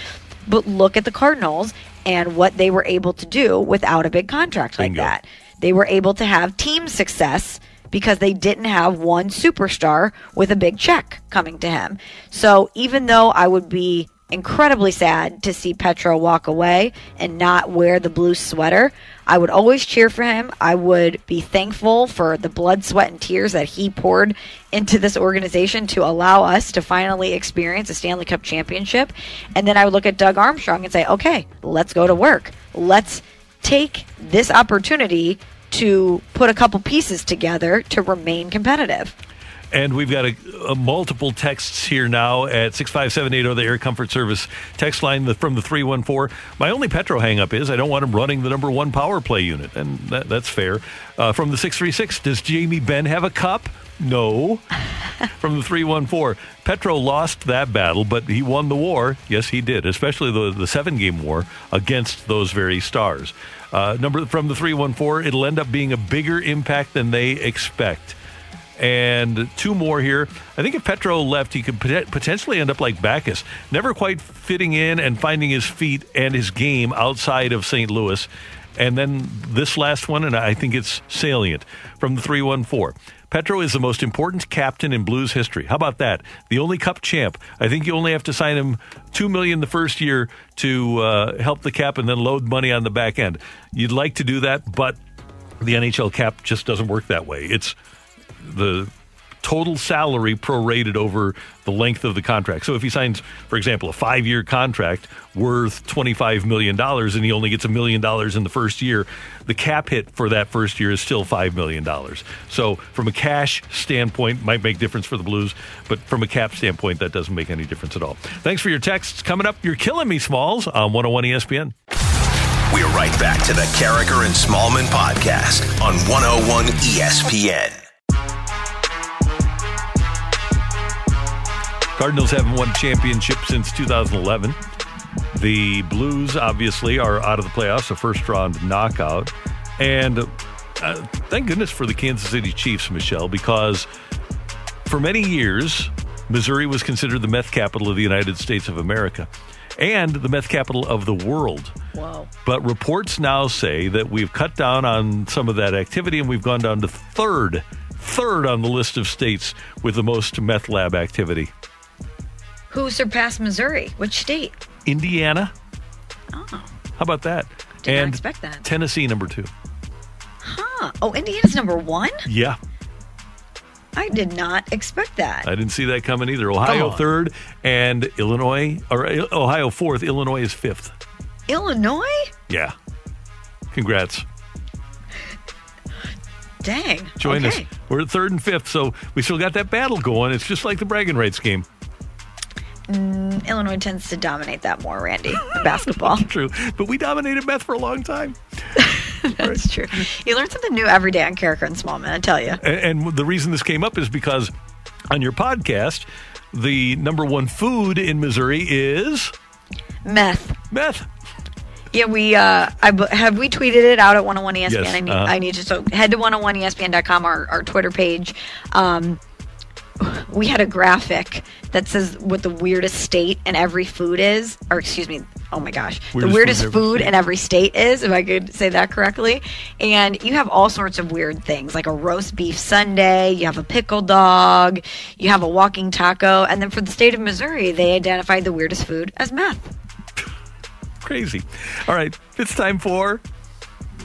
But look at the Cardinals and what they were able to do without a big contract like Bingo. that. They were able to have team success because they didn't have one superstar with a big check coming to him. So even though I would be incredibly sad to see Petro walk away and not wear the blue sweater, I would always cheer for him. I would be thankful for the blood, sweat, and tears that he poured into this organization to allow us to finally experience a Stanley Cup championship. And then I would look at Doug Armstrong and say, okay, let's go to work. Let's take this opportunity to put a couple pieces together to remain competitive. And we've got a, a multiple texts here now at 65780, the Air Comfort Service text line the, from the 314. My only Petro hangup is I don't want him running the number one power play unit, and that, that's fair. Uh, from the 636, does Jamie Benn have a cup? No. from the 314, Petro lost that battle, but he won the war. Yes, he did, especially the, the seven game war against those very stars. Uh, number from the 314, it'll end up being a bigger impact than they expect. And two more here. I think if Petro left, he could pot- potentially end up like Backes, never quite fitting in and finding his feet and his game outside of St. Louis. And then this last one, and I think it's salient from the 314. Petro is the most important captain in Blues history. How about that? The only Cup champ. I think you only have to sign him two million the first year to uh, help the cap, and then load money on the back end. You'd like to do that, but the NHL cap just doesn't work that way. It's the total salary prorated over the length of the contract. So if he signs, for example, a five year contract worth $25 million and he only gets a million dollars in the first year, the cap hit for that first year is still $5 million. So from a cash standpoint, might make difference for the Blues, but from a cap standpoint, that doesn't make any difference at all. Thanks for your texts. Coming up, you're killing me, Smalls, on 101 ESPN. We're right back to the Karraker and Smallmon podcast on 101 ESPN. Cardinals haven't won a championship since 2011. The Blues, obviously, are out of the playoffs, a first round knockout. And uh, thank goodness for the Kansas City Chiefs, Michelle, because for many years, Missouri was considered the meth capital of the United States of America and the meth capital of the world. Wow. But reports now say that we've cut down on some of that activity and we've gone down to third, third on the list of states with the most meth lab activity. Who surpassed Missouri? Which state? Indiana. Oh, How about that? Did not expect that. Tennessee, number two. huh. Oh, Indiana's number one? Yeah, I did not expect that. I didn't see that coming either. Ohio third and Illinois, or uh, Ohio fourth. Illinois is fifth. Illinois? Yeah. Congrats. Dang. Join okay. us. We're at third and fifth, so we still got that battle going. It's just like the bragging rights game. Mm, Illinois tends to dominate that more, Randy, basketball. True. But we dominated meth for a long time. That's true. You learn something new every day on Karraker and Smallmon, I tell you. And, and the reason this came up is because on your podcast, the number one food in Missouri is Meth. meth. Yeah, we uh, I have we tweeted it out at 101 ESPN. Yes, I need uh-huh. I need to so head to 101ESPN.com our our Twitter page. Um, we had a graphic that says what the weirdest state in every food is, or excuse me, oh my gosh, the Weirdest weirdest food in every food state. in every state is, if I could say that correctly. And you have all sorts of weird things, like a roast beef Sunday, you have a pickle dog, you have a walking taco, and then for the state of Missouri, they identified the weirdest food as meth. Crazy. All right, it's time for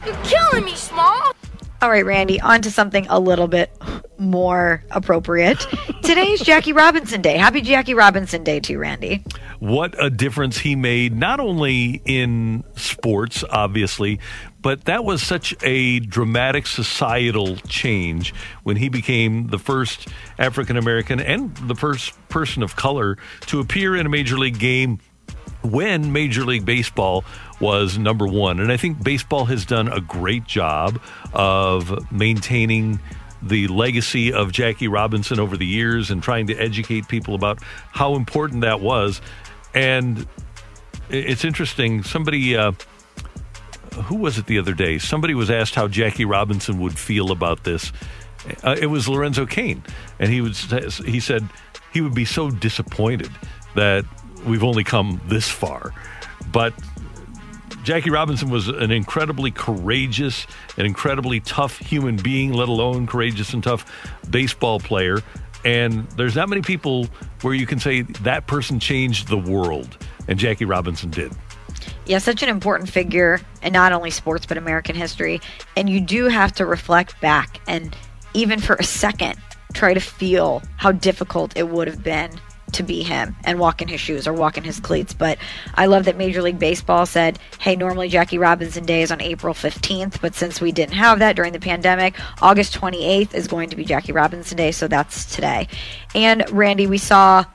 You're killing me, Small. All right, Randy, on to something a little bit more appropriate. Today's Jackie Robinson Day. Happy Jackie Robinson Day to you, Randy. What a difference he made, not only in sports, obviously, but that was such a dramatic societal change when he became the first African American and the first person of color to appear in a major league game when Major League Baseball was number one. And I think baseball has done a great job of maintaining the legacy of Jackie Robinson over the years and trying to educate people about how important that was. And it's interesting. Somebody, uh, who was it the other day? Somebody was asked how Jackie Robinson would feel about this. Uh, it was Lorenzo Cain, and he was he said he would be so disappointed that we've only come this far. But Jackie Robinson was an incredibly courageous, an incredibly tough human being, let alone courageous and tough baseball player. And there's not many people where you can say that person changed the world, and Jackie Robinson did. Yeah, such an important figure in not only sports but American history. And you do have to reflect back and even for a second try to feel how difficult it would have been to be him and walk in his shoes or walk in his cleats. But I love that Major League Baseball said, hey, normally Jackie Robinson Day is on April 15th, but since we didn't have that during the pandemic, August 28th is going to be Jackie Robinson Day, so that's today. And Randy, we saw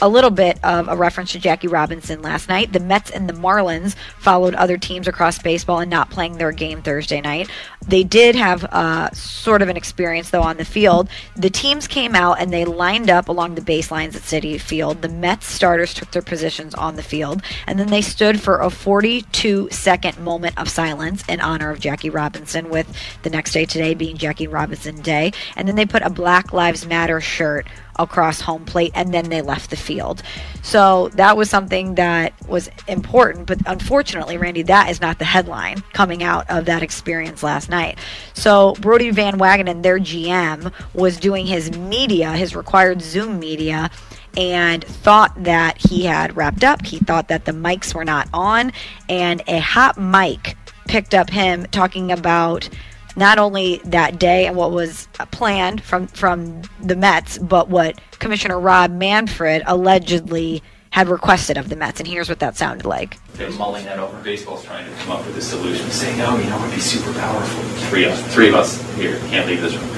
a little bit of a reference to Jackie Robinson last night. The Mets and the Marlins followed other teams across baseball and not playing their game Thursday night. They did have uh, sort of an experience, though, on the field. The teams came out and they lined up along the baselines at Citi Field. The Mets starters took their positions on the field, and then they stood for a 42 second moment of silence in honor of Jackie Robinson, with the next day today being Jackie Robinson Day. And then they put a Black Lives Matter shirt across home plate and then they left the field. So that was something that was important, but unfortunately, Randy, that is not the headline coming out of that experience last night. So Brodie Van Wagenen, their GM, was doing his media, his required Zoom media, and thought that he had wrapped up. He thought that the mics were not on, and a hot mic picked up him talking about not only that day and what was planned from from the Mets, but what Commissioner Rob Manfred allegedly had requested of the Mets. And here's what that sounded like. They're mulling that over. Baseball's trying to come up with a solution, saying, "Oh, you know, it'd be super powerful." Three of three of us here can't leave this room.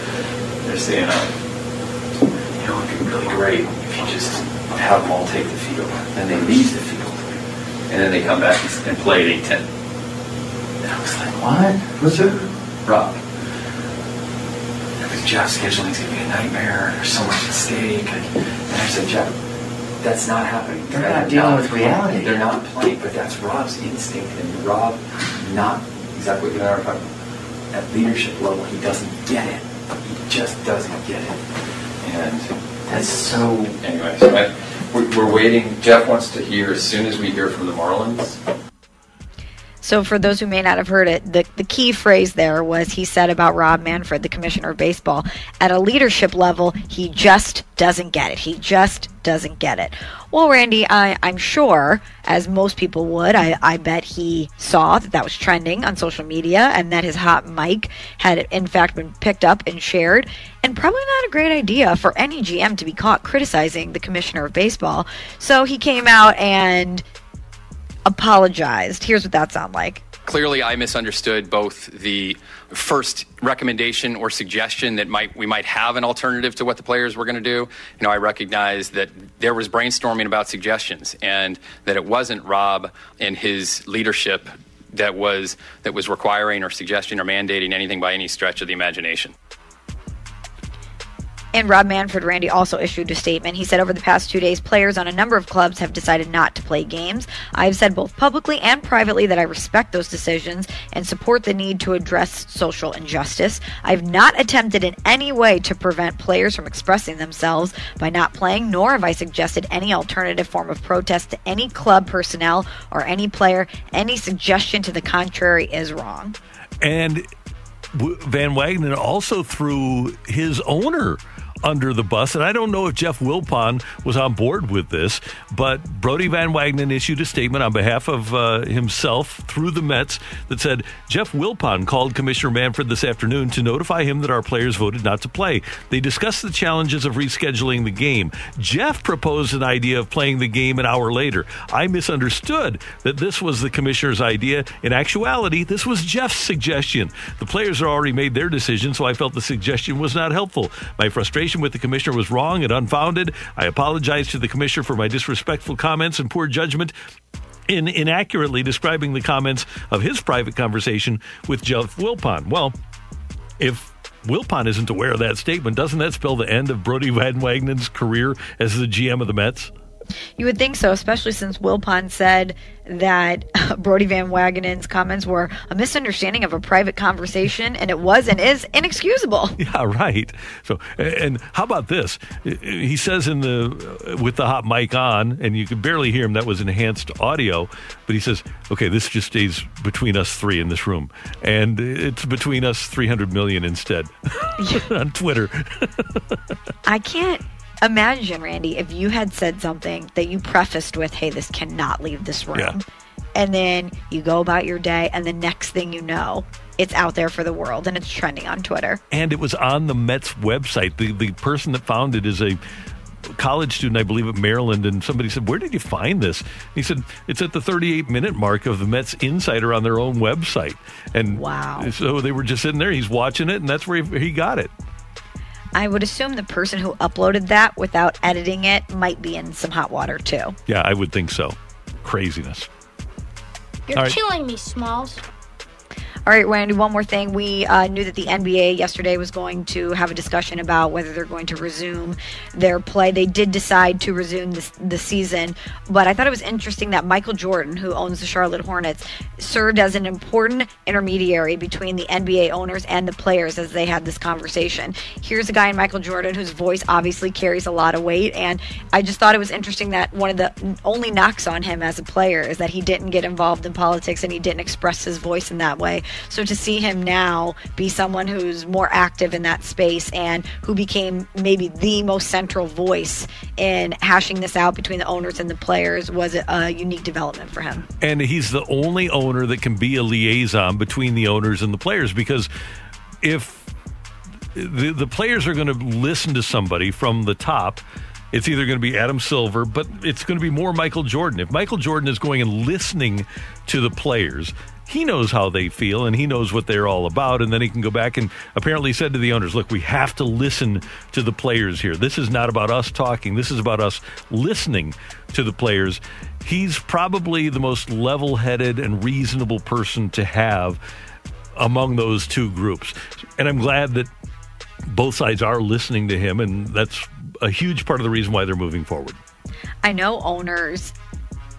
They're saying, uh, "You know, it'd be really great if you just have them all take the field, then they leave the field, and then they come back and play at eight ten. And I was like, "What? What's it?" Rob. Because job scheduling's gonna be a nightmare. There's so much at stake. And I said, Jeff, that's not happening. They're not dealing with playing. reality. They're not playing, but that's Rob's instinct. And Rob, not exactly what you and I were talking about. At leadership level, he doesn't get it. He just doesn't get it. And That's so. anyway, so I, we're, we're waiting. Jeff wants to hear as soon as we hear from the Marlins. So, for those who may not have heard it, the, the key phrase there was he said about Rob Manfred, the commissioner of baseball, at a leadership level, he just doesn't get it. He just doesn't get it. Well, Randy, I, I'm sure, as most people would, I, I bet he saw that that was trending on social media and that his hot mic had, in fact, been picked up and shared. And probably not a great idea for any GM to be caught criticizing the commissioner of baseball. So he came out and apologized. Here's what that sounded like. Clearly, I misunderstood both the first recommendation or suggestion that might we might have an alternative to what the players were going to do. You know, I recognize that there was brainstorming about suggestions, and that it wasn't Rob and his leadership that was that was requiring or suggesting or mandating anything by any stretch of the imagination. And Rob Manfred, Randy, also issued a statement. He said, Over the past two days, players on a number of clubs have decided not to play games. I've said both publicly and privately that I respect those decisions and support the need to address social injustice. I've not attempted in any way to prevent players from expressing themselves by not playing, nor have I suggested any alternative form of protest to any club personnel or any player. Any suggestion to the contrary is wrong. And Van Wagenen also threw his owner under the bus. And I don't know if Jeff Wilpon was on board with this, but Brodie Van Wagenen issued a statement on behalf of uh, himself through the Mets that said Jeff Wilpon called Commissioner Manfred this afternoon to notify him that our players voted not to play. They discussed the challenges of rescheduling the game. Jeff proposed an idea of playing the game an hour later. I misunderstood that this was the commissioner's idea. In actuality, this was Jeff's suggestion. The players had already made their decision, so I felt the suggestion was not helpful. My frustration with the commissioner was wrong and unfounded. I apologize to the commissioner for my disrespectful comments and poor judgment in inaccurately describing the comments of his private conversation with Jeff Wilpon. Well, if Wilpon isn't aware of that statement, doesn't that spell the end of Brodie Van Wagenen's career as the GM of the Mets? You would think so, especially since Wilpon said that uh, Brodie Van Wagenen's comments were a misunderstanding of a private conversation, and it was and is inexcusable. Yeah, right. So, and how about this? He says in the uh, with the hot mic on, and you could barely hear him. That was enhanced audio, but he says, "Okay, this just stays between us three in this room, and it's between us three hundred million instead." on Twitter. I can't imagine, Randy, if you had said something that you prefaced with, hey, this cannot leave this room. Yeah. And then you go about your day, and the next thing you know, it's out there for the world and it's trending on Twitter. And it was on the Mets website. The, the person that found it is a college student, I believe, at Maryland, and somebody said, "Where did you find this?" He said, "It's at the 38 minute mark of the Mets Insider on their own website." And wow! So they were just sitting there. He's watching it, and that's where he, he got it. I would assume the person who uploaded that without editing it might be in some hot water too. Yeah, I would think so. Craziness. You're right. killing me, Smalls. All right, Randy, one more thing. We uh, knew that the NBA yesterday was going to have a discussion about whether they're going to resume their play. They did decide to resume this, the season, but I thought it was interesting that Michael Jordan, who owns the Charlotte Hornets, served as an important intermediary between the NBA owners and the players as they had this conversation. Here's a guy in Michael Jordan whose voice obviously carries a lot of weight, and I just thought it was interesting that one of the only knocks on him as a player is that he didn't get involved in politics and he didn't express his voice in that way. So to see him now be someone who's more active in that space and who became maybe the most central voice in hashing this out between the owners and the players was a, unique development for him. And he's the only owner that can be a liaison between the owners and the players because if the, the players are going to listen to somebody from the top it's either going to be Adam Silver, but it's going to be more Michael Jordan. If Michael Jordan is going and listening to the players, he knows how they feel and he knows what they're all about. And then he can go back and apparently said to the owners, look, we have to listen to the players here. This is not about us talking, this is about us listening to the players. He's probably the most level headed and reasonable person to have among those two groups. And I'm glad that both sides are listening to him, and that's a huge part of the reason why they're moving forward. I know owners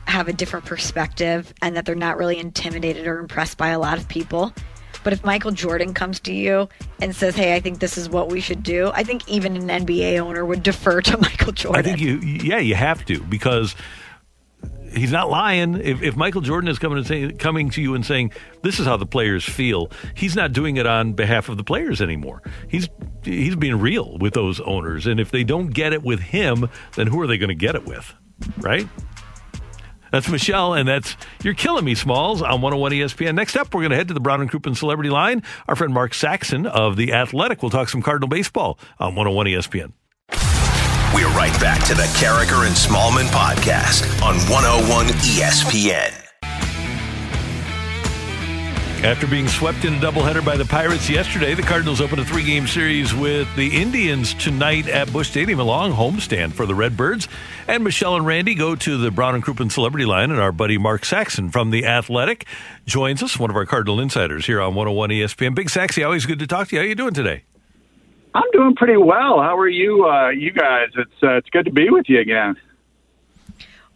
have a different perspective and that they're not really intimidated or impressed by a lot of people. But if Michael Jordan comes to you and says, "Hey, I think this is what we should do," I think even an NBA owner would defer to Michael Jordan. I think you, yeah, you have to because he's not lying. If, if Michael Jordan is coming and saying, coming to you and saying, "This is how the players feel," he's not doing it on behalf of the players anymore. He's he's being real with those owners, and if they don't get it with him, then who are they going to get it with, right? That's Michelle, and that's You're Killing Me, Smalls, on 101 ESPN. Next up, we're going to head to the Brown and Crouppen Celebrity Line. Our friend Mark Saxon of The Athletic will talk some Cardinal baseball on 101 ESPN. We're right back to the Karraker and Smallmon podcast on 101 ESPN. After being swept in a doubleheader by the Pirates yesterday, the Cardinals open a three game series with the Indians tonight at Busch Stadium, a long homestand for the Redbirds. And Michelle and Randy go to the Brown and Crouppen Celebrity Line, and our buddy Mark Saxon from The Athletic joins us, one of our Cardinal insiders here on 101 ESPN. Big Saxy, always good to talk to you. How are you doing today? I'm doing pretty well. How are you, uh, you guys? It's uh, it's good to be with you again.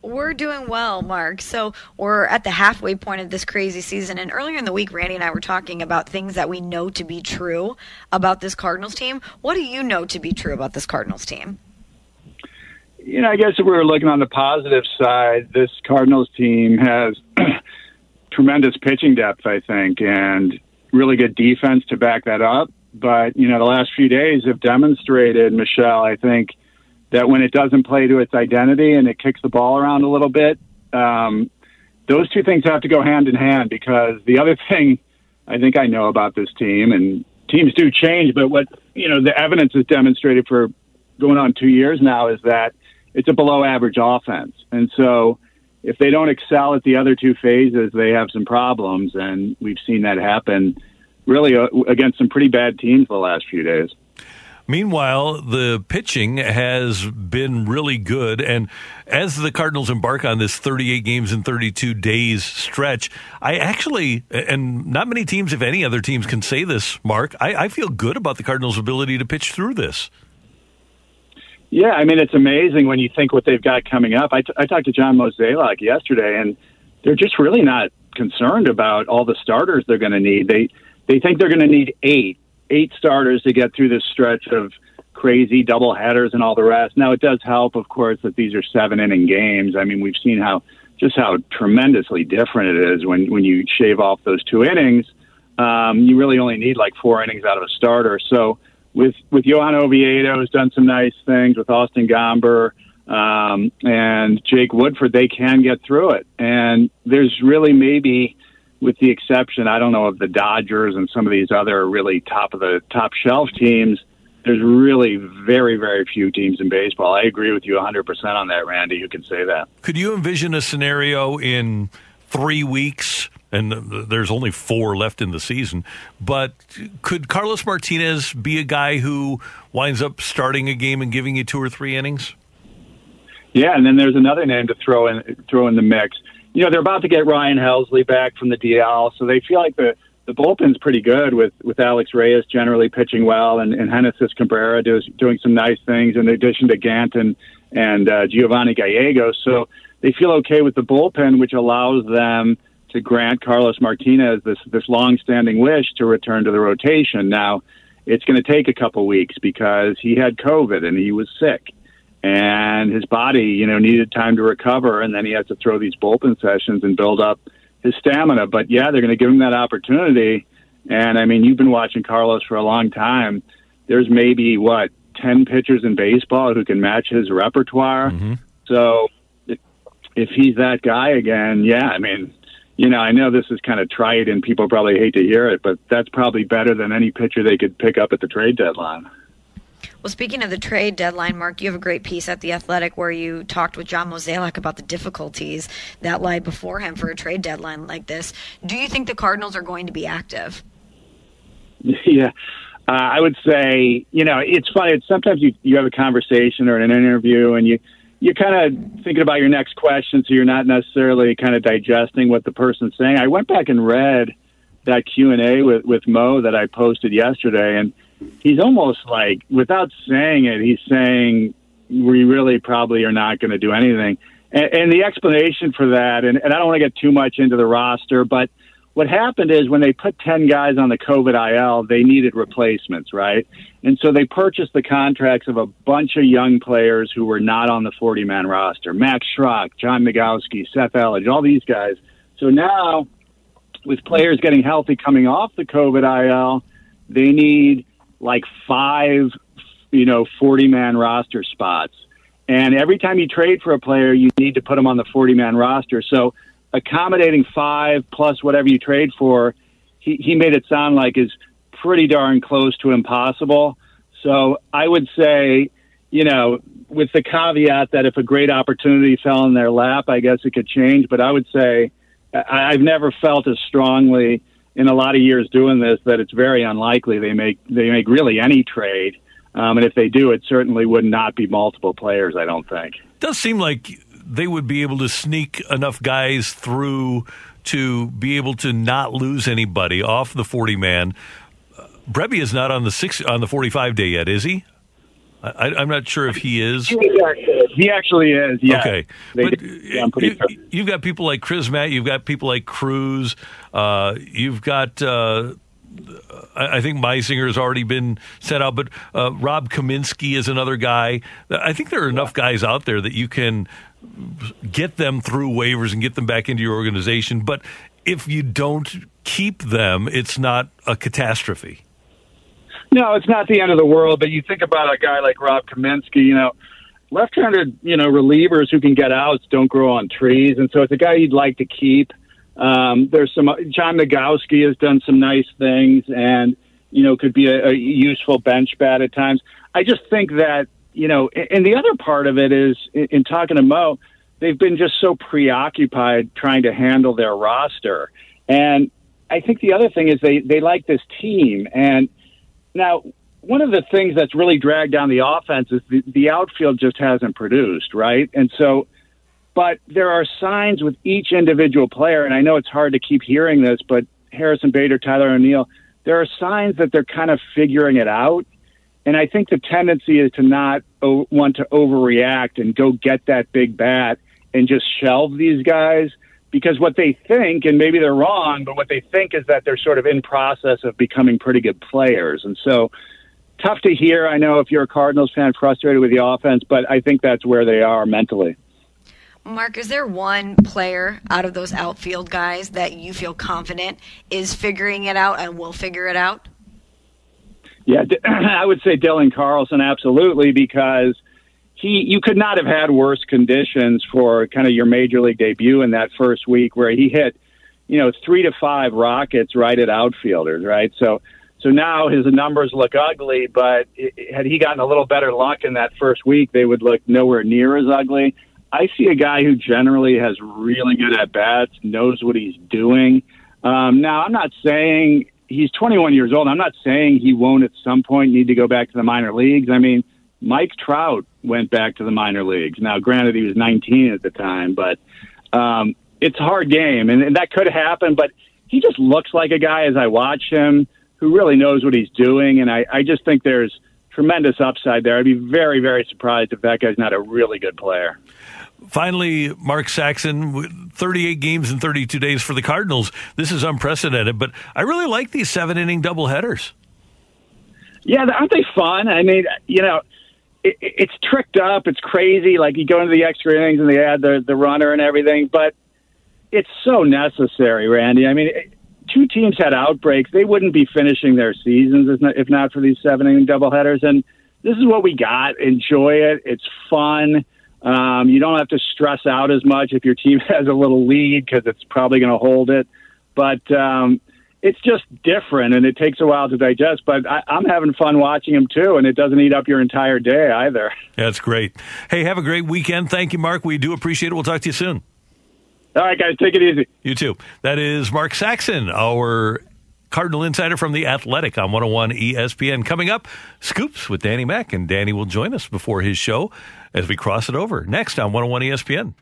We're doing well, Mark. So we're at the halfway point of this crazy season. And earlier in the week, Randy and I were talking about things that we know to be true about this Cardinals team. What do you know to be true about this Cardinals team? You know, I guess if we were looking on the positive side, this Cardinals team has tremendous pitching depth, I think, and really good defense to back that up. but you know the last few days have demonstrated, Michelle. I think that when it doesn't play to its identity and it kicks the ball around a little bit, um, those two things have to go hand in hand. Because the other thing I think I know about this team, and teams do change, but what you know the evidence is demonstrated for going on two years now is that it's a below average offense, and so if they don't excel at the other two phases, they have some problems, and we've seen that happen really uh, against some pretty bad teams the last few days. Meanwhile, the pitching has been really good. And as the Cardinals embark on this 38 games in 32 days stretch, I actually, and not many teams, if any other teams, can say this, Mark, I, I feel good about the Cardinals' ability to pitch through this. Yeah, I mean, it's amazing when you think what they've got coming up. I, t- I talked to John Mozeliak yesterday, and they're just really not concerned about all the starters they're going to need. They they think they're going to need eight eight starters to get through this stretch of crazy double headers and all the rest. Now, it does help, of course, that these are seven inning games. I mean, we've seen how just how tremendously different it is when when you shave off those two innings. Um, you really only need like four innings out of a starter. So with with Johan Oviedo has done some nice things with Austin Gomber um, and Jake Woodford. They can get through it, and there's really maybe, with the exception, I don't know of the Dodgers and some of these other really top of the top shelf teams. There's really very very few teams in baseball. I agree with you 100 percent on that, Randy. You can say that. Could you envision a scenario in three weeks? and there's only four left in the season. But could Carlos Martinez be a guy who winds up starting a game and giving you two or three innings? Yeah, and then there's another name to throw in throw in the mix. You know, they're about to get Ryan Helsley back from the DL, so they feel like the the bullpen's pretty good with with Alex Reyes generally pitching well, and, and Genesis Cabrera does, doing some nice things in addition to Gant and and uh, Giovanni Gallegos. So they feel okay with the bullpen, which allows them to grant Carlos Martinez this this long-standing wish to return to the rotation. Now, it's going to take a couple weeks because he had COVID and he was sick, and his body, you know, needed time to recover, and then he has to throw these bullpen sessions and build up his stamina. But yeah, they're going to give him that opportunity. And I mean, you've been watching Carlos for a long time. There's maybe what ten pitchers in baseball who can match his repertoire. Mm-hmm. So if he's that guy again, yeah, I mean, you know, I know this is kind of trite and people probably hate to hear it, but that's probably better than any pitcher they could pick up at the trade deadline. Well, speaking of the trade deadline, Mark, you have a great piece at The Athletic where you talked with John Mozeliak about the difficulties that lie before him for a trade deadline like this. Do you think the Cardinals are going to be active? Yeah. Uh, I would say, you know, it's funny. It's sometimes you, you have a conversation or an interview and you – you're kind of thinking about your next question, so you're not necessarily kind of digesting what the person's saying. I went back and read that Q and A with with Mo that I posted yesterday, and he's almost like, without saying it, he's saying we really probably are not going to do anything. And, and the explanation for that, and, and I don't want to get too much into the roster, but what happened is when they put 10 guys on the COVID IL, they needed replacements, right? And so they purchased the contracts of a bunch of young players who were not on the 40 man roster Max Schrock, John Nogowski, Seth Elledge, all these guys. So now, with players getting healthy coming off the COVID IL, they need like five, you know, 40 man roster spots. And every time you trade for a player, you need to put them on the 40 man roster. So accommodating five plus whatever you trade for, he, he made it sound like is pretty darn close to impossible. So I would say, you know, with the caveat that if a great opportunity fell in their lap, I guess it could change. But I would say I, I've never felt as strongly in a lot of years doing this that it's very unlikely they make they make really any trade. Um, and if they do, it certainly would not be multiple players. I don't think. It does seem like they would be able to sneak enough guys through to be able to not lose anybody off the 40 man. Uh, Brebbia is not on the six on the 45 day yet, is he? I, am not sure if he is. He actually is. Yeah. Okay, they but did, yeah, I'm pretty you, you've got people like Chris Matt. you've got people like Cruz, uh, you've got. Uh, I think Meisinger has already been sent out, but uh, Rob Kaminsky is another guy. I think there are enough guys out there that you can get them through waivers and get them back into your organization. But if you don't keep them, it's not a catastrophe. No, it's not the end of the world, but you think about a guy like Rob Kaminsky, you know, left-handed, you know, relievers who can get outs don't grow on trees, and so it's a guy you'd like to keep. Um, there's some John Nogowski has done some nice things, and you know, could be a, a useful bench bat at times. I just think that you know, and the other part of it is in, in talking to Mo, they've been just so preoccupied trying to handle their roster, and I think the other thing is they they like this team and now, one of the things that's really dragged down the offense is the, the outfield just hasn't produced, right? And so, but there are signs with each individual player, and I know it's hard to keep hearing this, but Harrison Bader, Tyler O'Neill, there are signs that they're kind of figuring it out. And I think the tendency is to not o- want to overreact and go get that big bat and just shelve these guys because what they think, and maybe they're wrong, but what they think is that they're sort of in process of becoming pretty good players. And so tough to hear. I know if you're a Cardinals fan, frustrated with the offense, but I think that's where they are mentally. Mark, is there one player out of those outfield guys that you feel confident is figuring it out and will figure it out? Yeah, I would say Dylan Carlson, absolutely, because – he you could not have had worse conditions for kind of your major league debut in that first week where he hit you know three to five rockets right at outfielders right so so now his numbers look ugly but had he gotten a little better luck in that first week they would look nowhere near as ugly i see a guy who generally has really good at bats knows what he's doing um, now i'm not saying he's 21 years old i'm not saying he won't at some point need to go back to the minor leagues i mean Mike Trout went back to the minor leagues. Now, granted, he was 19 at the time, but um, it's a hard game, and, and that could happen. But he just looks like a guy as I watch him who really knows what he's doing, and I, I just think there's tremendous upside there. I'd be very, very surprised if that guy's not a really good player. Finally, Mark Saxon, 38 games in 32 days for the Cardinals. This is unprecedented, but I really like these seven inning doubleheaders. Yeah, aren't they fun? I mean, you know, it, it's tricked up. It's crazy. Like you go into the extra innings and they add the the runner and everything, but it's so necessary, Randy. I mean, it, two teams had outbreaks. They wouldn't be finishing their seasons if not, for these seven inning doubleheaders. And this is what we got. Enjoy it. It's fun. Um, you don't have to stress out as much if your team has a little lead because it's probably going to hold it. But um, it's just different and it takes a while to digest. But I, am having fun watching them too, and it doesn't eat up your entire day either. That's great. Hey, have a great weekend. Thank you, Mark. We do appreciate it. We'll talk to you soon. All right, guys, take it easy. You too. That is Mark Saxon, our Cardinal Insider from The Athletic on 101 ESPN. Coming up, Scoops with Danny Mack, and Danny will join us before his show as we cross it over next on 101 ESPN.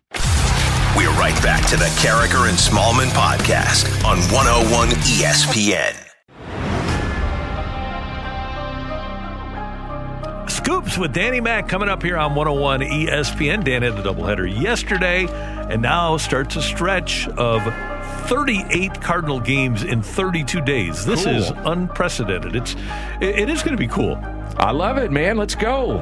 We're right back to the Karraker and Smallmon podcast on 101 ESPN. Scoops with Danny Mack coming up here on 101 ESPN. Dan had a doubleheader yesterday and now starts a stretch of 38 Cardinal games in 32 days. This cool. is unprecedented. It's it is going to be cool. I love it, man. Let's go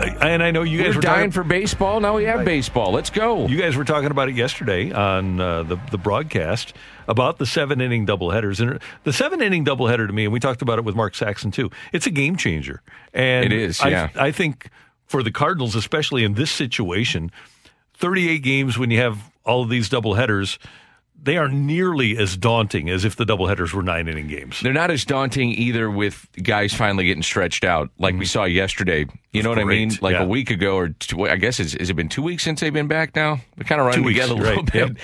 and I know you guys We're were dying talking, for baseball. Now we have right. baseball. Let's go. You guys were talking about it yesterday on uh, the the broadcast about the seven inning doubleheaders, and the seven inning doubleheader to me, and we talked about it with Mark Saxon too. It's a game changer, and it is. Yeah, I, I think for the Cardinals, especially in this situation, thirty eight games when you have all of these doubleheaders they are nearly as daunting as if the doubleheaders were nine inning games. They're not as daunting either with guys finally getting stretched out, like mm-hmm. we saw yesterday. You know what great. I mean? Like yeah. a week ago, or two, I guess it's, has it been two weeks since they've been back now? We kind of run together a little right. bit.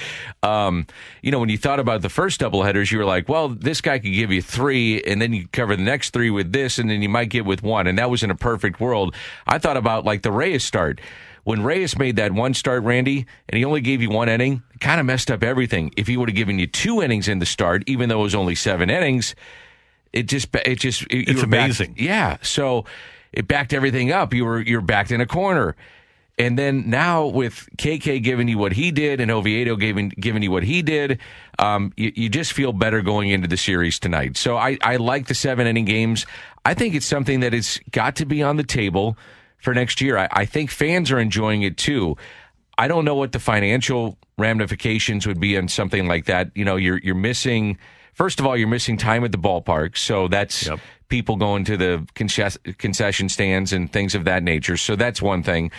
Yep. Um, you know, when you thought about the first doubleheaders, you were like, well, this guy could give you three, and then you cover the next three with this, and then you might get with one, and that was in a perfect world. I thought about like the Reyes start when Reyes made that one start, Randy, and he only gave you one inning, kind of messed up everything. If he would have given you two innings in the start, even though it was only seven innings, it just it just it, it's amazing. Back, yeah, so it backed everything up. You were you're backed in a corner. And then now with KK giving you what he did and Oviedo giving giving you what he did, um, you, you, just feel better going into the series tonight. So I, I like the seven inning games. I think it's something that it's got to be on the table for next year. I, I think fans are enjoying it too. I don't know what the financial ramifications would be on something like that. You know, you're you're missing first of all, you're missing time at the ballpark, so that's yep. people going to the concession stands and things of that nature. So that's one thing.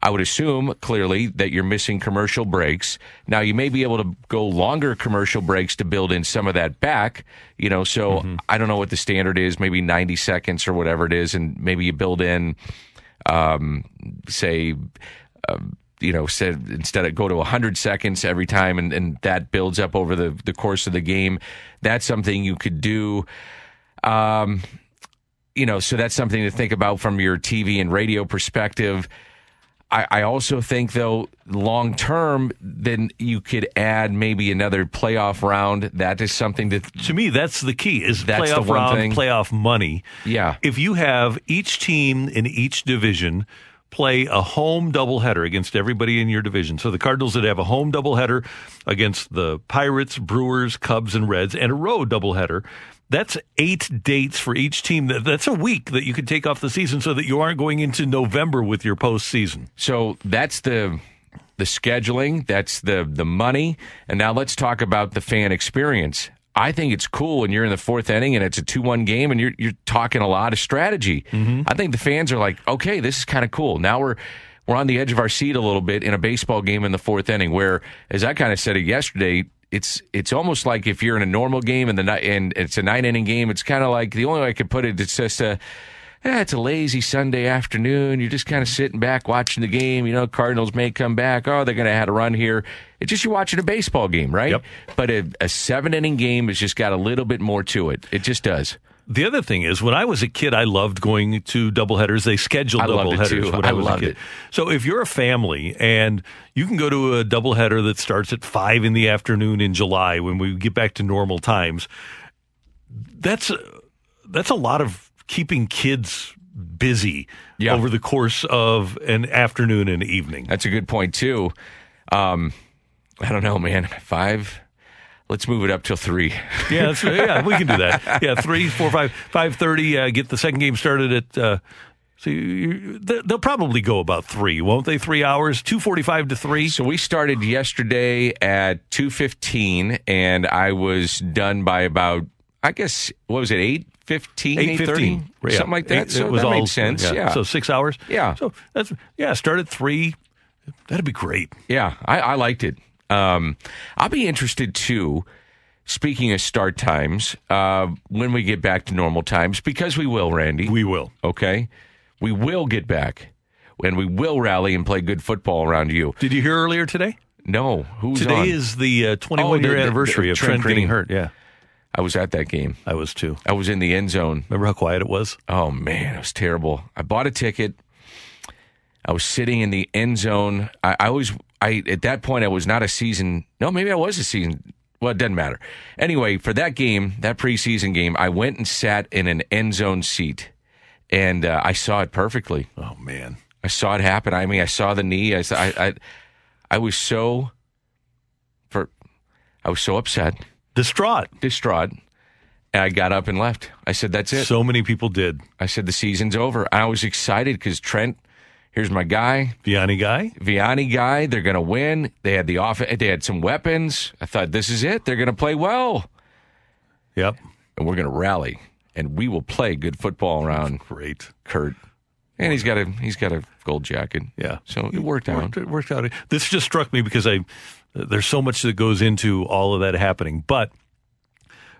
I would assume clearly that you're missing commercial breaks. Now you may be able to go longer commercial breaks to build in some of that back, you know, so mm-hmm. I don't know what the standard is, maybe 90 seconds or whatever it is. And maybe you build in, um, say, uh, you know, said instead of go to 100 seconds every time and, and that builds up over the, the course of the game. That's something you could do. Um, you know, so that's something to think about from your TV and radio perspective. I, I also think, though, long term, then you could add maybe another playoff round. That is something that to me that's the key is that's playoff round, thing. playoff money. Yeah, if you have each team in each division play a home doubleheader against everybody in your division. So the Cardinals would have a home doubleheader against the Pirates, Brewers, Cubs, and Reds, and a road doubleheader. That's eight dates for each team. That's a week that you can take off the season so that you aren't going into November with your postseason. So that's the the scheduling, that's the the money, and now let's talk about the fan experience. I think it's cool when you're in the fourth inning and it's a two-one game and you're you're talking a lot of strategy. Mm-hmm. I think the fans are like, okay, this is kind of cool. Now we're we're on the edge of our seat a little bit in a baseball game in the fourth inning. Where, as I kind of said it yesterday, it's it's almost like if you're in a normal game and the and it's a nine inning game, it's kind of like the only way I could put it. It's just a yeah, it's a lazy Sunday afternoon. You're just kind of sitting back watching the game. You know, Cardinals may come back. Oh, they're going to have a run here. It's just you're watching a baseball game, right? Yep. But a, a seven inning game has just got a little bit more to it. It just does. The other thing is, when I was a kid, I loved going to doubleheaders. They scheduled doubleheaders when I, I was a kid. It. So if you're a family and you can go to a doubleheader that starts at five in the afternoon in July when we get back to normal times, that's that's a lot of keeping kids busy yeah. over the course of an afternoon and evening. That's a good point too. Um, I don't know, man. Five Let's move it up till three. yeah, yeah, we can do that. Yeah, three, four, five, five thirty. Uh, get the second game started at. Uh, so you, they'll probably go about three, won't they? Three hours, two forty-five to three. So we started yesterday at two fifteen, and I was done by about, I guess, what was it, eight 15, 8, 15, yeah. something like that. Eight, so that all, made sense. Yeah. yeah. So six hours. Yeah. So that's yeah. Start at three. That'd be great. Yeah, I, I liked it. Um, I'll be interested too. Speaking of start times, uh, when we get back to normal times, because we will, Randy. We will. Okay. We will get back and we will rally and play good football around you. Did you hear earlier today? No. Who's Today on? is the uh, 21 year anniversary the, the, of Trent, Trent getting hurt. Yeah. I was at that game. I was too. I was in the end zone. Remember how quiet it was? Oh, man. It was terrible. I bought a ticket. I was sitting in the end zone. I, I was I at that point I was not a season. No, maybe I was a season. Well, it doesn't matter. Anyway, for that game, that preseason game, I went and sat in an end zone seat, and uh, I saw it perfectly. Oh man, I saw it happen. I mean, I saw the knee. I, I, I, I was so for, I was so upset, distraught, distraught. And I got up and left. I said, "That's it." So many people did. I said, "The season's over." I was excited because Trent Here's my guy, Vianney guy. Vianney guy. They're going to win. They had the off. They had some weapons. I thought this is it. They're going to play well. Yep. And we're going to rally, and we will play good football around. Great, Kurt. And he's got a he's got a gold jacket. Yeah. So it worked out. It worked out. This just struck me because I there's so much that goes into all of that happening. But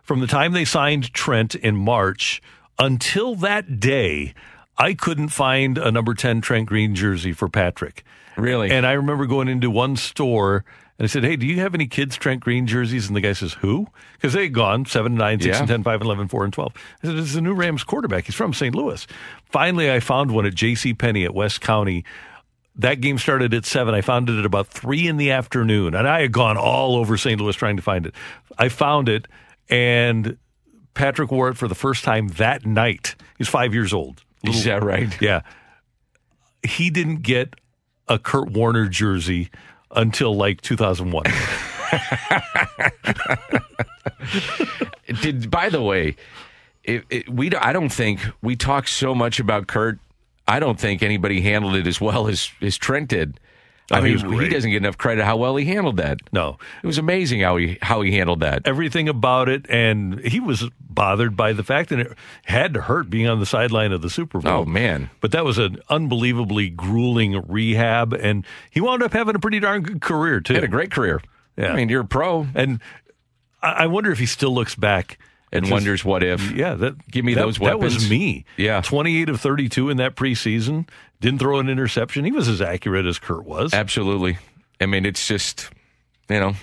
from the time they signed Trent in March until that day, I couldn't find a number 10 Trent Green jersey for Patrick. Really? And I remember going into one store and I said, Hey, do you have any kids Trent Green jerseys? And the guy says, Who? Because they had gone 7, 9, 6, yeah. and 10, 5, 11, 4, and 12. I said, This is a new Rams quarterback. He's from St. Louis. Finally, I found one at J.C. Penney at West County. That game started at 7. I found it at about 3 in the afternoon. And I had gone all over St. Louis trying to find it. I found it, and Patrick wore it for the first time that night. He's five years old. Is that right? Yeah. He didn't get a Kurt Warner jersey until like 2001. Did by the way, it, it, we I don't think we talk so much about Kurt. I don't think anybody handled it as well as as Trent did. I Oh, he mean, was he, doesn't get enough credit how well he handled that. No, it was amazing how he how he handled that. Everything about it, and he was bothered by the fact that it had to hurt being on the sideline of the Super Bowl. Oh, man. But that was an unbelievably grueling rehab, and he wound up having a pretty darn good career too. Had a great career. Yeah, I mean, you're a pro, and I I wonder if he still looks back and just- wonders what if. Yeah, that Give me that- those That was me. Yeah. 28 of 32 in that preseason. Didn't throw an interception. He was as accurate as Kurt was. Absolutely. I mean, it's just you know,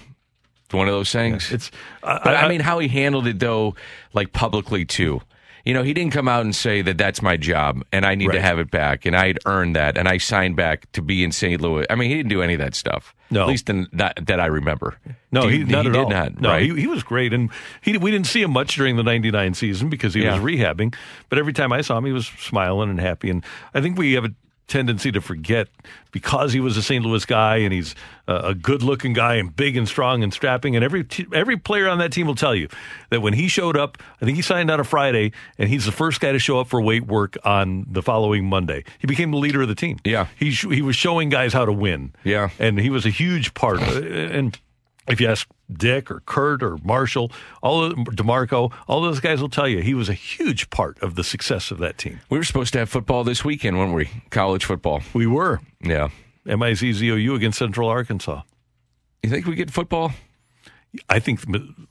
one of those things. it's. but I, mean, how he handled it though, like publicly too. You know, he didn't come out and say that that's my job and I need to have it back and I'd earned that and I signed back to be in St. Louis. I mean, he didn't do any of that stuff. No. At least in, that, that I remember. No, he, he, not he at did all. not. No, right? he, he was great, and he we didn't see him much during the '99 season because he Yeah. was rehabbing. But every time I saw him, he was smiling and happy. And I think we have a tendency to forget because he was a St. Louis guy and he's a, good-looking guy and big and strong and strapping. And every t- every player on that team will tell you that when he showed up, I think he signed on a Friday, and he's the first guy to show up for weight work on the following Monday. He became the leader of the team. Yeah, he sh- he was showing guys how to win. Yeah, and he was a huge part. And if you ask Dick or Kurt or Marshall, all of, Demarco, all those guys will tell you he was a huge part of the success of that team. We were supposed to have football this weekend, weren't we? College football. We were. Yeah. MIZZOU against Central Arkansas. You think we get football? I think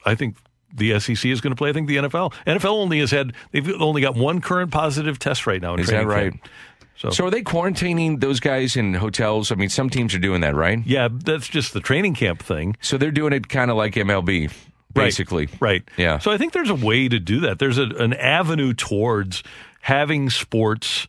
I think the SEC is going to play. I think the NFL. NFL only has had they've only got one current positive test right now. In Is that right? camp. So, So are they quarantining those guys in hotels? I mean, some teams are doing that, right? yeah, that's just the training camp thing. So they're doing it kind of like MLB, basically. Right. Yeah. So I think there's a way to do that. There's a, an avenue towards having sports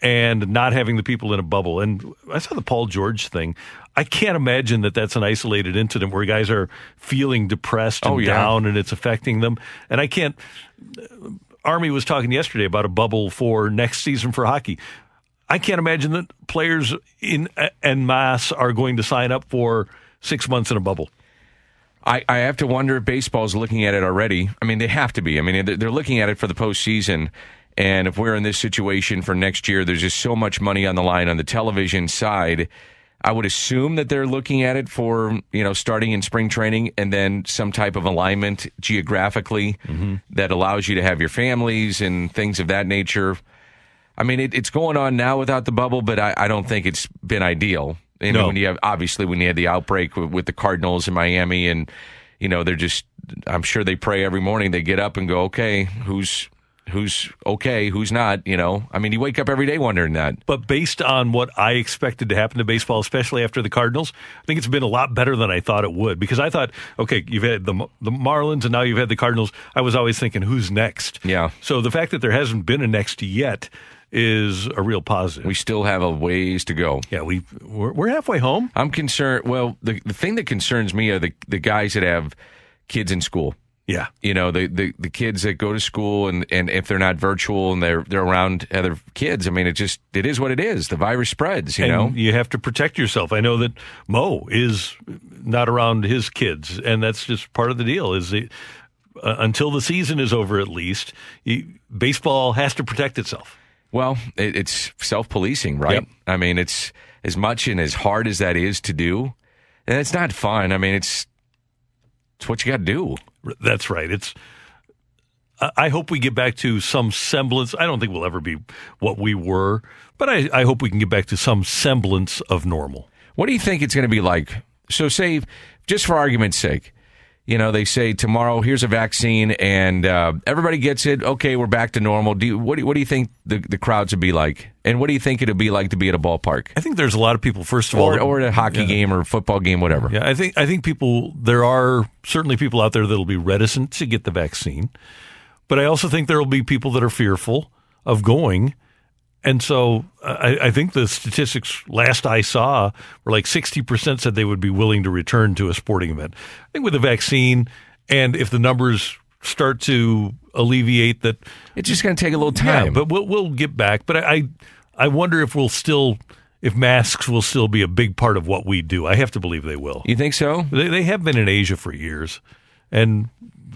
and not having the people in a bubble. And I saw the Paul George thing. I can't imagine that that's an isolated incident where guys are feeling depressed oh, and Oh, yeah. down and it's affecting them. And I can't. Uh, Army was talking yesterday about a bubble for next season for hockey. I can't imagine that players in en masse are going to sign up for six months in a bubble. I, I have to wonder if baseball's looking at it already. I mean, they have to be. I mean, they're, they're looking at it for the postseason. And if we're in this situation for next year, there's just so much money on the line on the television side. I would assume that they're looking at it for, you know, starting in spring training and then some type of alignment geographically mm-hmm. that allows you to have your families and things of that nature. I mean, it, it's going on now without the bubble, but I, I don't think it's been ideal. You know, No. when you have obviously when you had the outbreak with, with the Cardinals in Miami, and you know they're just, I'm sure they pray every morning. They get up and go, okay, who's who's okay, who's not. You know, I mean, you wake up every day wondering that. But based on what I expected to happen to baseball, especially after the Cardinals, I think it's been a lot better than I thought it would. Because I thought, okay, you've had the the Marlins and now you've had the Cardinals. I was always thinking, who's next? Yeah. So the fact that there hasn't been a next yet is a real positive. We still have a ways to go. Yeah, we we're, we're halfway home. I'm concerned. Well, the the thing that concerns me are the the guys that have kids in school. Yeah. You know, the, the, the kids that go to school and, and if they're not virtual and they're they're around other kids, I mean it just it is what it is. The virus spreads, you and know. you have to protect yourself. I know that Mo is not around his kids, and that's just part of the deal. Is the, uh, until the season is over, at least you, baseball has to protect itself. Well, it, it's self policing, right? Yep. I mean, it's as much and as hard as that is to do, and it's not fun. I mean, it's it's what you got to do. That's right. It's. I hope we get back to some semblance. I don't think we'll ever be what we were, but I, I hope we can get back to some semblance of normal. What do you think it's going to be like? So, say, just for argument's sake, you know, they say tomorrow, here's a vaccine, and uh, everybody gets it. Okay, we're back to normal. Do you, what, do, what do you think the, the crowds would be like? And what do you think it would be like to be at a ballpark? I think there's a lot of people. First of or, all, or at a hockey Yeah. game or football game, whatever. Yeah, I think I think people there are certainly people out there that'll be reticent to get the vaccine, but I also think there will be people that are fearful of going, and so I, I think the statistics last I saw were like sixty percent said they would be willing to return to a sporting event. I think with the vaccine, and if the numbers start to alleviate that, it's just going to take a little Yeah, time. but we'll we'll get back. But I I, I wonder if we'll still. If masks will still be a big part of what we do, I have to believe they will. You think so? They, they have been in Asia for years, And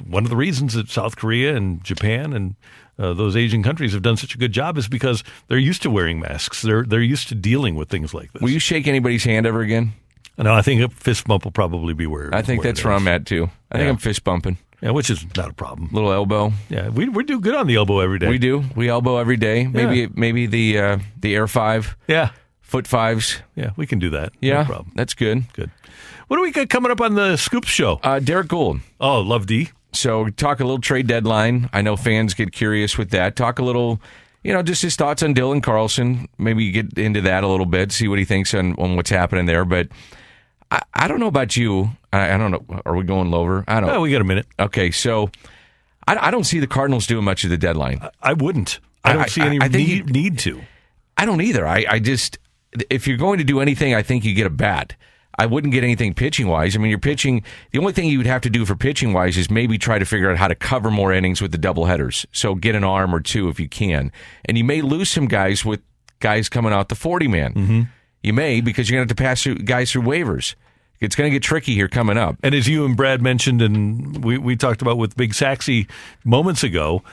one of the reasons that South Korea and Japan and uh, those Asian countries have done such a good job is because they're used to wearing masks. They're they're used to dealing with things like this. Will you shake anybody's hand ever again? No, I think a fist bump will probably be where. I think where that's where. I'm at too. I think I'm fist bumping. Yeah, which is not a problem. Little elbow. Yeah, we we do good on the elbow every day. We do. We elbow every day. Maybe Yeah. maybe the uh, the air five. Yeah. Foot fives. Yeah, we can do that. Yeah. no problem. That's good. Good. What do we got coming up on the Scoops show? Uh, Derrick Goold. Oh, love D. So talk a little trade deadline. I know fans get curious with that. Talk a little, you know, just his thoughts on Dylan Carlson. Maybe get into that a little bit, see what he thinks on, on what's happening there. But I, I don't know about you. I, I don't know. Are we going lower? I don't. Oh, we got a minute. Okay, so I, I don't see the Cardinals doing much of the deadline. I wouldn't. I don't see any think need, you- need to. I don't either. I, I just if you're going to do anything, I think you get a bat. I wouldn't get anything pitching wise. I mean, you're pitching. The only thing you would have to do for pitching wise is maybe try to figure out how to cover more innings with the double headers. So get an arm or two if you can, and you may lose some guys with guys coming out the forty man. Mm-hmm. You may because you're going to have to pass through guys through waivers. It's going to get tricky here coming up. And as you and Brad mentioned, and we, we talked about with Big Saxy moments ago,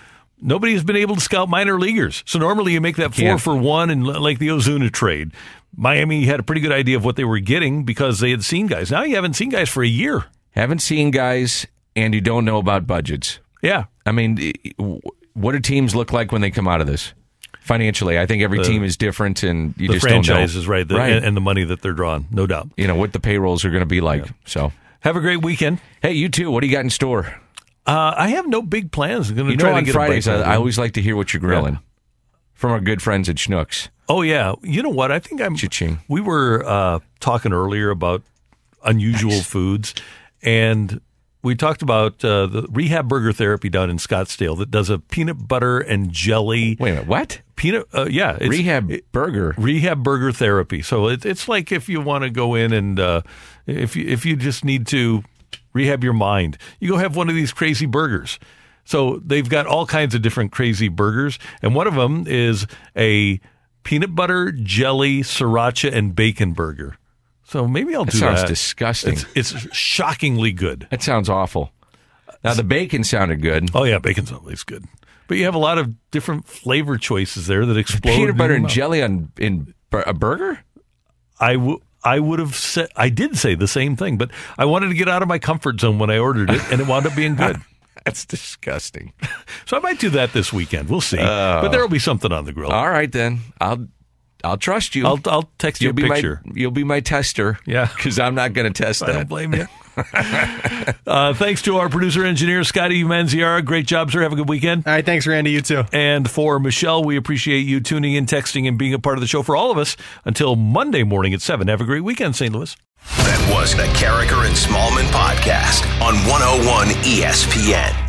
nobody has been able to scout minor leaguers. So normally you make that four for one, and like the Ozuna trade, Miami had a pretty good idea of what they were getting because they had seen guys. Now you haven't seen guys for a year. Haven't seen guys, and you don't know about budgets. Yeah. I mean, what do teams look like when they come out of this financially? I think every The- team is different, and you just don't know. is right, the, right. And, the money that they're drawing, no doubt. you know what the payrolls are going to be like. So Have a great weekend. Hey, you too. What do you got in store? Uh, I have no big plans. I'm going to You try know, to on get Fridays, I, I always like to hear what you're grilling from our good friends at Schnucks. Oh yeah, you know what? I think I'm. Cha-ching. We were uh, talking earlier about unusual foods, and we talked about uh, the Rehab Burger Therapy down in Scottsdale that does a peanut butter and jelly. Wait a minute, what? Peanut? Uh, yeah, it's, Rehab Burger. Rehab Burger Therapy. So it, it's like if you want to go in and uh, if you, if you just need to rehab your mind, you go have one of these crazy burgers. So they've got all kinds of different crazy burgers, and one of them is a peanut butter jelly sriracha and bacon burger. So maybe I'll That do sounds that. Sounds disgusting. It's, it's shockingly good. That sounds awful. Now the bacon sounded good. Oh yeah, bacon's always good. But you have a lot of different flavor choices there that explode. Peanut butter and jelly on in a burger. I w- I would have said I did say the same thing, but I wanted to get out of my comfort zone when I ordered it, and it wound up being good. That's disgusting. So I might do that this weekend. We'll see. Oh. but there will be something on the grill. All right then. I'll I'll trust you. I'll I'll text you you'll a be picture. my you'll be my tester. Yeah. because I'm not going to test I that. don't blame you. uh, thanks to our producer engineer Scotty Manziara. Great job, sir. Have a good weekend. All right, thanks, Randy. You too. And for Michelle, we appreciate you tuning in, texting, and being a part of the show. For all of us, until Monday morning at seven. Have a great weekend, St. Louis. That was the Karraker and Smallmon podcast on 101 ESPN.